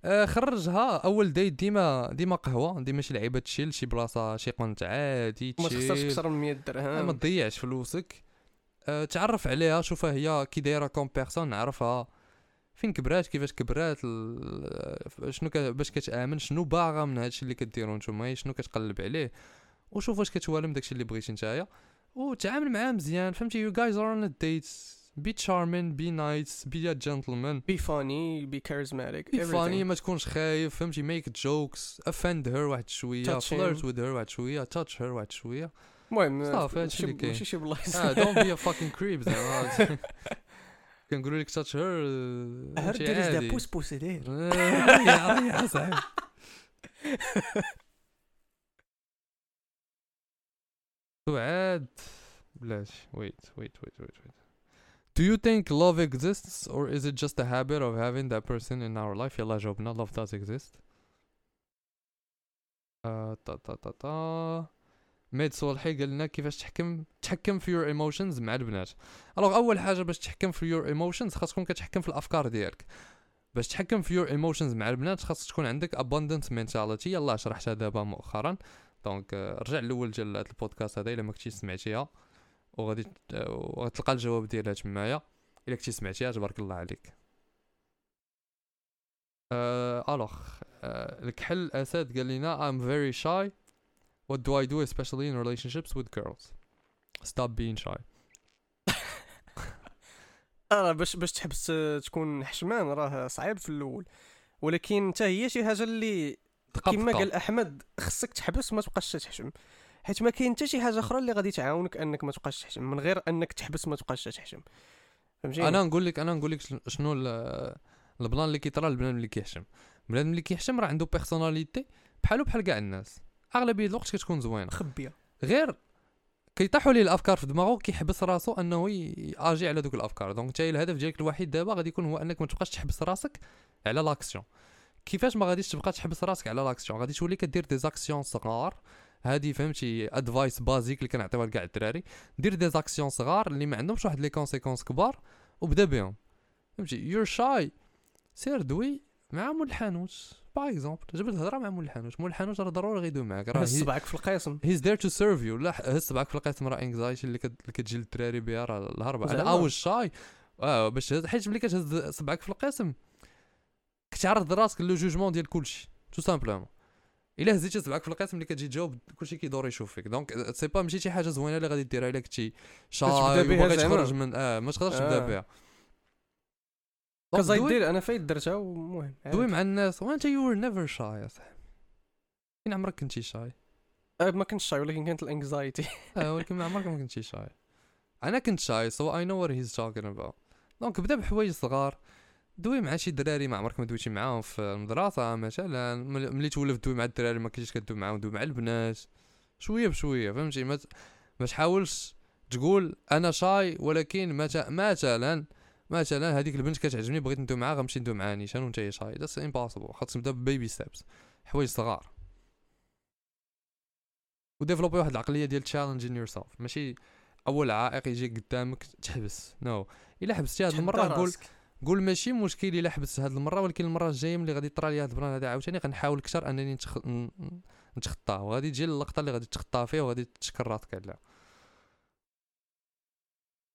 آه، خرجها أول date ديما ديما قهوة ديما شي لعيبة تشيل شي بلاصة شي قنت عادي ما تخسرش أكثر من 100 آه، ما درهم تضيعش فلوسك. أه تعرف عليها شوفها هي كي دايرة comme personne نعرفها. فين كبرات؟ كيفاش كبرات؟ شنو. باش كتآمن؟ شنو باغا من هادشي اللي كديرو نتوما؟ شنو كتقلب عليه؟ وشوف واش كتوالم داكشي اللي بغيتي نتايا. وتعامل معاه مزيان فهمتي؟ You guys are on date be charming be nice be gentleman be funny be charismatic be funny ما تكونش خايف فهمتي make jokes offend her واحد شوية. flirt with her واحد شوية touch her واحد شوية. المهم صافي، هادشي اللي كاين. ماشي شي بلايص. don't be a fucking creep زعما كنقولوا لك تاتش هير هر دير دا بوس بوس دير يا يا صاحبي سعاد بلاش wait wait wait wait wait Do you think love exists or is it just a habit of having that person in our life يلا جاوبنا love does exist آه تا تا تا تا ميد صالحي قال لنا كيفاش تحكم تحكم في your emotions مع البنات. Alors أول حاجة باش تحكم في your emotions خاص تكون كتحكم في الأفكار ديالك. باش تحكم في your emotions مع البنات خاص تكون عندك abundant mentality. يلا شرحتها دابا مؤخرا. donc آه، رجع الأول ديال هذا البودكاست هذا إلا ما كنتيش سمعتيها. وغادي آه، وغتلقى الجواب ديالها تمايا. إلا كنتي سمعتيها تبارك الله عليك. Alors آه الكحل اسد قال لنا I'm very shy. What do I do especially in relationships with girls? Stop being shy. *laughs* آه باش باش تحبس آه، تكون حشمان راه صعيب في الأول. ولكن حتى هي شي حاجة اللي كما. قال أحمد خصك تحبس ما تبقاش تحشم. حيت ما كاين حتى شي حاجة أخرى اللي غادي تعاونك أنك ما تبقاش تحشم من غير أنك تحبس ما تبقاش تحشم. فهمتي أنا نقول لك أنا نقول لك شن- شنو ال- البلان اللي كيطرى البنادم اللي كيحشم. البنادم اللي كيحشم راه عنده personality بحالو بحال كاع الناس. أغلبية الوقت كتكون زوينة. خبية. غير كيطيحوا ليه الأفكار في دماغه كيحبس راسو أنه يأجي على دوك الأفكار. donc انت الهدف ديالك الوحيد دابا غادي يكون هو أنك ما تبقاش تحبس راسك على l'action. كيفاش ما غاديش تبقى تحبس راسك على l'action؟ غادي تولي كدير des actions صغار. هادي فهمتي advice basic اللي كنعطيوها لكاع الدراري. دير des actions صغار اللي ما عندهمش واحد les conséquences كبار وبدا بهم. فهمتي؟ You're shy سير دوي مع مول الحانوت par exemple جبت هضره مع مول الحانوت مول الحانوت راه ضروري غيدوي معاك. راه هز صبعك في القسم. he's there to serve you لا هز صبعك في القسم. راه anxiety اللي كت- اللي كتجي للدراري بها راه الهربة. أنا زعما؟ اول shy آه باش حيت ملي كتهز صبعك في القسم كتعرض راسك le jugement ديال كلشي. tout simplement إلا هزيتي صبعك في القسم اللي كتجي تجاوب كلشي كيدور يشوف فيك donc c'est pas ماشي شي حاجة زوينة اللي غادي ديرها إلا كنتي shy وباغي؟ تخرج من آه ما تقدرش تبدأ آه. بها. كزايد دير أنا فايت درتها ومهم دوي مع الناس؟ وانت you were never shy يا صاحبي. فين عمرك كنتي shy آه، ما كنتش shy ولكن كانت ال anxiety *laughs* أه ولكن ما عمرك ما كنتي shy أنا كنت shy so I know what he's talking about donc بدا بحوايج صغار. دوي مع شي دراري ما عمرك ما دويتي معاهم في المدرسة مثلا؟ مل- ملي تولف دوي مع الدراري ما كنتيش كدوي معاهم دوي مع البنات. شوية بشوية فهمتي؟ ما تحاولش تقول أنا shy ولكن مثلا مثلا هذيك البنت كتعجبني بغيت ندوي معاها غنمشي ندوي معاها نيشان وانت هي shy that's impossible خاصك تبدا ب baby steps حوايج صغار. و développer واحد العقلية ديال challenging yourself ماشي أول عائق يجي قدامك تحبس. no no. إلا حبستي هاد المرة قول. قول ماشي مشكل إلا حبست هاد المرة ولكن المرة الجاية ملي غادي طرا لي هاد البلان هذا عاوتاني غنحاول أكثر أنني نتخ... نتخطاه. وغادي تجي اللقطة اللي غادي تخطاها فيها وغادي تشكر راسك عليها.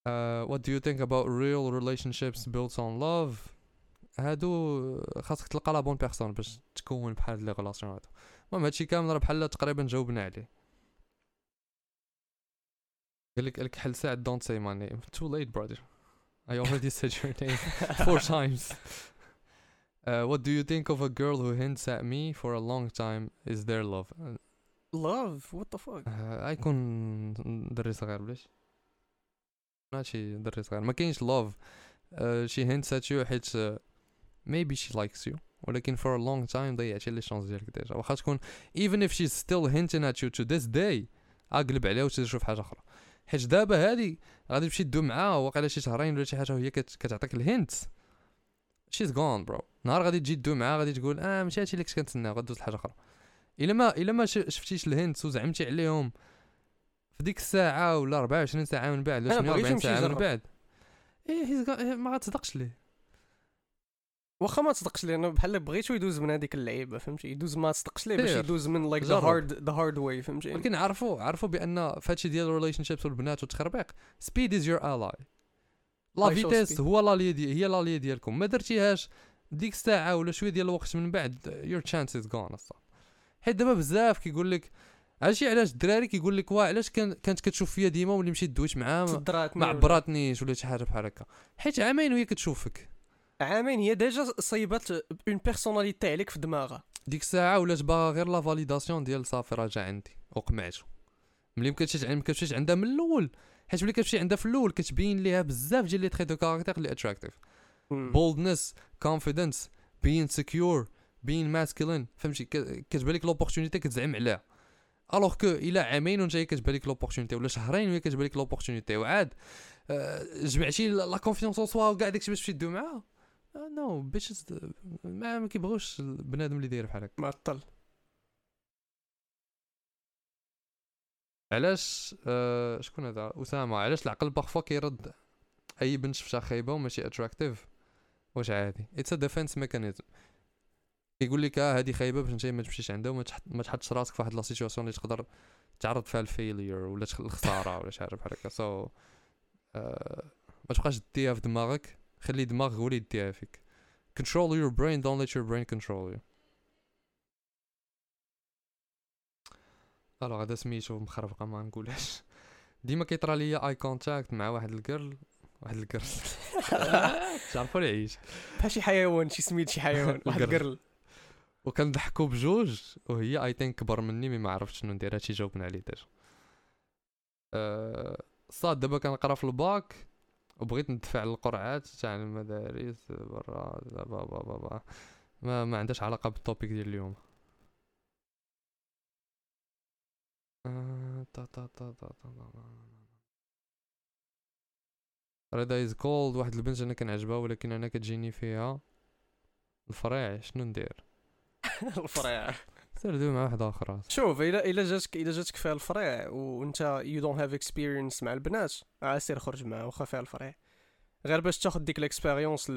Uh, what do you think about real relationships built on love هادو خاصك تلقى لا بون بيرسون باش تكون بحال لي غولاسيون هادو المهم هادشي كامل راه بحال تقريبا جاوبنا عليه قال لك الكحل ساعد don't say my name too late brother I already said your *laughs* name four times. Uh, what do you think of a girl who hints at me for a long time is their love? Uh, لاف وات ذا فاك غيكون دري صغير بلاش ماشي دري صغير ما كاينش she hints at you حيت maybe she likes you. ولكن for a long time ضيعتي les chances ديالك déjà واخا تكون even if she's still hinting at you to this day أقلب عليها وتشوف حاجة أخرى. حيت دابا هادي غادي تمشي تدوم معاها واقيلا شي شهرين ولا شي حاجة وهي كت- كتعطيك ال hint she's gone bro نهار غادي تجي تدوم معاها غادي تقول آه ماشي هادشي اللي كنت كنتسنى غدوز لحاجة أخرى. إلا ما إلا ما شفتيش ال hint وزعمتي عليهم. في ديك الساعة ولا 24 ساعة من بعد ولا أنا بغيت 48 نمشي ساعة من. بعد إيه ما غتصدقش ليه واخا ما تصدقش ليه أنا بحال بغيتو يدوز من هذيك اللعيبة فهمتي يدوز ما تصدقش ليه باش. يدوز من like the. hard the hard way فهمتي ولكن عرفوا عرفوا بأن فهادشي ديال ال relationships والبنات والتخربيق speed is your ally la vitesse. هو l'allié دي هي l'allié ديالكم ما درتيهاش ديك الساعة ولا شوية ديال الوقت من بعد your chance is gone حيت دابا بزاف كيقول لك عرفتي علاش الدراري كيقول لك واه علاش كان كانت كتشوف فيا ديما واللي مشيت دويت معاه ما- عبراتنيش ولا شي حاجة بحال هكا. حيت عامين وهي كتشوفك. عامين هي déjà صيبات une personnalité عليك في دماغها. ديك الساعة ولات باغا غير la validation ديال صافي راه جا عندي وقمعتو. ملي ما كتمشيش ما كتمشيش عندها من الأول. حيت ملي كتمشي عندها في الأول كتبين ليها بزاف ديال les traits de caractère اللي attractive boldness confidence being secure being masculine فهمتي؟ كتبان لك l'opportunité كتزعم عليها. alors que الا عامين وانت كتبان لك l'opportunité ولا شهرين وهي كتبان لك l'opportunité وعاد جمعتي la confiance en soi وكاع داكشي باش تمشي تدوي معاها no bitches ما كيبغوش البنادم اللي داير بحال هكا معطل علاش آه شكون هذا اسامه علاش العقل parfois كيرد اي بنت شفتها خايبه وماشي attractive واش عادي it's a defense mechanism كيقول لك آه هذه خايبة باش انت ما تمشيش عندها وما تحط ما تحطش راسك في واحد la situation اللي تقدر تعرض فيها ال failure ولا الخساره ولا شي حاجة بحال هكا. so آه ما تبقاش ديها في دماغك. خلي دماغك هو اللي يديها فيك. Control your brain don't let your brain control you. alors هذا سميتو مخربقة ما نقولهاش. ديما كيطرى ليا eye contact مع واحد ال girl واحد ال girl *laughs* تعرفوا لي عيش بحال شي حيوان شي سميت شي حيوان واحد القرد. وكنضحكوا بجوج وهي I think كبر مني mais ما عرفتش شنو ندير هادشي جاوبنا عليه ديجا. أه صاد دابا كنقرا في الباك وبغيت ندفع القرعات تاع المدارس برا دابا با با با ما ما عندهاش علاقة بال topic ديال اليوم. آه، تا تا تا تا تا. رضا is cold واحد البنت أنا كنعجبها ولكن أنا كتجيني فيها. الفريع شنو ندير؟ *laughs* الفريع سير دوي مع واحدة أخرى شوف الا إلا جاتك إلا جاتك فيها الفريع وانت you don't have experience مع البنات سير خرج معاه واخا فيها الفريع غير باش تاخذ ديك ال expérience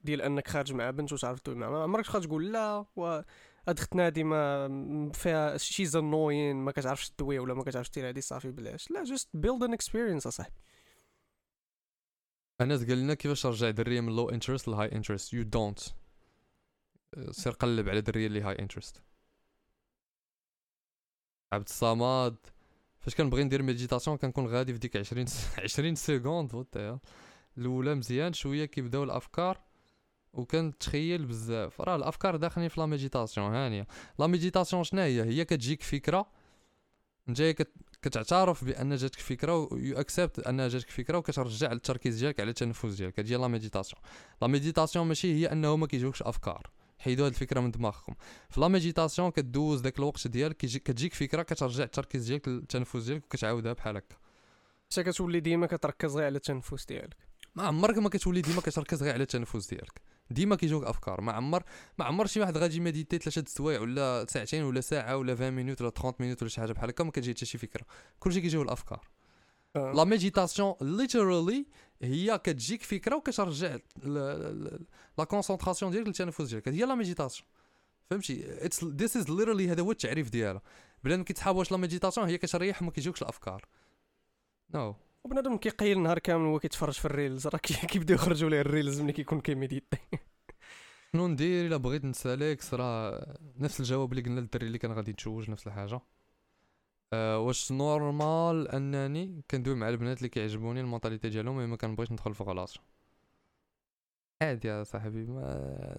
ديال أنك خارج مع بنت وتعرف دوي معها ما عمرك تبقى تقول لا و هاد ختنا هادي ما فيها شي انوين ما كتعرفش تدوي ولا ما كتعرفش دير هادي صافي بلاش. لا just build an experience أصاحبي. الناس قال لنا كيفاش ترجع دريه من low interest ل high interest you don't سير قلب على دريه اللي high interest عبد الصمد فاش كنبغي ندير méditation كنكون غادي في ديك 20 س- 20 secondes وات الأولى مزيان شوية كيبداو الأفكار وكنتخيل بزاف. راه الأفكار داخلين في la méditation هانية. la méditation شنو هي؟ هي كتجيك فكرة. نجاي كت... كتعترف بأن جاتك فكرة و you accept أن جاتك فكرة وكترجع التركيز ديالك على التنفس ديالك هادي هي la méditation la méditation ماشي هي أنه ما كيجيوكش أفكار. حيدوا هاد الفكرة من دماغكم. في la méditation كدوز داك الوقت ديالك كتجيك فكرة كترجع التركيز ديالك للتنفس ديالك وكتعاودها بحال هكا. حتى كتولي ديما كتركز غير على التنفس ديالك. ما عمرك ما كتولي ديما كتركز غير على التنفس ديالك. ديما كيجوك أفكار. ما عمر ما عمر شي واحد غادي méditer ثلاثة السوايع ولا ساعتين ولا ساعة ولا 20 minutes ولا 30 minutes ولا شي حاجة بحال هكا ما كتجي حتى شي فكرة. كلشي كيجيو الأفكار. la méditation literally هي كتجيك فكرة وكترجع la concentration ديالك للتنفس ديالك. هي la méditation فهمتي؟ this is literally هذا هو التعريف ديالها. كيتحاب واش la méditation هي كتريح وما كيجيوكش الأفكار. no no. وبنادم كيقيل نهار كامل وهو كيتفرج في ال reels. راه كي- *laughs* كيبداو يخرجوا ليه ال reels ملي كيكون كي méditer شنو ندير؟ إلا بغيت نساليكس راه نفس الجواب اللي قلنا للدري اللي كان غادي يتزوج نفس الحاجة. أه واش normal انني كندوي مع البنات اللي كيعجبوني ال mentalité ديالهم ما كنبغيش ندخل في relation عادي يا صاحبي ما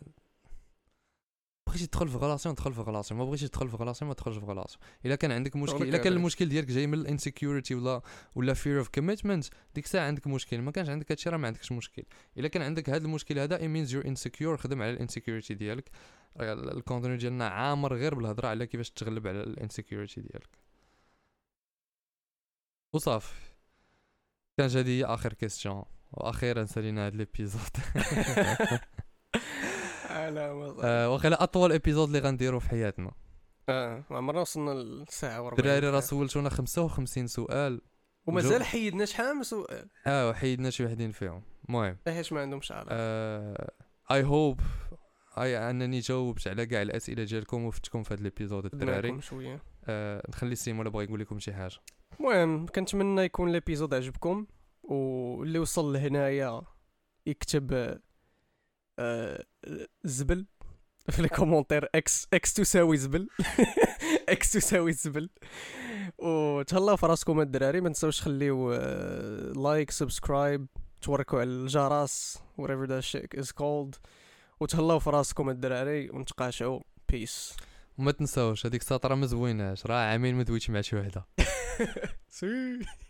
بغيتي تدخل في relation دخل في relation ما بغيتيش تدخل في relation ما تدخلش في relation إلا كان عندك مشكل إلا كان؟ المشكل ديالك جاي من ال insecurity ولا ولا fear of commitment ديك الساعة عندك مشكل ما كانش عندك هادشي راه ما عندكش مشكل. إلا كان عندك هذا المشكل هذا it means you're insecure خدم على ال insecurity ديالك. ال contenu ديالنا عامر غير بالهضرة على كيفاش تغلب على ال insecurity ديالك. وصافي. كان هي آخر question وأخيرا سالينا هذا ال épisode. *laughs* على آه، واقيلا أطول épisode اللي غنديرو في حياتنا. آه عمرنا وصلنا للساعه وربع الدراري راه سولتونا 55 سؤال. ومازال حيدنا شحال من سؤال. آه وحيدنا شي وحدين فيهم. المهم. علاش ما عندهمش علاقة. I hope I أنني جاوبت على كاع الأسئلة ديالكم وفتكم في هذا ال episode الدراري. شوية. آه نخلي سيم ولا بغى يقول لكم شي حاجة. المهم كنتمنى يكون ال episode عجبكم واللي وصل لهنايا يكتب آه، زبل في *laughs* ال commentaire X X تساوي زبل. *laughs* X تساوي زبل. وتهلاو في راسكم الدراري. ما تنساوش تخليو آه، like subscribe توركوا على الجرس whatever that shit is called. وتهلاو في راسكم الدراري ونتقاشعوا peace وما تنساوش هذيك السطرة ما زويناش راه عامين ما دويتش مع شي وحدة. *laughs*